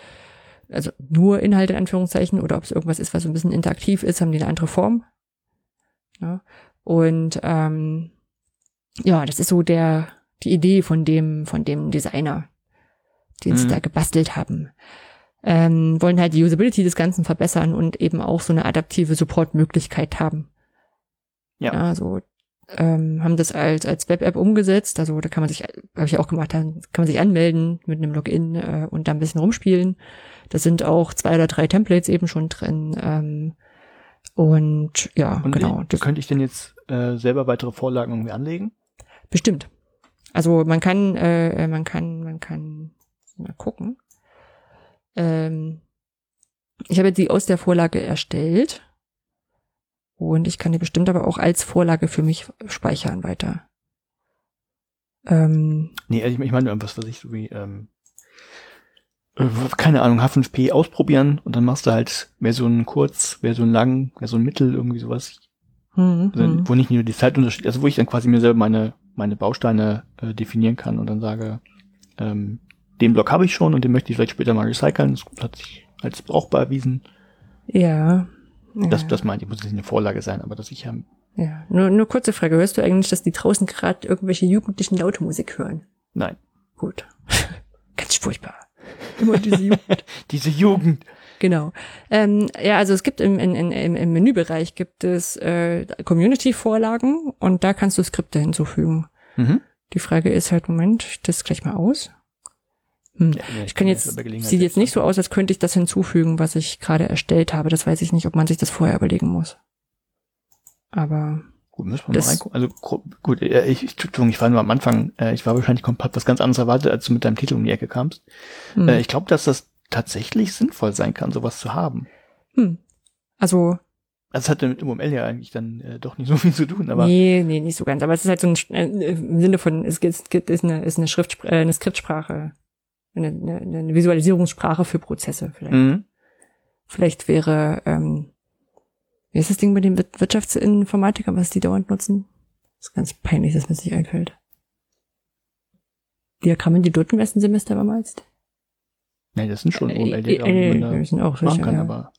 also nur Inhalte in Anführungszeichen oder ob es irgendwas ist, was so ein bisschen interaktiv ist, haben die eine andere Form. Ja. Und ähm, ja, das ist so der die Idee von dem von dem Designer, den mhm. sie da gebastelt haben. Ähm, wollen halt die Usability des Ganzen verbessern und eben auch so eine adaptive Support-Möglichkeit haben. Ja. ja. So ähm, haben das als, als Web-App umgesetzt. Also da kann man sich, habe ich auch gemacht, dann kann man sich anmelden mit einem Login äh, und da ein bisschen rumspielen. Da sind auch zwei oder drei Templates eben schon drin. Ähm, und ja, und genau. Das könnte ich denn jetzt äh, selber weitere Vorlagen irgendwie anlegen? Bestimmt. Also man kann, äh, man kann, man kann mal gucken. Ähm, ich habe die aus der Vorlage erstellt und ich kann die bestimmt aber auch als Vorlage für mich speichern weiter. Ähm, nee, ich, ich meine irgendwas, was ich so wie, ähm, äh, keine Ahnung, H5P ausprobieren und dann machst du halt Version kurz, Version lang, Version mittel, irgendwie sowas. Mhm, also, hm. wo nicht nur die Zeitunterschied, also wo ich dann quasi mir selber meine, meine Bausteine äh, definieren kann und dann sage, ähm, den Block habe ich schon und den möchte ich vielleicht später mal recyceln. Das hat sich als brauchbar erwiesen. Ja, ja. Das, das meinte ich, muss nicht eine Vorlage sein, aber dass ich ja. Ja, nur, nur kurze Frage. Hörst du eigentlich, dass die draußen gerade irgendwelche jugendlichen laute Musik hören? Nein. Gut. (laughs) Ganz furchtbar. (laughs) Immer diese Jugend. (laughs) diese Jugend. Genau. Ähm, ja, also es gibt im, in, in, im Menübereich gibt es äh, Community-Vorlagen und da kannst du Skripte hinzufügen. Mhm. Die Frage ist halt, Moment, ich das gleich mal aus. Hm. Ja, ich kann jetzt, sieht jetzt nicht so aus, als könnte ich das hinzufügen, was ich gerade erstellt habe. Das weiß ich nicht, ob man sich das vorher überlegen muss. Aber. Gut, müssen wir mal reingucken. Also gut, ich, ich, Entschuldigung, ich war nur am Anfang, äh, ich war wahrscheinlich komplett was ganz anderes erwartet, als du mit deinem Titel um die Ecke kamst. Hm. Äh, ich glaube, dass das tatsächlich sinnvoll sein kann, sowas zu haben. Hm. Also also es hat mit UML ja eigentlich dann äh, doch nicht (laughs) so viel zu tun, aber. Nee, nee, nicht so ganz. Aber es ist halt so ein, äh, im Sinne von, es gibt, ist eine, ist eine Schrift, äh, eine Skriptsprache eine, eine, eine Visualisierungssprache für Prozesse vielleicht. Mhm. Vielleicht wäre, ähm, wie ist das Ding mit den Wirtschaftsinformatikern, was die dauernd nutzen? Das ist ganz peinlich, dass mir das nicht einfällt. Diagramme, die du im ersten Semester damals? Nee, das sind schon äh, äh, die, äh, die sind auch sicher, kann, ja. aber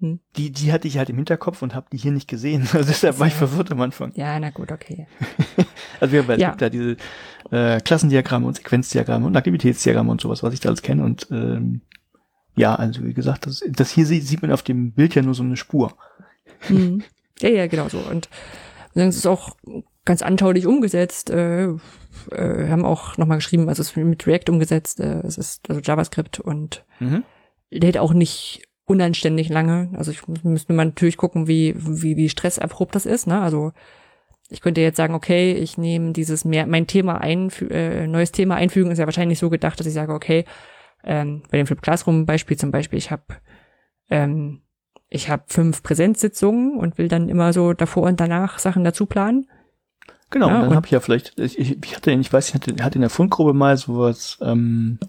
Hm. Die, die hatte ich halt im Hinterkopf und habe die hier nicht gesehen. (laughs) Also deshalb war ich verwirrt am Anfang. Ja, na gut, okay. (laughs) also wir, es ja. da diese äh, Klassendiagramme und Sequenzdiagramme und Aktivitätsdiagramme und sowas, was ich da alles kenne. Und ähm, ja, also wie gesagt, das, das hier sieht, sieht man auf dem Bild ja nur so eine Spur. Mhm. Ja, ja, genau so. Und es ist auch ganz anschaulich umgesetzt. Äh, äh, haben auch nochmal geschrieben, also es ist mit React umgesetzt, äh, es ist also JavaScript und mhm. lädt auch nicht unanständig lange. Also ich müsste mal natürlich gucken, wie, wie, wie stresserprobt das ist. Ne? Also ich könnte jetzt sagen, okay, ich nehme dieses mehr, mein Thema ein, äh, neues Thema einfügen, ist ja wahrscheinlich so gedacht, dass ich sage, okay, ähm, bei dem Flip Classroom Beispiel zum Beispiel, ich habe ähm, ich habe fünf Präsenzsitzungen und will dann immer so davor und danach Sachen dazu planen. Genau, ja, dann habe ich ja vielleicht, ich, ich hatte, ich weiß, ich hatte, hatte in der Fundgruppe mal sowas, ähm,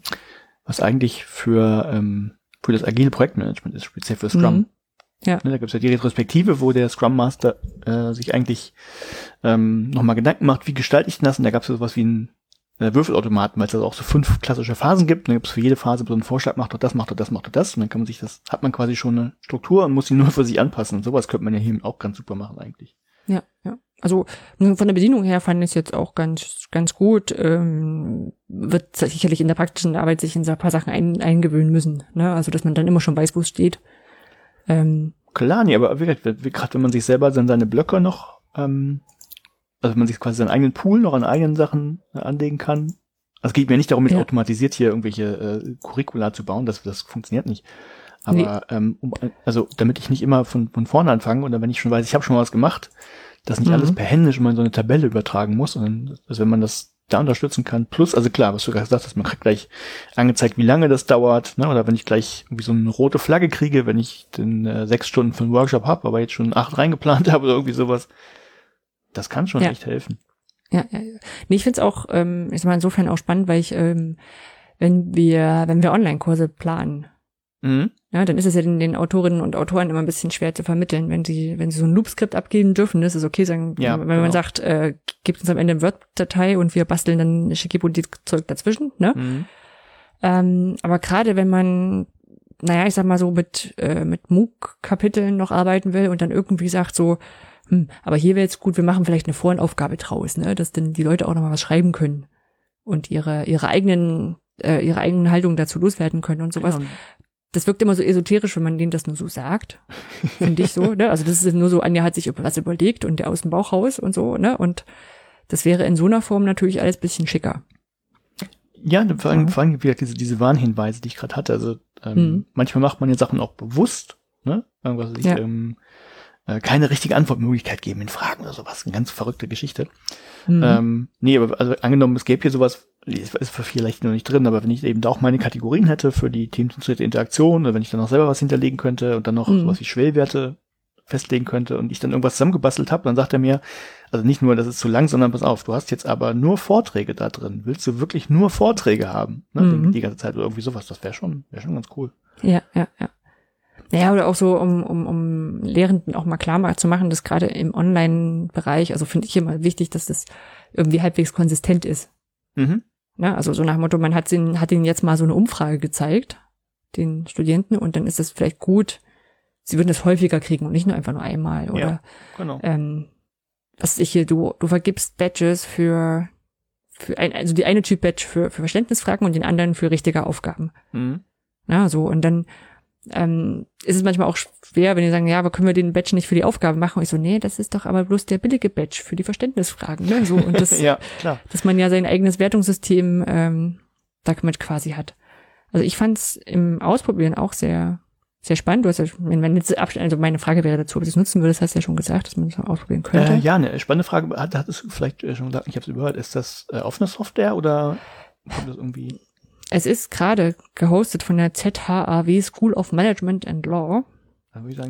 was eigentlich für, ähm, für das agile Projektmanagement ist, speziell für Scrum. Mhm. Ja. Ne, da gibt es ja die Retrospektive, wo der Scrum Master äh, sich eigentlich ähm, nochmal Gedanken macht, wie gestalte ich das? Und da gab es sowas wie ein äh, Würfelautomaten, weil es also auch so fünf klassische Phasen gibt. Dann gibt es für jede Phase so einen Vorschlag, macht doch das, macht doch das, macht doch das. Und dann kann man sich das, hat man quasi schon eine Struktur und muss sie (laughs) nur für sich anpassen. Und sowas könnte man ja hier auch ganz super machen eigentlich. Ja, ja. Also von der Bedienung her fand ich es jetzt auch ganz, ganz gut. Ähm, wird sicherlich in der praktischen Arbeit sich in so ein paar Sachen ein, eingewöhnen müssen. Ne? Also dass man dann immer schon weiß, wo es steht. Ähm, Klar, nee, aber wirklich, gerade wenn man sich selber dann seine Blöcke noch ähm, also man sich quasi seinen eigenen Pool noch an eigenen Sachen äh, anlegen kann. Also es geht mir nicht darum, mit ja. automatisiert hier irgendwelche äh, Curricula zu bauen, das, das funktioniert nicht. Aber nee. ähm, um, also damit ich nicht immer von, von vorne anfange oder wenn ich schon weiß, ich habe schon mal was gemacht, dass nicht mhm. alles per Händisch immer in so eine Tabelle übertragen muss. Und also wenn man das da unterstützen kann, plus, also klar, was du gerade gesagt hast, man kriegt gleich angezeigt, wie lange das dauert, ne? Oder wenn ich gleich irgendwie so eine rote Flagge kriege, wenn ich den äh, sechs Stunden für einen Workshop habe, aber jetzt schon acht reingeplant (laughs) habe oder irgendwie sowas, das kann schon ja. echt helfen. Ja, ja, ja. Nee, ich finde es auch, ähm, ich sag mal insofern auch spannend, weil ich, ähm, wenn wir, wenn wir Online-Kurse planen, mhm. ja, dann ist es ja den, den Autorinnen und Autoren immer ein bisschen schwer zu vermitteln, wenn sie, wenn sie so ein Loop-Skript abgeben dürfen, ist okay, sagen, ja, wenn genau. man sagt, äh, gibt uns am Ende eine Word-Datei und wir basteln dann Schickibo-Zeug dazwischen, ne? Mhm. Ähm, aber gerade wenn man naja, ich sag mal so mit, äh, mit MOOC-Kapiteln noch arbeiten will und dann irgendwie sagt so, hm, aber hier wäre jetzt gut, wir machen vielleicht eine Voraufgabe draus, ne, dass denn die Leute auch noch mal was schreiben können und ihre ihre eigenen äh, ihre eigenen Haltungen dazu loswerden können und sowas. Genau. Das wirkt immer so esoterisch, wenn man denen das nur so sagt, finde ich so. Ne? Also das ist nur so, Anja hat sich was überlegt und der aus dem Bauch raus und so. Ne? Und das wäre in so einer Form natürlich alles bisschen schicker. Ja, vor allem, vor allem wie diese, diese Warnhinweise, die ich gerade hatte. Also ähm, mhm. manchmal macht man ja Sachen auch bewusst. Ne? Irgendwas, ich, ja. ähm, äh, keine richtige Antwortmöglichkeit geben in Fragen oder sowas. Eine ganz verrückte Geschichte. Mhm. Ähm, nee, aber also angenommen, es gäbe hier sowas, ist vielleicht noch nicht drin, aber wenn ich eben da auch meine Kategorien hätte für die teamzentrierte Interaktion oder wenn ich dann noch selber was hinterlegen könnte und dann noch mhm. sowas wie Schwellwerte festlegen könnte und ich dann irgendwas zusammengebastelt habe, dann sagt er mir, also nicht nur, das ist zu lang, sondern pass auf, du hast jetzt aber nur Vorträge da drin. Willst du wirklich nur Vorträge haben? Ne? Mhm. Die ganze Zeit oder irgendwie sowas, das wäre schon, wäre schon ganz cool. Ja, ja, ja. Naja, oder auch so, um, um, um Lehrenden auch mal klar zu machen, dass gerade im Online-Bereich, also finde ich immer wichtig, dass das irgendwie halbwegs konsistent ist. Mhm. Ja, also so nach dem Motto, man hat ihnen, hat ihnen jetzt mal so eine Umfrage gezeigt, den Studenten, und dann ist es vielleicht gut, sie würden es häufiger kriegen und nicht nur einfach nur einmal. Oder ja, genau. ähm, was ich hier, du, du vergibst Badges für, für ein, also die eine Typ Badge für, für Verständnisfragen und den anderen für richtige Aufgaben. Mhm. Ja, so, und dann ähm, ist es manchmal auch schwer, wenn die sagen, ja, aber können wir den Badge nicht für die Aufgabe machen? Und ich so, nee, das ist doch aber bloß der billige Badge für die Verständnisfragen. Ne? So, und das, (laughs) ja, klar. dass man ja sein eigenes Wertungssystem ähm, damit quasi hat. Also ich fand es im Ausprobieren auch sehr, sehr spannend. Du hast ja, wenn man jetzt also meine Frage wäre dazu, ob du es nutzen würdest, hast du ja schon gesagt, dass man das ausprobieren könnte. Äh, ja, eine spannende Frage, hat, hattest du vielleicht schon gesagt, ich habe es überhört, ist das äh, offene Software oder kommt das irgendwie es ist gerade gehostet von der ZHAW School of Management and Law.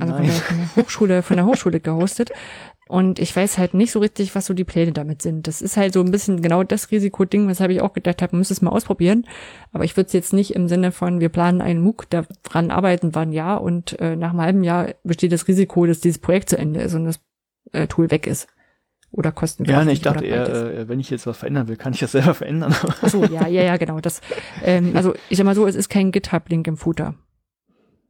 also von der, von der, Hochschule, von der Hochschule (laughs) gehostet. Und ich weiß halt nicht so richtig, was so die Pläne damit sind. Das ist halt so ein bisschen genau das Risikoding, weshalb ich auch gedacht habe, man müsste es mal ausprobieren. Aber ich würde es jetzt nicht im Sinne von, wir planen einen MOOC, daran arbeiten wir ein Jahr und äh, nach einem halben Jahr besteht das Risiko, dass dieses Projekt zu Ende ist und das äh, Tool weg ist oder kosten. Ja, nee, ich dachte eher, äh, wenn ich jetzt was verändern will, kann ich das selber (laughs) verändern. Ach so, ja, ja, ja, genau. Das, ähm, also ich sag mal so, es ist kein GitHub-Link im Footer.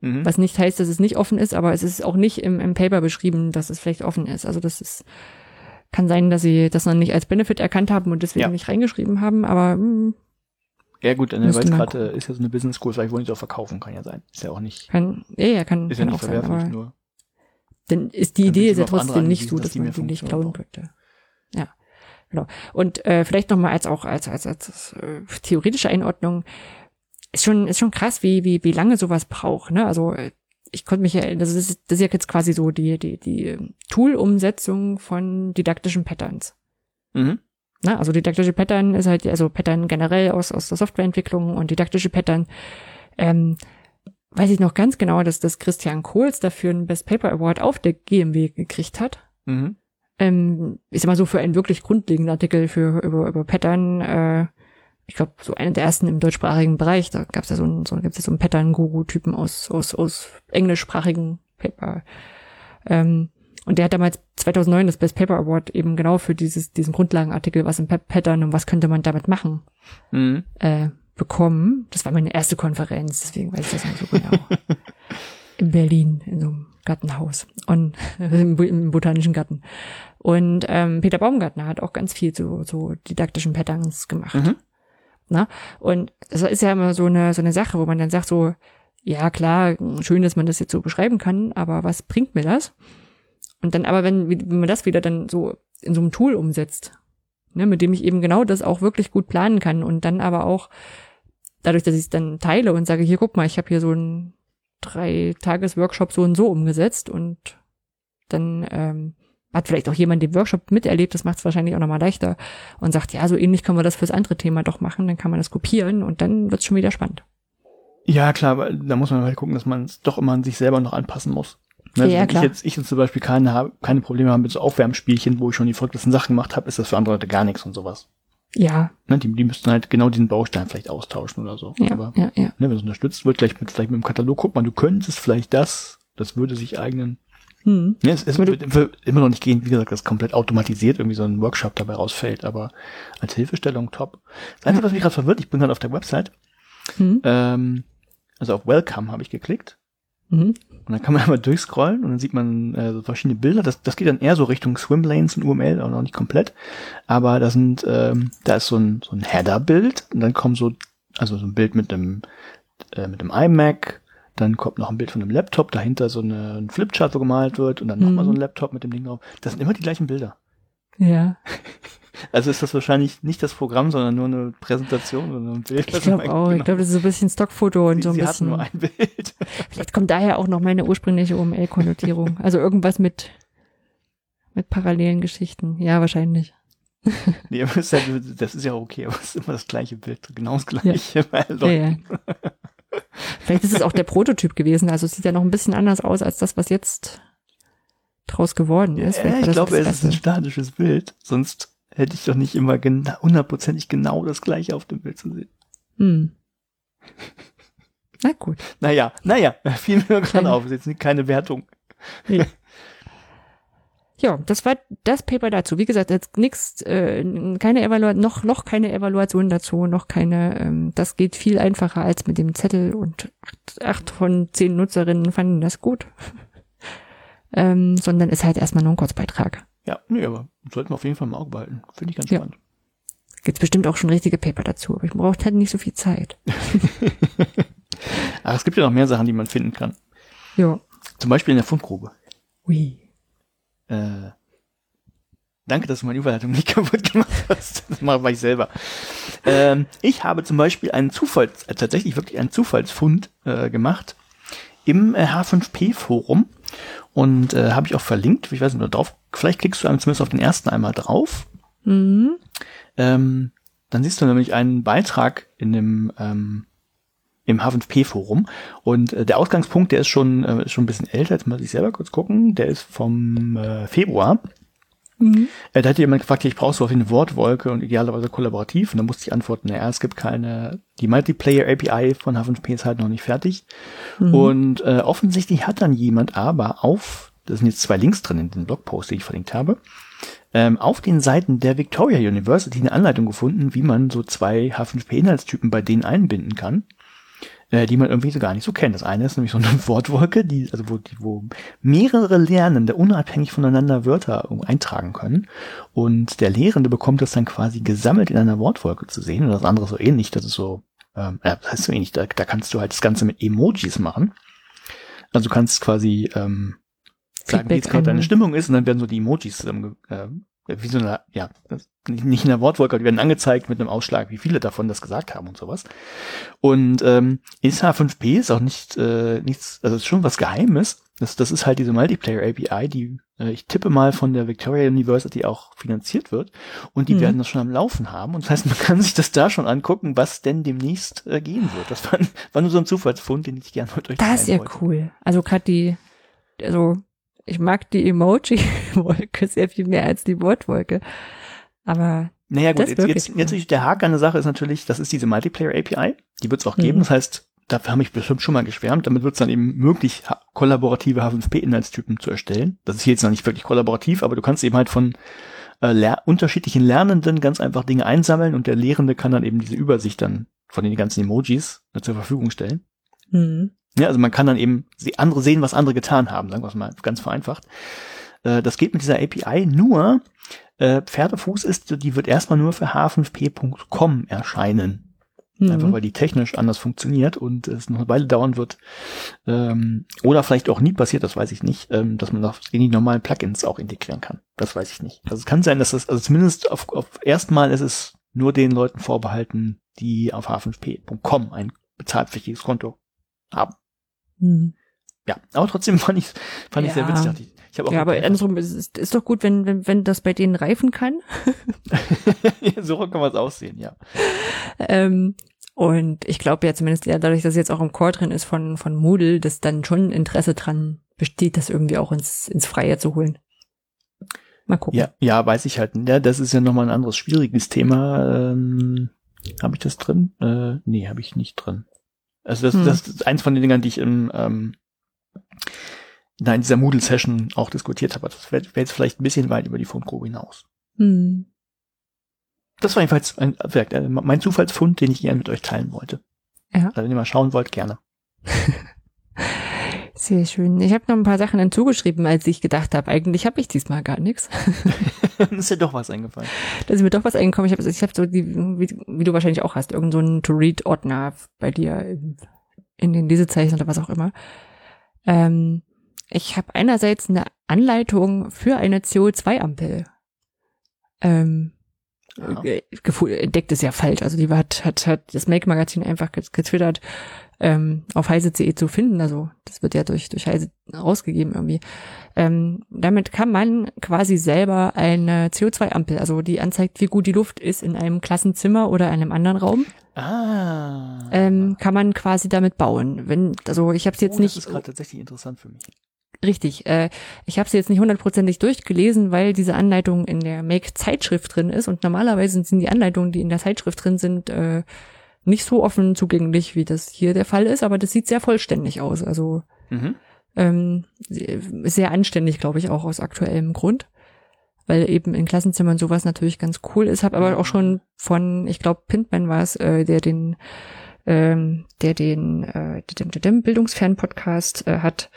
Mhm. Was nicht heißt, dass es nicht offen ist, aber es ist auch nicht im, im Paper beschrieben, dass es vielleicht offen ist. Also das ist, kann sein, dass sie das noch nicht als Benefit erkannt haben und deswegen ja. nicht reingeschrieben haben, aber mh, hm, ja gut, dann weil es gerade ist ja so eine Business School, vielleicht wollen sie auch verkaufen, kann ja sein. Ist ja auch nicht. Kann, ja, ja, kann, ist kann ja nicht auch verwerflich, nur. Dann ist die Idee ist ja trotzdem nicht so, dass, dass man die nicht klauen könnte. Ja. Genau. Und äh, vielleicht nochmal als auch als als als äh, theoretische Einordnung ist schon ist schon krass, wie wie wie lange sowas braucht. Ne? Also äh, ich konnte mich ja, das ist das ist ja jetzt quasi so die die die ähm, Tool-Umsetzung von didaktischen Patterns. Mhm. Na, also didaktische Pattern ist halt, also Pattern generell aus, aus der Softwareentwicklung und didaktische Pattern, ähm, weiß ich noch ganz genau, dass das Christian Kohls dafür einen Best Paper Award auf der GMW gekriegt hat. Mhm. Ähm, ich sag mal so für einen wirklich grundlegenden Artikel für über, über Pattern, äh, ich glaube, so einer der ersten im deutschsprachigen Bereich, da gab es ja so einen, so, gibt's ja so einen Pattern-Guru-Typen aus, aus, aus englischsprachigen Paper. Ähm, und der hat damals 2009 das Best Paper Award eben genau für dieses, diesen Grundlagenartikel, was im Pattern und was könnte man damit machen, mhm. äh, bekommen. Das war meine erste Konferenz, deswegen weiß ich das noch so genau. (laughs) in Berlin, in so einem Gartenhaus und (laughs) im, botanischen Garten. Und ähm, Peter Baumgartner hat auch ganz viel zu so didaktischen Patterns gemacht. Mhm. Na? Und das ist ja immer so eine, so eine Sache, wo man dann sagt so, ja klar, schön, dass man das jetzt so beschreiben kann, aber was bringt mir das? Und dann aber, wenn, wenn man das wieder dann so in so einem Tool umsetzt, ne, mit dem ich eben genau das auch wirklich gut planen kann und dann aber auch dadurch, dass ich es dann teile und sage, hier guck mal, ich habe hier so einen drei Tages Workshop so und so umgesetzt und dann ähm, hat vielleicht auch jemand den Workshop miterlebt, das macht es wahrscheinlich auch nochmal leichter und sagt, ja, so ähnlich können wir das fürs andere Thema doch machen, dann kann man das kopieren und dann wird es schon wieder spannend. Ja, klar, aber da muss man halt gucken, dass man es doch immer an sich selber noch anpassen muss. Ne, also ja, klar. Ich jetzt, ich jetzt zum Beispiel keine, keine Probleme habe mit so Aufwärmspielchen, wo ich schon die verrücktesten Sachen gemacht habe, ist das für andere Leute gar nichts und sowas. Ja. Ne, die, die müssten halt genau diesen Baustein vielleicht austauschen oder so. Ja, Aber ja, ja. Ne, wenn es unterstützt wird, gleich mit, vielleicht mit dem Katalog, guck mal, du könntest vielleicht das, das würde sich eignen. Hm. Ja, es, es wird, wird immer noch nicht gehen, wie gesagt, dass komplett automatisiert irgendwie so ein Workshop dabei rausfällt, aber als Hilfestellung top. Das Einzige, was mich gerade verwirrt, ich bin gerade auf der Website, hm. ähm, also auf Welcome habe ich geklickt Mhm. Und dann kann man (laughs) einmal durchscrollen und dann sieht man äh, so verschiedene Bilder. Das, das geht dann eher so Richtung Swimlanes und UML, auch noch nicht komplett. Aber da sind, ähm, da ist so ein, so ein Header-Bild und dann kommt so, also so ein Bild mit dem, äh, mit dem iMac, dann kommt noch ein Bild von einem Laptop, dahinter so eine, ein Flipchart, wo gemalt wird und dann mhm. nochmal so ein Laptop mit dem Ding drauf. Das sind immer die gleichen Bilder. Ja. (laughs) Also ist das wahrscheinlich nicht das Programm, sondern nur eine Präsentation oder ein Bild. Ich glaube auch. Ich glaube, das ist so ein bisschen Stockfoto und sie, so ein sie bisschen. nur ein Bild. (laughs) Vielleicht kommt daher auch noch meine ursprüngliche OML-Konnotierung. Also irgendwas mit, mit parallelen Geschichten. Ja, wahrscheinlich. (laughs) nee, aber ist ja, das ist ja okay, aber es ist immer das gleiche Bild, genau das gleiche. Ja. Ja, ja. Vielleicht ist es auch der Prototyp gewesen. Also es sieht ja noch ein bisschen anders aus als das, was jetzt draus geworden ist. Ja, ich glaube, es ist ein statisches Bild. Sonst hätte ich doch nicht immer genau, hundertprozentig genau das gleiche auf dem Bild zu sehen. Hm. Na gut. Naja, naja, (laughs) fiel mir gerade auf, ist jetzt keine Wertung. Ja. (laughs) ja, das war das Paper dazu. Wie gesagt, jetzt nichts, äh, keine Evaluation, noch, noch keine Evaluation dazu, noch keine, ähm, das geht viel einfacher als mit dem Zettel und acht, acht von zehn Nutzerinnen fanden das gut. (laughs) ähm, sondern ist halt erstmal nur ein Kurzbeitrag. Ja, nee, aber sollten wir auf jeden Fall im Auge behalten. Finde ich ganz ja. spannend. Gibt's bestimmt auch schon richtige Paper dazu, aber ich brauche halt nicht so viel Zeit. (laughs) Ach, es gibt ja noch mehr Sachen, die man finden kann. Ja. Zum Beispiel in der Fundgrube. Ui. Äh, danke, dass du meine Überleitung nicht (laughs) kaputt gemacht hast. Das mache ich selber. Ähm, ich habe zum Beispiel einen Zufalls, äh, tatsächlich wirklich einen Zufallsfund äh, gemacht im äh, H5P-Forum und äh, habe ich auch verlinkt. Ich weiß nicht, drauf. Vielleicht klickst du zumindest auf den ersten einmal drauf. Mhm. Ähm, dann siehst du nämlich einen Beitrag in dem ähm, im H5P-Forum. Und äh, der Ausgangspunkt, der ist schon, äh, schon ein bisschen älter. Jetzt muss ich selber kurz gucken. Der ist vom äh, Februar. Mhm. Äh, da hat jemand gefragt, ich brauche so auf eine Wortwolke und idealerweise kollaborativ. Und da musste ich antworten, naja, es gibt keine, die Multiplayer API von H5P ist halt noch nicht fertig. Mhm. Und äh, offensichtlich hat dann jemand aber auf, das sind jetzt zwei Links drin in den Blogpost, die ich verlinkt habe, ähm, auf den Seiten der Victoria University eine Anleitung gefunden, wie man so zwei H5P-Inhaltstypen bei denen einbinden kann. Äh, die man irgendwie so gar nicht so kennt. Das eine ist nämlich so eine (laughs) Wortwolke, die, also wo, die, wo mehrere Lernende unabhängig voneinander Wörter eintragen können. Und der Lehrende bekommt das dann quasi gesammelt in einer Wortwolke zu sehen. Und das andere so ähnlich, das ist so, ähm, ja, das heißt so ähnlich, da, da kannst du halt das Ganze mit Emojis machen. Also du kannst quasi ähm, sagen, wie jetzt gerade deine Stimmung ist und dann werden so die Emojis zusammen, äh, wie so eine, ja, nicht in der Wortwolke, die werden angezeigt mit einem Ausschlag, wie viele davon das gesagt haben und sowas. Und ähm, ist H5P ist auch nicht äh, nichts, also ist schon was Geheimes. Das, das ist halt diese Multiplayer API, die äh, ich tippe mal von der Victoria University auch finanziert wird. Und die mhm. werden das schon am Laufen haben. Und das heißt, man kann sich das da schon angucken, was denn demnächst äh, gehen wird. Das war, war nur so ein Zufallsfund, den ich gerne mit euch Das ist ja wollte. cool. Also gerade die, also ich mag die Emoji-Wolke (laughs) sehr viel mehr als die Wortwolke. Aber naja gut, jetzt, jetzt, jetzt der Haken an der Sache ist natürlich, das ist diese Multiplayer API, die wird es auch geben. Mhm. Das heißt, dafür habe ich bestimmt schon mal geschwärmt. Damit wird es dann eben möglich, kollaborative H5P-Inhaltstypen zu erstellen. Das ist hier jetzt noch nicht wirklich kollaborativ, aber du kannst eben halt von äh, unterschiedlichen Lernenden ganz einfach Dinge einsammeln und der Lehrende kann dann eben diese Übersicht dann von den ganzen Emojis äh, zur Verfügung stellen. Mhm. Ja, also man kann dann eben andere sehen, was andere getan haben, sagen wir es mal ganz vereinfacht. Äh, das geht mit dieser API nur, äh, Pferdefuß ist, die wird erstmal nur für h5p.com erscheinen. Mhm. Einfach weil die technisch anders funktioniert und es noch eine Weile dauern wird. Ähm, oder vielleicht auch nie passiert, das weiß ich nicht, ähm, dass man das in die normalen Plugins auch integrieren kann. Das weiß ich nicht. Also es kann sein, dass das, also zumindest auf, auf erstmal ist es nur den Leuten vorbehalten, die auf h5p.com ein bezahlpflichtiges Konto haben. Mhm. Ja, aber trotzdem (laughs) fand ich fand ja. ich sehr witzig. Ich, ich auch ja, aber andersrum ist, ist, ist doch gut, wenn, wenn, wenn das bei denen reifen kann. (laughs) so kann man es aussehen, ja. Ähm, und ich glaube ja zumindest ja, dadurch, dass jetzt auch im Core drin ist von, von Moodle, dass dann schon Interesse dran besteht, das irgendwie auch ins, ins Freie zu holen. Mal gucken. Ja, ja, weiß ich halt. Ja, das ist ja nochmal ein anderes schwieriges Thema. Ähm, habe ich das drin? Äh, nee, habe ich nicht drin. Also das, hm. das ist eins von den Dingern, die ich im, ähm, in dieser Moodle-Session auch diskutiert habe. Das wäre wär jetzt vielleicht ein bisschen weit über die Fundgrube hinaus. Hm. Das war jedenfalls ein, mein Zufallsfund, den ich gerne mit euch teilen wollte. Ja. Also, wenn ihr mal schauen wollt, gerne. (laughs) Sehr schön. Ich habe noch ein paar Sachen hinzugeschrieben, als ich gedacht habe, eigentlich habe ich diesmal gar nichts. (laughs) Dann ist ja doch was eingefallen. Da ist mir doch was eingekommen. Ich habe ich hab so, die, wie, wie, du wahrscheinlich auch hast, irgend so einen To-Read-Ordner bei dir in, in den Lesezeichen oder was auch immer. Ähm, ich habe einerseits eine Anleitung für eine CO2-Ampel. Ähm, ja. Äh, entdeckt ist ja falsch. Also die hat, hat, hat das Make-Magazin einfach getwittert, ähm, auf heise.de zu finden. Also das wird ja durch, durch heise rausgegeben irgendwie. Ähm, damit kann man quasi selber eine CO2-Ampel, also die anzeigt, wie gut die Luft ist in einem Klassenzimmer oder einem anderen Raum. Ah. Ähm, kann man quasi damit bauen. Wenn, also ich habe es jetzt oh, nicht. Das ist gerade tatsächlich interessant für mich. Richtig. Äh, ich habe sie jetzt nicht hundertprozentig durchgelesen, weil diese Anleitung in der Make-Zeitschrift drin ist und normalerweise sind die Anleitungen, die in der Zeitschrift drin sind, äh, nicht so offen zugänglich, wie das hier der Fall ist, aber das sieht sehr vollständig aus. Also mhm. ähm, sehr anständig, glaube ich, auch aus aktuellem Grund. Weil eben in Klassenzimmern sowas natürlich ganz cool ist. Habe aber auch schon von, ich glaube, Pintman war es, äh, der den, ähm, der den äh, Bildungsfern-Podcast äh, hat,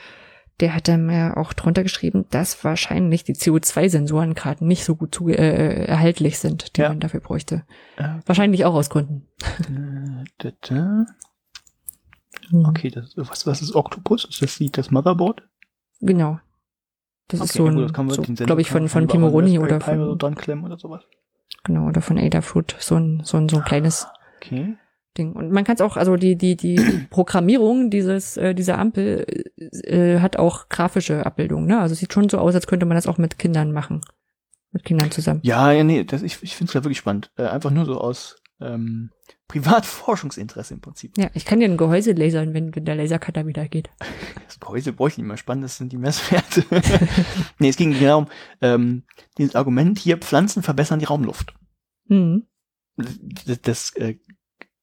der hat dann mir auch drunter geschrieben, dass wahrscheinlich die CO2-Sensoren gerade nicht so gut zu, äh, erhaltlich sind, die ja. man dafür bräuchte. Okay. Wahrscheinlich auch aus Gründen. Okay, das, was, was ist Octopus? Ist das das Motherboard? Genau. Das okay, ist so ein, so, glaube ich, von, von Pimoroni oder von, oder, oder sowas. Genau, oder von Adafruit, so ein, so ein, so ein kleines. Okay. Ding. Und man kann es auch, also die, die, die (clears throat) Programmierung dieses, äh, dieser Ampel äh, hat auch grafische Abbildungen, ne? Also es sieht schon so aus, als könnte man das auch mit Kindern machen. Mit Kindern zusammen. Ja, ja, nee, das, ich, ich finde es ja wirklich spannend. Äh, einfach nur so aus ähm, (laughs) Privatforschungsinteresse im Prinzip. Ja, ich kann dir ein Gehäuse lasern, wenn, wenn der Lasercutter wieder geht. (laughs) Das Gehäuse brauche ich nicht mehr. Spannend das sind die Messwerte. (laughs) nee, es ging genau um ähm, dieses Argument hier, Pflanzen verbessern die Raumluft. Mhm. Das, das äh,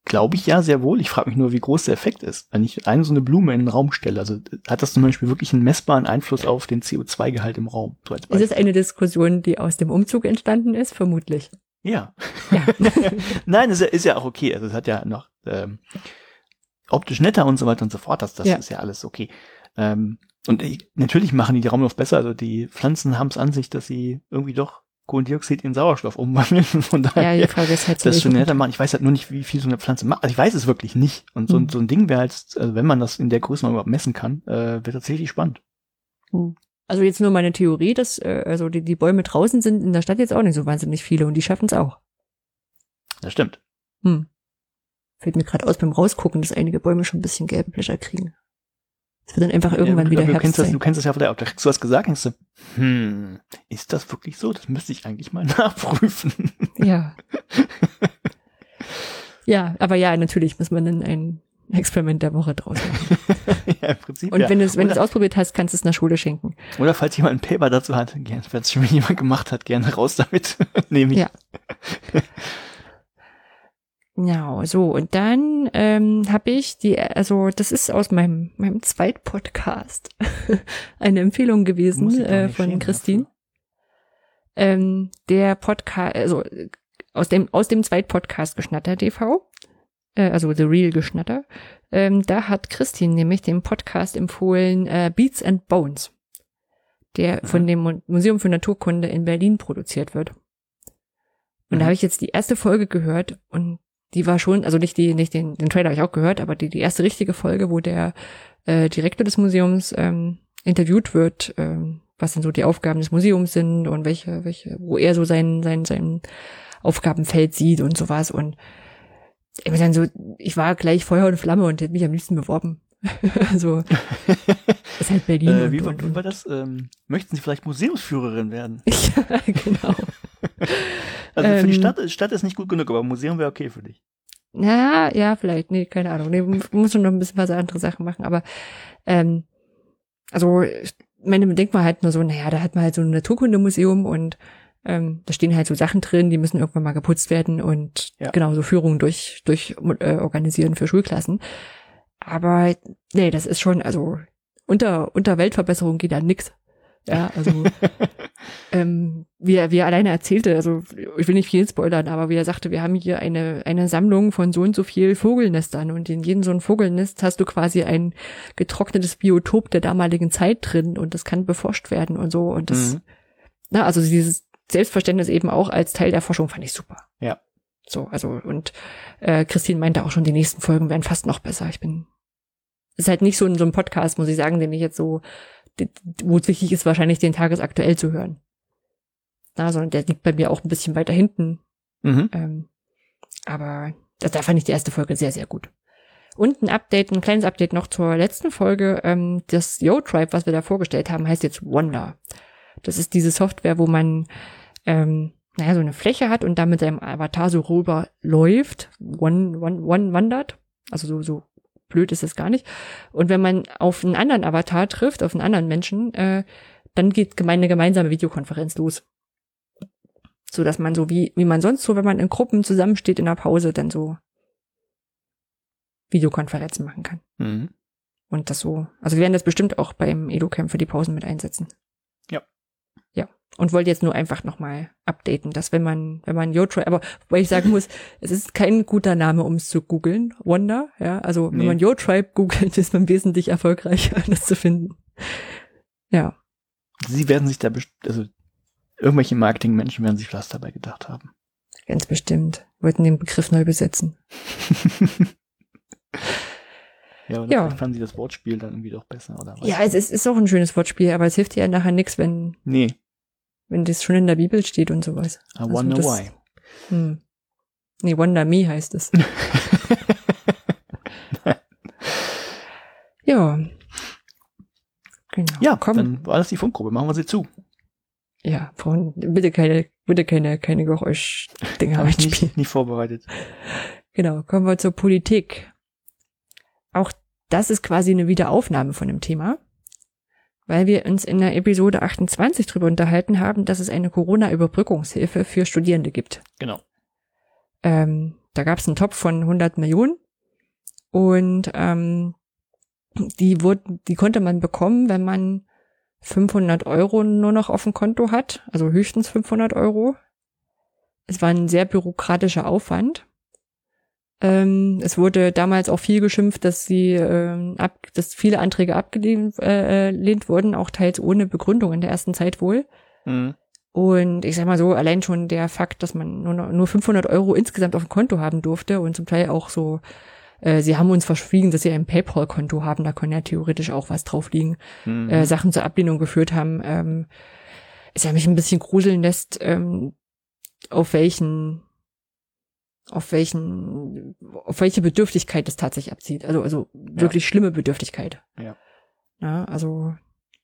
Glaube ich ja sehr wohl. Ich frage mich nur, wie groß der Effekt ist. Wenn ich eine so eine Blume in den Raum stelle, also hat das zum Beispiel wirklich einen messbaren Einfluss auf den CO2-Gehalt im Raum? So ist es eine Diskussion, die aus dem Umzug entstanden ist? Vermutlich. Ja. ja. (laughs) Nein, es ist ja auch okay. Also es hat ja noch ähm, optisch netter und so weiter und so fort. Das, das ja. ist ja alles okay. Ähm, und ich, natürlich machen die die Raumluft besser. Also die Pflanzen haben es an sich, dass sie irgendwie doch Kohlendioxid in Sauerstoff umwandeln. (laughs) Von daher, ja, die Frage ist halt das schon netter machen. Ich weiß halt nur nicht, wie viel so eine Pflanze macht. Also ich weiß es wirklich nicht. Und so, hm. so ein Ding wäre halt, also wenn man das in der Größe überhaupt messen kann, äh, wäre tatsächlich spannend. Hm. Also jetzt nur meine Theorie, dass äh, also die, die Bäume draußen sind in der Stadt jetzt auch nicht so wahnsinnig viele und die schaffen es auch. Das stimmt. Hm. Fällt mir gerade aus beim Rausgucken, dass einige Bäume schon ein bisschen gelbe Blätter kriegen. Es wird dann einfach irgendwann ja, wieder du Herbst kennst sein. Das, du kennst das ja vielleicht auch, du was gesagt, denkst du, hm, ist das wirklich so? Das müsste ich eigentlich mal (laughs) nachprüfen. Ja. ja, aber ja, natürlich muss man dann ein Experiment der Woche draus machen. (laughs) ja, im Prinzip. Und wenn du es, wenn du es ausprobiert hast, kannst du es einer Schule schenken. Oder falls jemand ein Paper dazu hat, gerne, wenn es schon jemand gemacht hat, gerne raus damit. (laughs) Nehme ich. Ja. Genau, so und dann ähm, habe ich die, also das ist aus meinem meinem Zweitpodcast (laughs) eine Empfehlung gewesen äh, von Christine. Ähm, der Podcast, also aus dem aus dem Zweitpodcast Geschnatter TV, äh, also The Real Geschnatter, ähm, da hat Christine nämlich den Podcast empfohlen äh, Beats and Bones, der mhm. von dem Museum für Naturkunde in Berlin produziert wird. Und mhm. da habe ich jetzt die erste Folge gehört und die war schon, also nicht die, nicht den, den Trailer habe ich auch gehört, aber die, die erste richtige Folge, wo der äh, Direktor des Museums ähm, interviewt wird, ähm, was denn so die Aufgaben des Museums sind und welche, welche, wo er so sein, sein, sein Aufgabenfeld sieht und sowas. Und ich muss sagen, so, ich war gleich Feuer und Flamme und hätte mich am liebsten beworben. (laughs) also ist halt Berlin. Äh, wie, und, war, und, wie war das? Ähm, möchten Sie vielleicht Museumsführerin werden? (laughs) ja, genau. (laughs) Also für die ähm. Stadt, Stadt ist nicht gut genug, aber Museum wäre okay für dich. Ja, ja, vielleicht. Nee, keine Ahnung. Nee, muss schon noch ein bisschen was andere Sachen machen. Aber ähm, also meine denkt man halt nur so, naja, da hat man halt so ein Naturkundemuseum und ähm, da stehen halt so Sachen drin, die müssen irgendwann mal geputzt werden und ja. genau so Führungen durch durch äh, organisieren für Schulklassen. Aber nee, das ist schon also unter unter Weltverbesserung geht da nix. Ja, also (laughs) ähm, wie, er, wie er alleine erzählte, also ich will nicht viel spoilern, aber wie er sagte, wir haben hier eine, eine Sammlung von so und so viel Vogelnestern und in jedem so ein Vogelnest hast du quasi ein getrocknetes Biotop der damaligen Zeit drin und das kann beforscht werden und so und das, mhm. na, also dieses Selbstverständnis eben auch als Teil der Forschung fand ich super. Ja. So, also und äh, Christine meinte auch schon, die nächsten Folgen werden fast noch besser. Ich bin, ist halt nicht so in so einem Podcast, muss ich sagen, den ich jetzt so wo es wichtig ist, wahrscheinlich den tagesaktuell zu hören. Na, sondern der liegt bei mir auch ein bisschen weiter hinten. Mhm. Ähm, aber das, da fand ich die erste Folge sehr, sehr gut. Und ein Update, ein kleines Update noch zur letzten Folge. Ähm, das Yo-Tribe, was wir da vorgestellt haben, heißt jetzt Wonder. Das ist diese Software, wo man ähm, naja, so eine Fläche hat und da mit seinem Avatar so rüber läuft, one, one, one wandert, also so, so blöd ist es gar nicht. Und wenn man auf einen anderen Avatar trifft, auf einen anderen Menschen, äh, dann geht eine gemeinsame Videokonferenz los. So dass man so wie, wie man sonst so, wenn man in Gruppen zusammensteht in der Pause, dann so Videokonferenzen machen kann. Mhm. Und das so, also wir werden das bestimmt auch beim Edo-Camp für die Pausen mit einsetzen. Ja. Und wollte jetzt nur einfach nochmal updaten, dass wenn man, wenn man YoTry, aber weil ich sagen muss, (laughs) es ist kein guter Name, um es zu googeln, Wonder, ja, also nee. wenn man YoTribe googelt, (laughs) ist man wesentlich erfolgreicher, (laughs) das zu finden. Ja. Sie werden sich da, also irgendwelche Marketingmenschen werden sich was dabei gedacht haben. Ganz bestimmt. Wollten den Begriff neu besetzen. ja, oder ja. fanden sie das Wortspiel dann irgendwie doch besser, oder was? Ja, es ist, ist auch ein schönes Wortspiel, aber es hilft dir ja nachher nichts, wenn. Nee wenn das schon in der Bibel steht und sowas. I also wonder das, why. Hm. Nee, Wonder Me heißt es. (laughs) ja. Genau. Ja, komm. Dann war das die Funkgruppe. Machen wir sie zu. Ja, brauchen bitte keine, bitte keine, keine Geräuschdinge Habe ich nicht, nicht vorbereitet. Genau. Kommen wir zur Politik. Auch das ist quasi eine Wiederaufnahme von dem Thema weil wir uns in der Episode 28 darüber unterhalten haben, dass es eine Corona-Überbrückungshilfe für Studierende gibt. Genau. Ähm, da gab es einen Topf von 100 Millionen und ähm, die wurden, die konnte man bekommen, wenn man 500 Euro nur noch auf dem Konto hat, also höchstens 500 Euro. Es war ein sehr bürokratischer Aufwand. Ähm, es wurde damals auch viel geschimpft, dass sie ähm, ab, dass viele Anträge abgelehnt äh, wurden, auch teils ohne Begründung in der ersten Zeit wohl. Mhm. Und ich sag mal so, allein schon der Fakt, dass man nur, nur 500 Euro insgesamt auf dem Konto haben durfte und zum Teil auch so, äh, sie haben uns verschwiegen, dass sie ein PayPal-Konto haben, da können ja theoretisch auch was drauf liegen, mhm. äh, Sachen zur Ablehnung geführt haben, ähm, ist ja mich ein bisschen gruseln lässt, ähm, auf welchen auf welchen, auf welche Bedürftigkeit das tatsächlich abzieht. Also, also wirklich ja. schlimme Bedürftigkeit. Ja. ja. Also,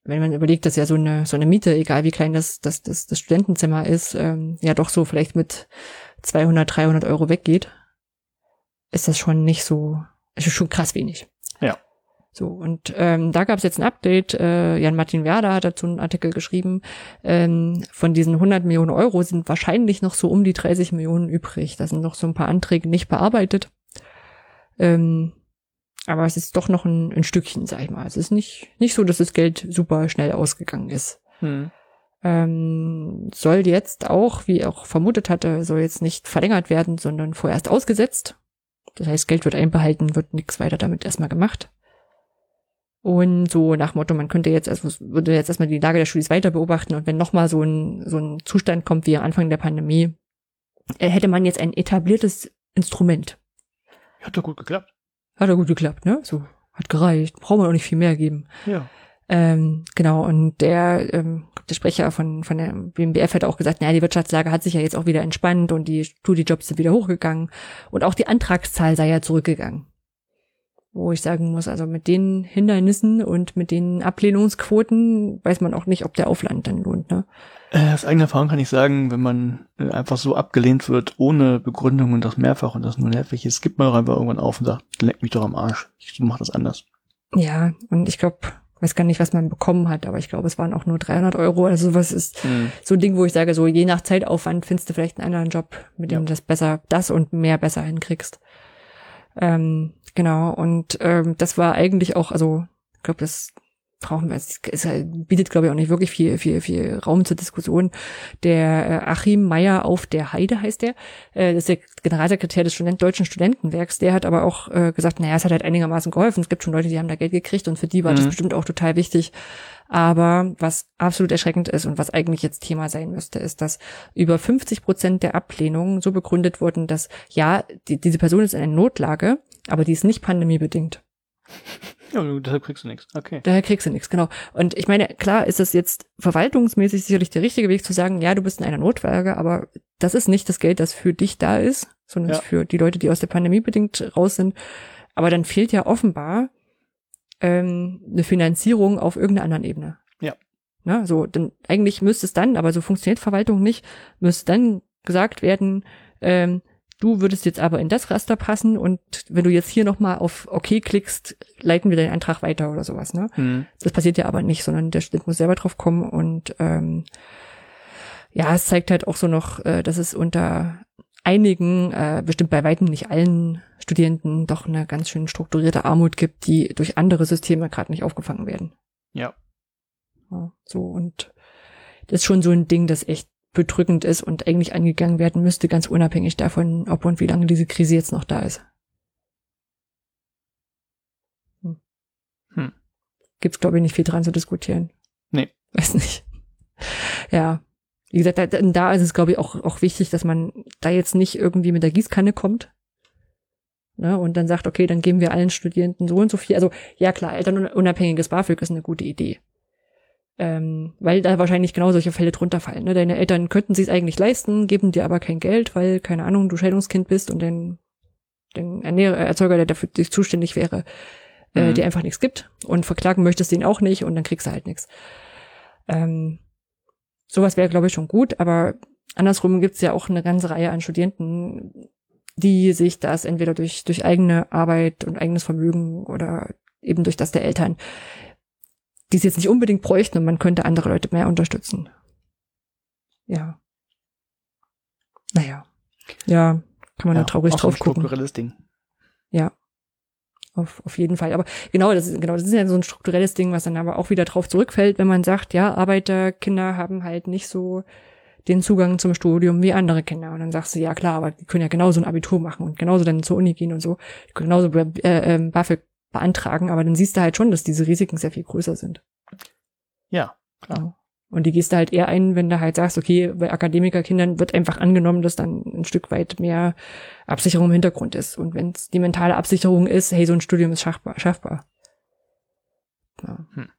wenn man überlegt, dass ja so eine, so eine Miete, egal wie klein das, das, das, das Studentenzimmer ist, ähm, ja doch so vielleicht mit 200, 300 Euro weggeht, ist das schon nicht so, ist schon krass wenig. So, und ähm, da gab es jetzt ein Update. Äh, Jan-Martin Werder hat dazu einen Artikel geschrieben. Ähm, von diesen 100 Millionen Euro sind wahrscheinlich noch so um die 30 Millionen übrig. Da sind noch so ein paar Anträge nicht bearbeitet. Ähm, aber es ist doch noch ein, ein Stückchen, sag ich mal. Es ist nicht, nicht so, dass das Geld super schnell ausgegangen ist. Hm. Ähm, soll jetzt auch, wie auch vermutet hatte, soll jetzt nicht verlängert werden, sondern vorerst ausgesetzt. Das heißt, Geld wird einbehalten, wird nichts weiter damit erstmal gemacht. Und so nach Motto, man könnte jetzt, also würde jetzt erstmal die Lage der Studis weiter beobachten und wenn nochmal so ein, so ein Zustand kommt wie am Anfang der Pandemie, äh, hätte man jetzt ein etabliertes Instrument. Hat doch gut geklappt. Hat doch gut geklappt, ne? So, hat gereicht. Braucht man auch nicht viel mehr geben. Ja. Ähm, genau, und der, ähm, der Sprecher von, von der BMBF hat auch gesagt, naja, die Wirtschaftslage hat sich ja jetzt auch wieder entspannt und die Studiejobs sind wieder hochgegangen und auch die Antragszahl sei ja zurückgegangen wo ich sagen muss, also mit den Hindernissen und mit den Ablehnungsquoten weiß man auch nicht, ob der Aufland dann lohnt. Ne? Äh, aus eigener Erfahrung kann ich sagen, wenn man äh, einfach so abgelehnt wird, ohne Begründung und das mehrfach und das nur nervig ist, gibt man doch einfach irgendwann auf und sagt, leck mich doch am Arsch, ich mach das anders. Ja, und ich glaube, weiß gar nicht, was man bekommen hat, aber ich glaube, es waren auch nur 300 Euro. Also was ist mhm. so ein Ding, wo ich sage, so je nach Zeitaufwand findest du vielleicht einen anderen Job, mit dem ja. du das besser, das und mehr besser hinkriegst. Ähm, Genau, und ähm, das war eigentlich auch, also ich glaube, das brauchen wir, es, es bietet, glaube ich, auch nicht wirklich viel, viel, viel Raum zur Diskussion. Der äh, Achim Meyer auf der Heide heißt der, äh, das ist der Generalsekretär des Student Deutschen Studentenwerks, der hat aber auch äh, gesagt, naja, es hat halt einigermaßen geholfen. Es gibt schon Leute, die haben da Geld gekriegt und für die war mhm. das bestimmt auch total wichtig. Aber was absolut erschreckend ist und was eigentlich jetzt Thema sein müsste, ist, dass über 50 Prozent der Ablehnungen so begründet wurden, dass ja, die, diese Person ist in einer Notlage, aber die ist nicht pandemiebedingt. Ja, deshalb kriegst du nichts. Okay. Daher kriegst du nichts, genau. Und ich meine, klar ist es jetzt verwaltungsmäßig sicherlich der richtige Weg zu sagen, ja, du bist in einer Notlage, aber das ist nicht das Geld, das für dich da ist, sondern ja. für die Leute, die aus der Pandemie bedingt raus sind. Aber dann fehlt ja offenbar ähm, eine Finanzierung auf irgendeiner anderen Ebene. Ja. Na, so, denn eigentlich müsste es dann, aber so funktioniert Verwaltung nicht, müsste dann gesagt werden, ähm, Du würdest jetzt aber in das Raster passen und wenn du jetzt hier nochmal auf OK klickst, leiten wir deinen Antrag weiter oder sowas. Ne? Mhm. Das passiert ja aber nicht, sondern der Student muss selber drauf kommen und ähm, ja, es zeigt halt auch so noch, äh, dass es unter einigen, äh, bestimmt bei weitem nicht allen Studierenden doch eine ganz schön strukturierte Armut gibt, die durch andere Systeme gerade nicht aufgefangen werden. Ja. ja. So und das ist schon so ein Ding, das echt bedrückend ist und eigentlich angegangen werden müsste, ganz unabhängig davon, ob und wie lange diese Krise jetzt noch da ist. Hm. Hm. Gibt's, glaube ich, nicht viel dran zu diskutieren. Nee. Weiß nicht. Ja. Wie gesagt, da, da ist es, glaube ich, auch, auch wichtig, dass man da jetzt nicht irgendwie mit der Gießkanne kommt. Ne, und dann sagt, okay, dann geben wir allen Studierenden so und so viel. Also, ja klar, elternunabhängiges BAföG ist eine gute Idee ähm, weil da wahrscheinlich genau solche Fälle drunter fallen. Ne? Deine Eltern könnten sie es eigentlich leisten, geben dir aber kein Geld, weil, keine Ahnung, du Scheidungskind bist und den, den Ernährer, Erzeuger, der dafür zuständig wäre, äh, mhm. dir einfach nichts gibt und verklagen möchtest den auch nicht und dann kriegst du halt nichts. Ähm, sowas wäre, glaube ich, schon gut, aber andersrum gibt's ja auch eine ganze Reihe an Studenten, die sich das entweder durch, durch eigene Arbeit und eigenes Vermögen oder eben durch das der Eltern die sie jetzt nicht unbedingt bräuchten und man könnte andere Leute mehr unterstützen. Ja. Naja. Ja, kann man ja, da traurig drauf gucken. strukturelles Ding. Ja. Auf, auf jeden Fall. Aber genau, das ist, genau, das ist ja so ein strukturelles Ding, was dann aber auch wieder drauf zurückfällt, wenn man sagt, ja, Arbeiterkinder haben halt nicht so den Zugang zum Studium wie andere Kinder. Und dann sagst du, ja klar, aber die können ja genauso ein Abitur machen und genauso dann zur Uni gehen und so. Die können genauso äh, äh, BAföG beantragen, aber dann siehst du halt schon, dass diese Risiken sehr viel größer sind. Ja, klar. Und die gehst du halt eher ein, wenn du halt sagst, okay, bei Akademikerkindern wird einfach angenommen, dass dann ein Stück weit mehr Absicherung im Hintergrund ist. Und wenn es die mentale Absicherung ist, hey, so ein Studium ist schaffbar. schaffbar. Ja. Hm.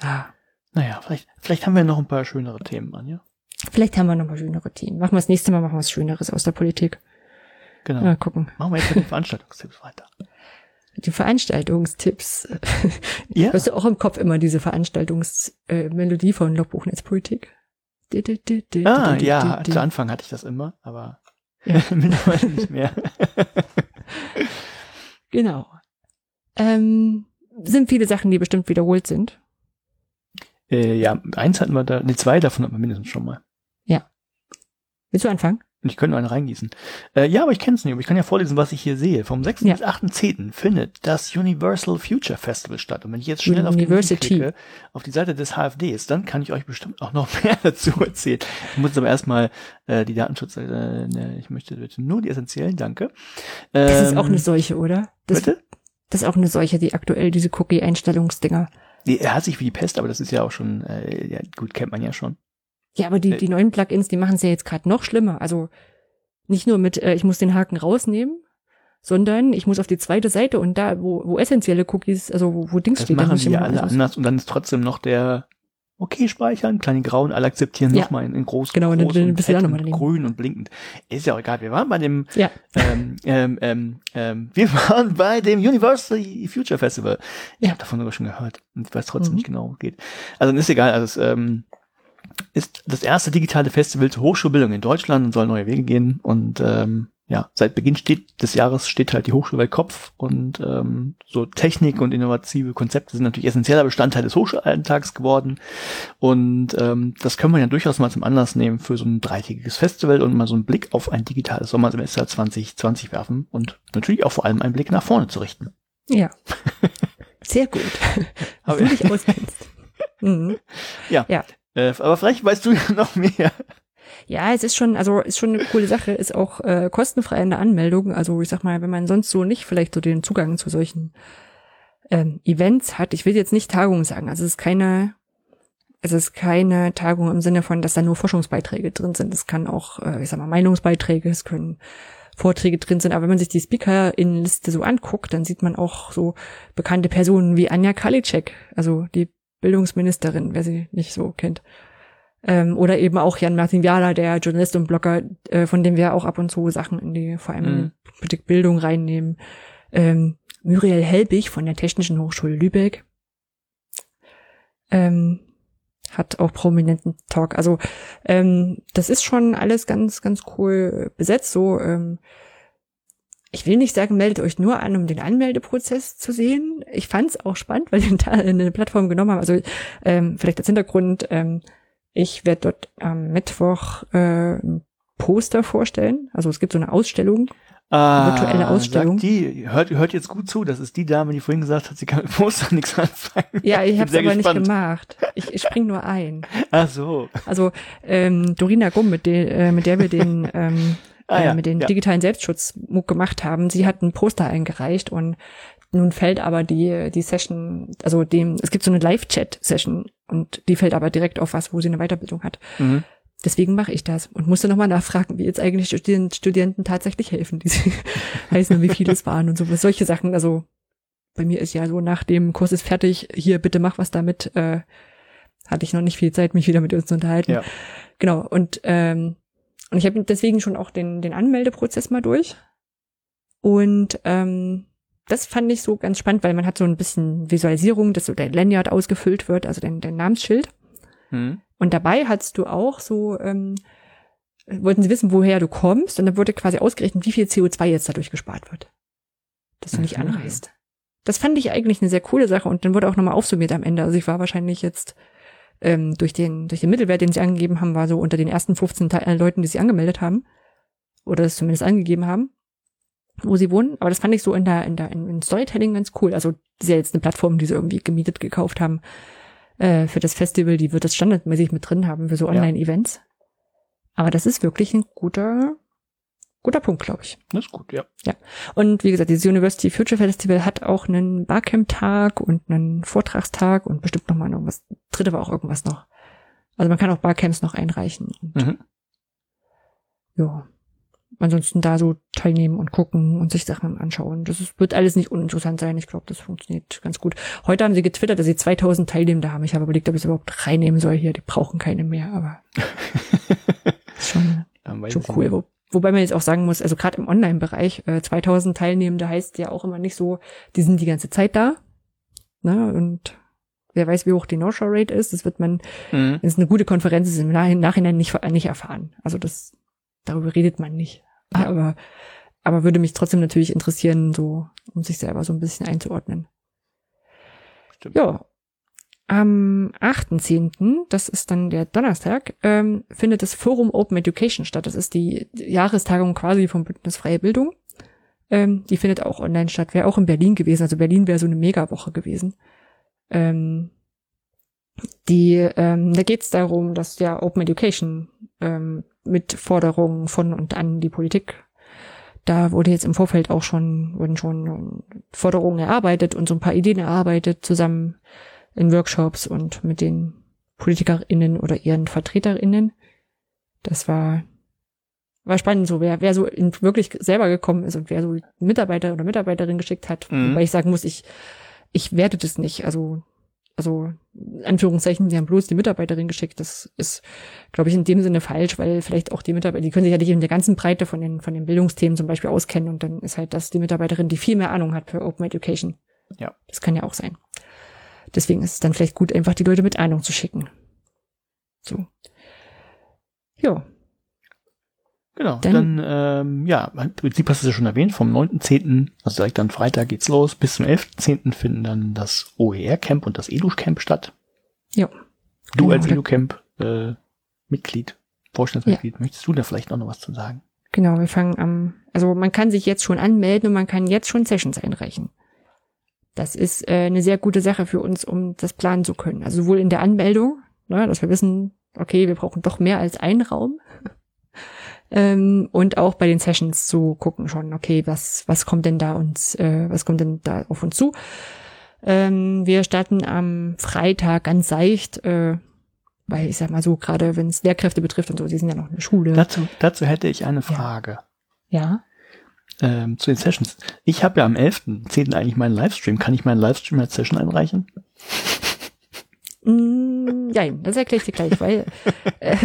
Ah. Naja, vielleicht, vielleicht haben wir noch ein paar schönere Themen an, ja? Vielleicht haben wir noch mal schönere Themen. Machen wir das nächste Mal, machen wir was Schöneres aus der Politik. Genau. Mal gucken. Machen wir jetzt mit den Veranstaltungstipps weiter. (laughs) Die Veranstaltungstipps. Ja. Hast du auch im Kopf immer diese Veranstaltungsmelodie äh, von Logbuch Netzpolitik? Ah, ja, zu Anfang hatte ich das immer, aber ja. (laughs) mittlerweile nicht mehr. (laughs) genau. Ähm, sind viele Sachen, die bestimmt wiederholt sind. Äh, ja, eins hatten wir da, ne, zwei davon hatten wir mindestens schon mal. Ja. Willst du anfangen? Ich könnte einen reingießen. Äh, ja, aber ich kenne es nicht, aber ich kann ja vorlesen, was ich hier sehe. Vom 6. Ja. bis 8.10. findet das Universal Future Festival statt. Und wenn ich jetzt schnell auf die, klicke, auf die Seite des HFDs, dann kann ich euch bestimmt auch noch (laughs) mehr dazu erzählen. Ich muss aber erstmal äh, die Datenschutz, äh, ne, ich möchte bitte nur die essentiellen, danke. Ähm, das ist auch eine ähm, Seuche, oder? Das, bitte? Das ist auch eine Seuche, die aktuell diese Cookie-Einstellungsdinger. Er hat sich wie die Pest, aber das ist ja auch schon, äh, ja, gut, kennt man ja schon. Ja, aber die, äh, die neuen Plugins, die machen es ja jetzt gerade noch schlimmer. Also nicht nur mit, äh, ich muss den Haken rausnehmen, sondern ich muss auf die zweite Seite und da, wo, wo essentielle Cookies, also wo, wo Dings das steht, machen die ja alle anders und dann ist trotzdem noch der okay speichern, kleine grauen, alle akzeptieren ja. nochmal in, in groß, genau, groß dann, und, fett und grün und blinkend. Ist ja auch egal. Wir waren bei dem, ja. ähm, ähm, ähm, ähm, wir (laughs) waren bei dem University Future Festival. Ich ja. habe davon sogar schon gehört und weiß trotzdem mhm. nicht genau, wo es geht. Also ist egal. Also es, ähm, ist das erste digitale Festival zur Hochschulbildung in Deutschland und soll neue Wege gehen. Und ähm, ja, seit Beginn steht, des Jahres steht halt die Hochschule Kopf und ähm, so Technik und innovative Konzepte sind natürlich essentieller Bestandteil des Hochschulalltags geworden. Und ähm, das können wir ja durchaus mal zum Anlass nehmen für so ein dreitägiges Festival und mal so einen Blick auf ein digitales Sommersemester 2020 werfen und natürlich auch vor allem einen Blick nach vorne zu richten. Ja. (laughs) Sehr gut. Aber du dich auskennst. (laughs) Mhm. Ja. ja. Äh, aber vielleicht weißt du (laughs) ja noch mehr. Ja, es ist schon, also ist schon eine coole Sache, ist auch äh, kostenfrei in der Anmeldung. Also ich sag mal, wenn man sonst so nicht vielleicht so den Zugang zu solchen ähm, Events hat, ich will jetzt nicht Tagung sagen, also es ist keine, es ist keine Tagung im Sinne von, dass da nur Forschungsbeiträge drin sind. Es kann auch, äh, ich sag mal, Meinungsbeiträge, es können Vorträge drin sind. Aber wenn man sich die Speaker-Liste so anguckt, dann sieht man auch so bekannte Personen wie Anja Kalitschek, also die Bildungsministerin, wer sie nicht so kennt. Ähm, oder eben auch Jan-Martin Viala, der Journalist und Blogger, äh, von dem wir auch ab und zu Sachen in die, vor allem mhm. Politik Bildung reinnehmen. Ähm, Muriel Helbig von der Technischen Hochschule Lübeck. Ähm, hat auch prominenten Talk. Also ähm, das ist schon alles ganz, ganz cool besetzt. So ähm, ich will nicht sagen, meldet euch nur an, um den Anmeldeprozess zu sehen. Ich fand es auch spannend, weil wir da eine Plattform genommen haben. Also ähm, vielleicht als Hintergrund, ähm, ich werde dort am Mittwoch äh, ein Poster vorstellen. Also es gibt so eine Ausstellung, Ah, virtuelle Ausstellung. die, hört, hört jetzt gut zu, das ist die Dame, die vorhin gesagt hat, sie kann mit Poster nichts anfangen. Ja, ich habe es aber gespannt. nicht gemacht. Ich, ich spring nur ein. Ach so. Also ähm, Dorina Gumm, mit, der, äh, mit der wir den ähm, ah, ja, äh, mit den ja. digitalen Selbstschutz gemacht haben. Sie hat ein Poster eingereicht und nun fällt aber die, die Session, also dem, es gibt so eine Live-Chat-Session und die fällt aber direkt auf was, wo sie eine Weiterbildung hat. Mhm. Deswegen mache ich das und musste nochmal nachfragen, wie jetzt eigentlich Studien, Studenten tatsächlich helfen, die sie (laughs) heißen und wie viele es waren und so. Solche Sachen, also bei mir ist ja so, nach dem Kurs ist fertig, hier bitte mach was damit, äh, hatte ich noch nicht viel Zeit, mich wieder mit uns zu unterhalten. Ja. Genau, und ähm, und ich habe deswegen schon auch den, den Anmeldeprozess mal durch. Und ähm, das fand ich so ganz spannend, weil man hat so ein bisschen Visualisierung, dass so dein Lanyard ausgefüllt wird, also dein, dein Namensschild. Mhm. Und dabei hattest du auch so, ähm, wollten sie wissen, woher du kommst, und dann wurde quasi ausgerechnet, wie viel CO2 jetzt dadurch gespart wird. Dass du nicht anreist. Das fand ich eigentlich eine sehr coole Sache und dann wurde auch nochmal aufsummiert am Ende. Also ich war wahrscheinlich jetzt ähm, durch, den, durch den Mittelwert, den sie angegeben haben, war so unter den ersten 15 Te äh, Leuten, die sie angemeldet haben. Oder es zumindest angegeben haben, wo sie wohnen. Aber das fand ich so in der, in der, in Storytelling ganz cool. Also, das ist ja jetzt eine Plattform, die sie irgendwie gemietet, gekauft haben, äh, für das Festival. Die wird das standardmäßig mit drin haben für so Online-Events. Aber das ist wirklich ein guter, guter Punkt, glaube ich. Das ist gut, ja. Ja. Und wie gesagt, dieses University Future Festival hat auch einen Barcamp-Tag und einen Vortragstag und bestimmt noch mal irgendwas. Dritte war auch irgendwas noch. Also man kann auch Barcamps noch einreichen. Mhm. Ja. Ansonsten da so teilnehmen und gucken und sich Sachen anschauen. Das ist, wird alles nicht uninteressant sein. Ich glaube, das funktioniert ganz gut. Heute haben sie getwittert, dass sie 2000 Teilnehmende haben. Ich habe überlegt, ob ich es überhaupt reinnehmen soll hier. Die brauchen keine mehr, aber (laughs) schon, schon cool. Wo, wobei man jetzt auch sagen muss, also gerade im Online-Bereich, äh, 2000 Teilnehmende heißt ja auch immer nicht so, die sind die ganze Zeit da. Ne? Und wer weiß, wie hoch die No-Show-Rate ist, das wird man, mhm. wenn es eine gute Konferenz ist, im Nachhinein nicht, nicht erfahren. Also das, darüber redet man nicht. Ja. Aber, aber würde mich trotzdem natürlich interessieren, so, um sich selber so ein bisschen einzuordnen. Stimmt. Ja. Am 8.10., das ist dann der Donnerstag, ähm, findet das Forum Open Education statt. Das ist die Jahrestagung quasi vom Bündnis Freie Bildung. Ähm, die findet auch online statt. Wäre auch in Berlin gewesen. Also Berlin wäre so eine Megawoche gewesen. Ähm, die, ähm, da geht es darum, dass ja Open Education ähm, mit Forderungen von und an die Politik. Da wurde jetzt im Vorfeld auch schon, wurden schon Forderungen erarbeitet und so ein paar Ideen erarbeitet, zusammen in Workshops und mit den PolitikerInnen oder ihren VertreterInnen. Das war, war spannend, so wer, wer so in, wirklich selber gekommen ist und wer so Mitarbeiter oder Mitarbeiterin geschickt hat. Mhm. Weil ich sagen muss, ich, ich werte das nicht. Also also Anführungszeichen, sie haben bloß die Mitarbeiterin geschickt. Das ist, glaube ich, in dem Sinne falsch, weil vielleicht auch die Mitarbeiter, die können sich ja nicht in der ganzen Breite von den, von den Bildungsthemen zum Beispiel auskennen und dann ist halt das die Mitarbeiterin, die viel mehr Ahnung hat für Open Education. Ja. Das kann ja auch sein. Deswegen ist es dann vielleicht gut, einfach die Leute mit Ahnung zu schicken. So. Ja. Genau, dann, dann ähm, ja, im Prinzip hast du es ja schon erwähnt, vom 9.10., also direkt dann Freitag geht's los, bis zum 11.10. finden dann das OER-Camp und das EDU-Camp statt. Ja. Du genau, als EDU-Camp-Mitglied, äh, Vorstandsmitglied, ja. möchtest du da vielleicht auch noch was zu sagen? Genau, wir fangen am, also man kann sich jetzt schon anmelden und man kann jetzt schon Sessions einreichen. Das ist äh, eine sehr gute Sache für uns, um das planen zu können. Also sowohl in der Anmeldung, ne, dass wir wissen, okay, wir brauchen doch mehr als einen Raum (laughs) ähm, und auch bei den Sessions zu gucken schon, okay, was, was kommt denn da uns, äh, was kommt denn da auf uns zu? Ähm, wir starten am Freitag ganz seicht, äh, weil ich sag mal so, gerade wenn es Lehrkräfte betrifft und so, sie sind ja noch in der Schule. Dazu, dazu hätte ich eine Frage. Ja. Ähm, zu den Sessions. Ich habe ja am 11.10. eigentlich meinen Livestream. Kann ich meinen Livestream als Session einreichen? Mm, ja, das erkläre ich dir gleich, weil äh,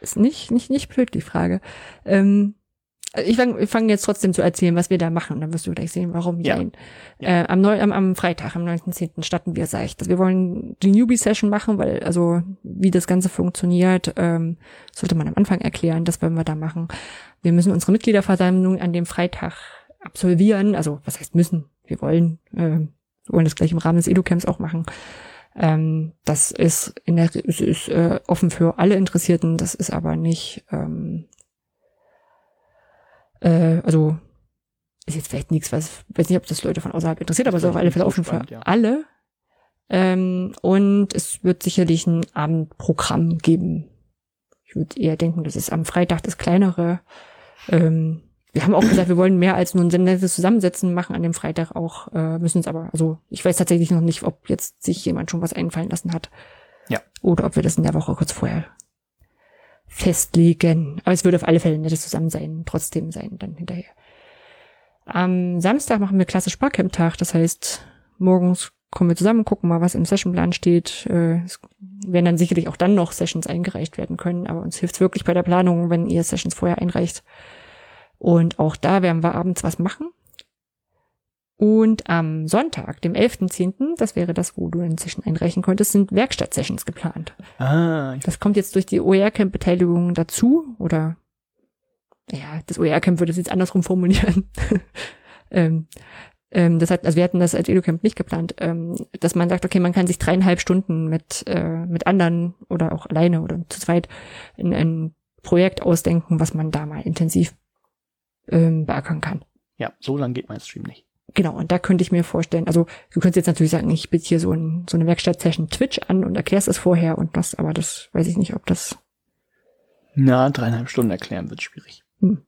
ist nicht, nicht, nicht blöd, die Frage. Ähm, ich fange fang jetzt trotzdem zu erzählen, was wir da machen. Dann wirst du gleich sehen, warum ja. ja. Äh, am, Neu am, am Freitag, am 19.10. starten wir seicht. Wir wollen die Newbie-Session machen, weil also wie das Ganze funktioniert, ähm, sollte man am Anfang erklären. Das wollen wir da machen. Wir müssen unsere Mitgliederversammlung an dem Freitag absolvieren. Also was heißt müssen? Wir wollen, äh, wir wollen das gleich im Rahmen des Edu-Camps auch machen. Ähm, das ist in der ist, ist äh, offen für alle Interessierten, das ist aber nicht, ähm, äh, also ist jetzt vielleicht nichts, was, weiß nicht, ob das Leute von außerhalb interessiert, aber es ist auf alle Fälle offen für ja. alle. Ähm, und es wird sicherlich ein Abendprogramm geben. Ich würde eher denken, das ist am Freitag das kleinere. Ähm, wir haben auch gesagt, wir wollen mehr als nur ein nettes Zusammensetzen machen an dem Freitag auch, äh, müssen es aber, also ich weiß tatsächlich noch nicht, ob jetzt sich jemand schon was einfallen lassen hat. Ja. Oder ob wir das in der Woche kurz vorher festlegen. Aber es würde auf alle Fälle ein nettes Zusammensein trotzdem sein, dann hinterher. Am Samstag machen wir klasse Sparcamp-Tag, das heißt, morgens kommen wir zusammen, gucken mal, was im Sessionplan steht. Äh, es werden dann sicherlich auch dann noch Sessions eingereicht werden können, aber uns hilft es wirklich bei der Planung, wenn ihr Sessions vorher einreicht. Und auch da werden wir abends was machen. Und am Sonntag, dem 11.10., das wäre das, wo du inzwischen einreichen konntest, sind Werkstattsessions geplant. Ah, das kommt jetzt durch die OER-Camp-Beteiligung dazu, oder, ja, das OER-Camp würde es jetzt andersrum formulieren. (laughs) ähm, ähm, das hat, also wir hatten das als EduCamp nicht geplant, ähm, dass man sagt, okay, man kann sich dreieinhalb Stunden mit, äh, mit anderen oder auch alleine oder zu zweit in ein Projekt ausdenken, was man da mal intensiv ähm, beackern kann. Ja, so lang geht mein Stream nicht. Genau, und da könnte ich mir vorstellen, also du könntest jetzt natürlich sagen, ich biete hier so, ein, so eine Werkstatt-Session Twitch an und erklärst es vorher und das, aber das weiß ich nicht, ob das Na, dreieinhalb Stunden erklären wird schwierig. Hm.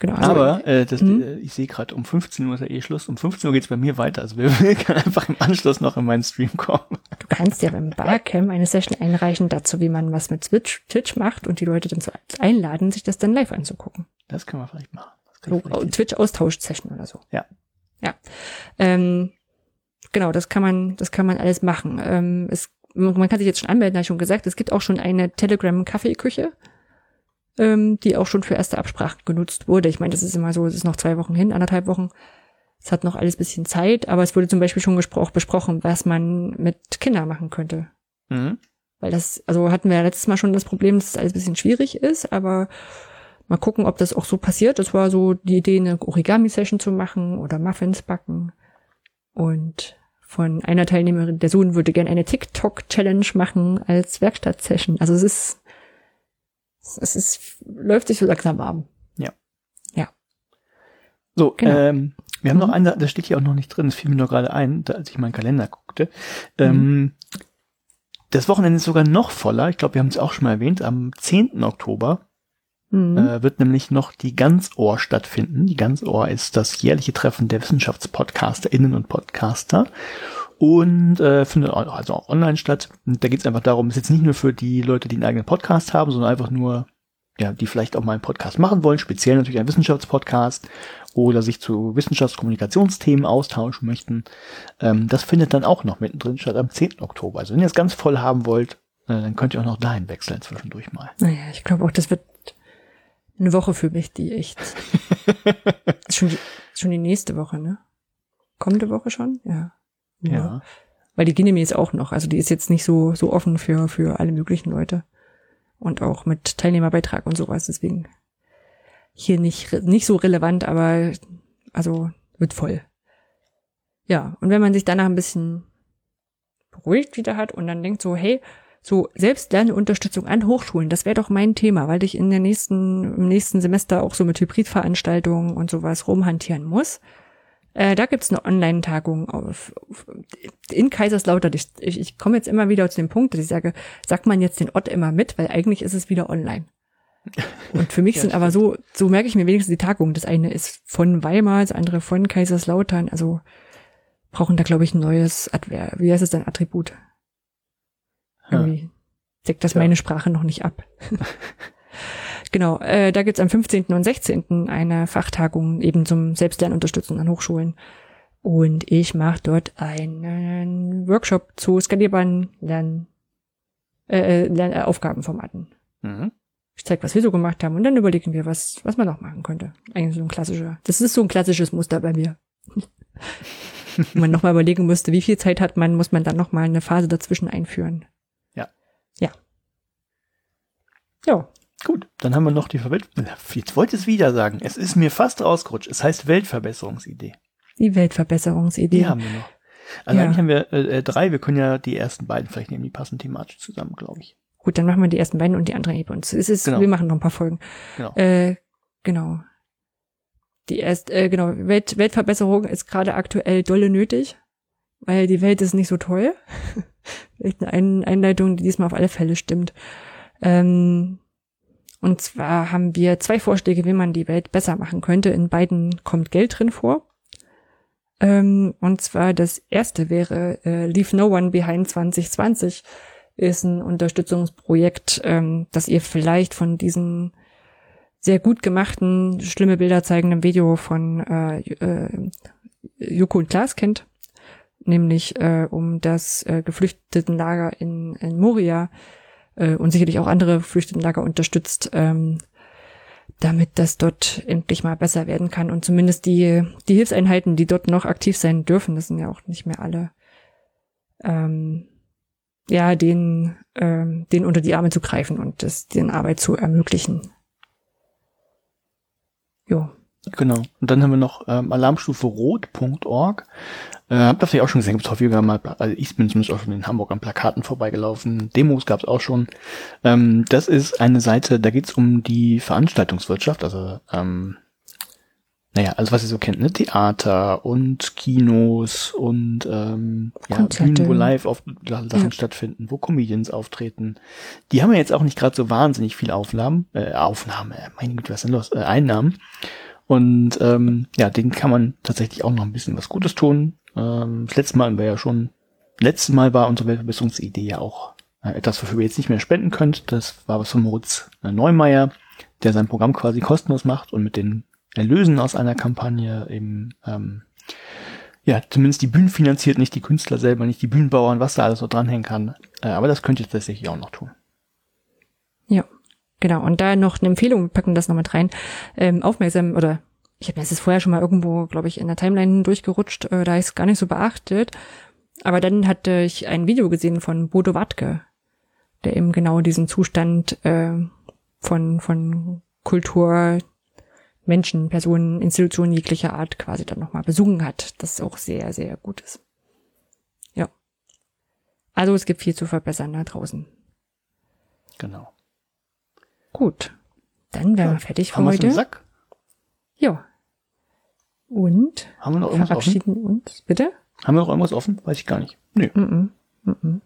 Genau, also Aber äh, das, hm? Äh, ich sehe gerade, um 15 Uhr ist ja eh Schluss. Um 15 Uhr geht's bei mir weiter. Also wer will, kann einfach im Anschluss noch in meinen Stream kommen. Du kannst ja beim Barcamp eine Session einreichen dazu, wie man was mit Twitch, Twitch macht und die Leute dann so einladen, sich das dann live anzugucken. Das können wir vielleicht machen. So, Twitch-Austausch-Session oder so. Ja. Ja. Ähm, genau, das kann man, das kann man alles machen. Ähm, es, man kann sich jetzt schon anmelden, habe ich schon gesagt. Es gibt auch schon eine Telegram-Kaffeeküche ähm, die auch schon für erste Absprachen genutzt wurde. Ich meine, das ist immer so, es ist noch zwei Wochen hin, anderthalb Wochen. Es hat noch alles bisschen Zeit, aber es wurde zum Beispiel schon besprochen, was man mit Kindern machen könnte. Mhm. Weil das, also hatten wir ja letztes Mal schon das Problem, dass es alles bisschen schwierig ist, aber mal gucken, ob das auch so passiert. Das war so die Idee, eine Origami-Session zu machen oder Muffins backen. Und von einer Teilnehmerin, der Sohn würde gerne eine TikTok-Challenge machen als Werkstatt-Session. Also es ist es ist, läuft sich so langsam warm. Ja. Ja. So, genau. ähm, wir haben mhm. noch eine, das steht hier auch noch nicht drin, das fiel mir nur gerade ein, als ich meinen Kalender guckte. Ähm, mhm. das Wochenende ist sogar noch voller. Ich glaube, wir haben es auch schon mal erwähnt. Am 10. Oktober mhm. äh, wird nämlich noch die Ganzohr stattfinden. Die Ganzohr ist das jährliche Treffen der WissenschaftspodcasterInnen und Podcaster und äh, findet also auch online statt. Und da geht es einfach darum, ist jetzt nicht nur für die Leute, die einen eigenen Podcast haben, sondern einfach nur, ja, die vielleicht auch mal einen Podcast machen wollen, speziell natürlich einen Wissenschaftspodcast oder sich zu Wissenschaftskommunikationsthemen austauschen möchten. Ähm, das findet dann auch noch mittendrin statt am 10. Oktober. Also wenn ihr es ganz voll haben wollt, äh, dann könnt ihr auch noch dahin wechseln zwischendurch mal. Naja, ich glaube auch, das wird eine Woche für mich, die echt. (laughs) schon, die, schon die nächste Woche, ne? Kommende Woche schon? Ja. Ja. Weil die Guinea ist auch noch, also die ist jetzt nicht so, so offen für, für alle möglichen Leute. Und auch mit Teilnehmerbeitrag und sowas, deswegen hier nicht, nicht so relevant, aber also wird voll. Ja, und wenn man sich danach ein bisschen beruhigt wieder hat und dann denkt so, hey, so Selbstlernunterstützung an Hochschulen, das wäre doch mein Thema, weil ich in der nächsten, im nächsten Semester auch so mit Hybridveranstaltungen und sowas rumhantieren muss. Äh, da gibt's eine Online-Tagung auf, auf, in Kaiserslautern. Ich, ich, ich komme jetzt immer wieder zu dem Punkt, dass ich sage, sagt man jetzt den Ort immer mit, weil eigentlich ist es wieder online. (laughs) Und für mich ja, sind aber so, so merke ich mir wenigstens die Tagung. Das eine ist von Weimar, das andere von Kaiserslautern. Also brauchen da, glaube ich, ein neues Adver wie heißt es denn, Attribut. Irgendwie deckt das ja. meine Sprache noch nicht ab. (laughs) Genau, äh, da gibt's am 15. und 16. eine Fachtagung eben zum Selbstlernunterstützung an Hochschulen. Und ich mache dort einen Workshop zu skalierbaren Lern, äh, Lernaufgabenformaten. Mhm. Ich zeige, was wir so gemacht haben und dann überlegen wir, was, was man noch machen könnte. Eigentlich so ein klassischer, das ist so ein klassisches Muster bei mir. (laughs) Wenn man nochmal überlegen müsste, wie viel Zeit hat man, muss man dann nochmal eine Phase dazwischen einführen. Ja. Ja. Ja, Gut, dann haben wir noch die Verwelt. Jetzt wollte ich es wieder sagen. Es ist mir fast rausgerutscht. Es heißt Weltverbesserungsidee. Die Weltverbesserungsidee. Die haben wir noch. Also ja. eigentlich haben wir äh, äh, drei. Wir können ja die ersten beiden vielleicht nehmen. Die passen thematisch zusammen, glaube ich. Gut, dann machen wir die ersten beiden und die anderen eben uns. Es ist, genau. Wir machen noch ein paar Folgen. Genau. Äh, genau. Die erst, äh, genau, Welt, Weltverbesserung ist gerade aktuell dolle nötig, weil die Welt ist nicht so toll. (laughs) Vielleicht eine Einleitung, die diesmal auf alle Fälle stimmt. Ähm, und zwar haben wir zwei Vorschläge, wie man die Welt besser machen könnte. In beiden kommt Geld drin vor. Ähm, und zwar das erste wäre äh, Leave No One Behind 2020 ist ein Unterstützungsprojekt, ähm, das ihr vielleicht von diesen sehr gut gemachten, schlimme Bilder zeigenden Video von äh, äh, Joko und Klaas kennt, nämlich äh, um das äh, Geflüchtetenlager in, in Moria äh, und sicherlich auch andere Flüchtlingslager unterstützt, ähm, damit das dort endlich mal besser werden kann und zumindest die, die Hilfseinheiten, die dort noch aktiv sein dürfen, das sind ja auch nicht mehr alle, ähm, ja, den, ähm, den unter die Arme zu greifen und das, den Arbeit zu ermöglichen. Jo. Genau. Und dann haben wir noch ähm, Alarmstufe rot.org. Äh, hab das vielleicht auch schon gesehen, gibt's häufiger mal, also ich bin zumindest auch schon in Hamburg an Plakaten vorbeigelaufen, Demos gab's auch schon. Ähm, das ist eine Seite, da geht's um die Veranstaltungswirtschaft, also ähm, naja, also was ihr so kennt, ne? Theater und Kinos und ähm, ja, Bühnen, wo live auf Sachen ja. stattfinden, wo Comedians auftreten. Die haben ja jetzt auch nicht gerade so wahnsinnig viel Aufnahmen, äh, Aufnahme, meine Güte, was ist denn los? Äh, Einnahmen. Und ähm, ja, denen kann man tatsächlich auch noch ein bisschen was Gutes tun. Ähm, das letzte Mal war ja schon, letztes Mal war unsere Weltverbesserungsidee ja auch äh, etwas, wofür ihr jetzt nicht mehr spenden könnt. Das war was von Moritz äh, Neumeier, der sein Programm quasi kostenlos macht und mit den Erlösen aus einer Kampagne eben ähm, ja, zumindest die Bühnen finanziert, nicht die Künstler selber, nicht die Bühnenbauern, was da alles so dranhängen kann. Äh, aber das könnt ihr tatsächlich auch noch tun. Ja, genau. Und da noch eine Empfehlung, packen das noch mit rein. Ähm, aufmerksam, oder ich habe mir das vorher schon mal irgendwo, glaube ich, in der Timeline durchgerutscht, äh, da ist gar nicht so beachtet. Aber dann hatte ich ein Video gesehen von Bodo Wartke, der eben genau diesen Zustand äh, von, von Kultur, Menschen, Personen, Institutionen jeglicher Art quasi dann nochmal besungen hat, das auch sehr, sehr gut ist. Ja. Also es gibt viel zu verbessern da draußen. Genau. Gut. Dann wären ja, wir fertig für heute. Sack? Ja. Und haben wir noch irgendwas verabschieden offen? uns, bitte? Haben wir noch irgendwas offen? Weiß ich gar nicht. Nö. Mm -mm. Mm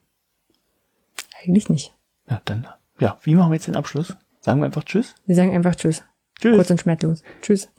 Eigentlich nicht. Ja, dann. Ja, wie machen wir jetzt den Abschluss? Sagen wir einfach Tschüss? Wir sagen einfach Tschüss. Tschüss. Kurz und schmerzlos. Tschüss. (laughs)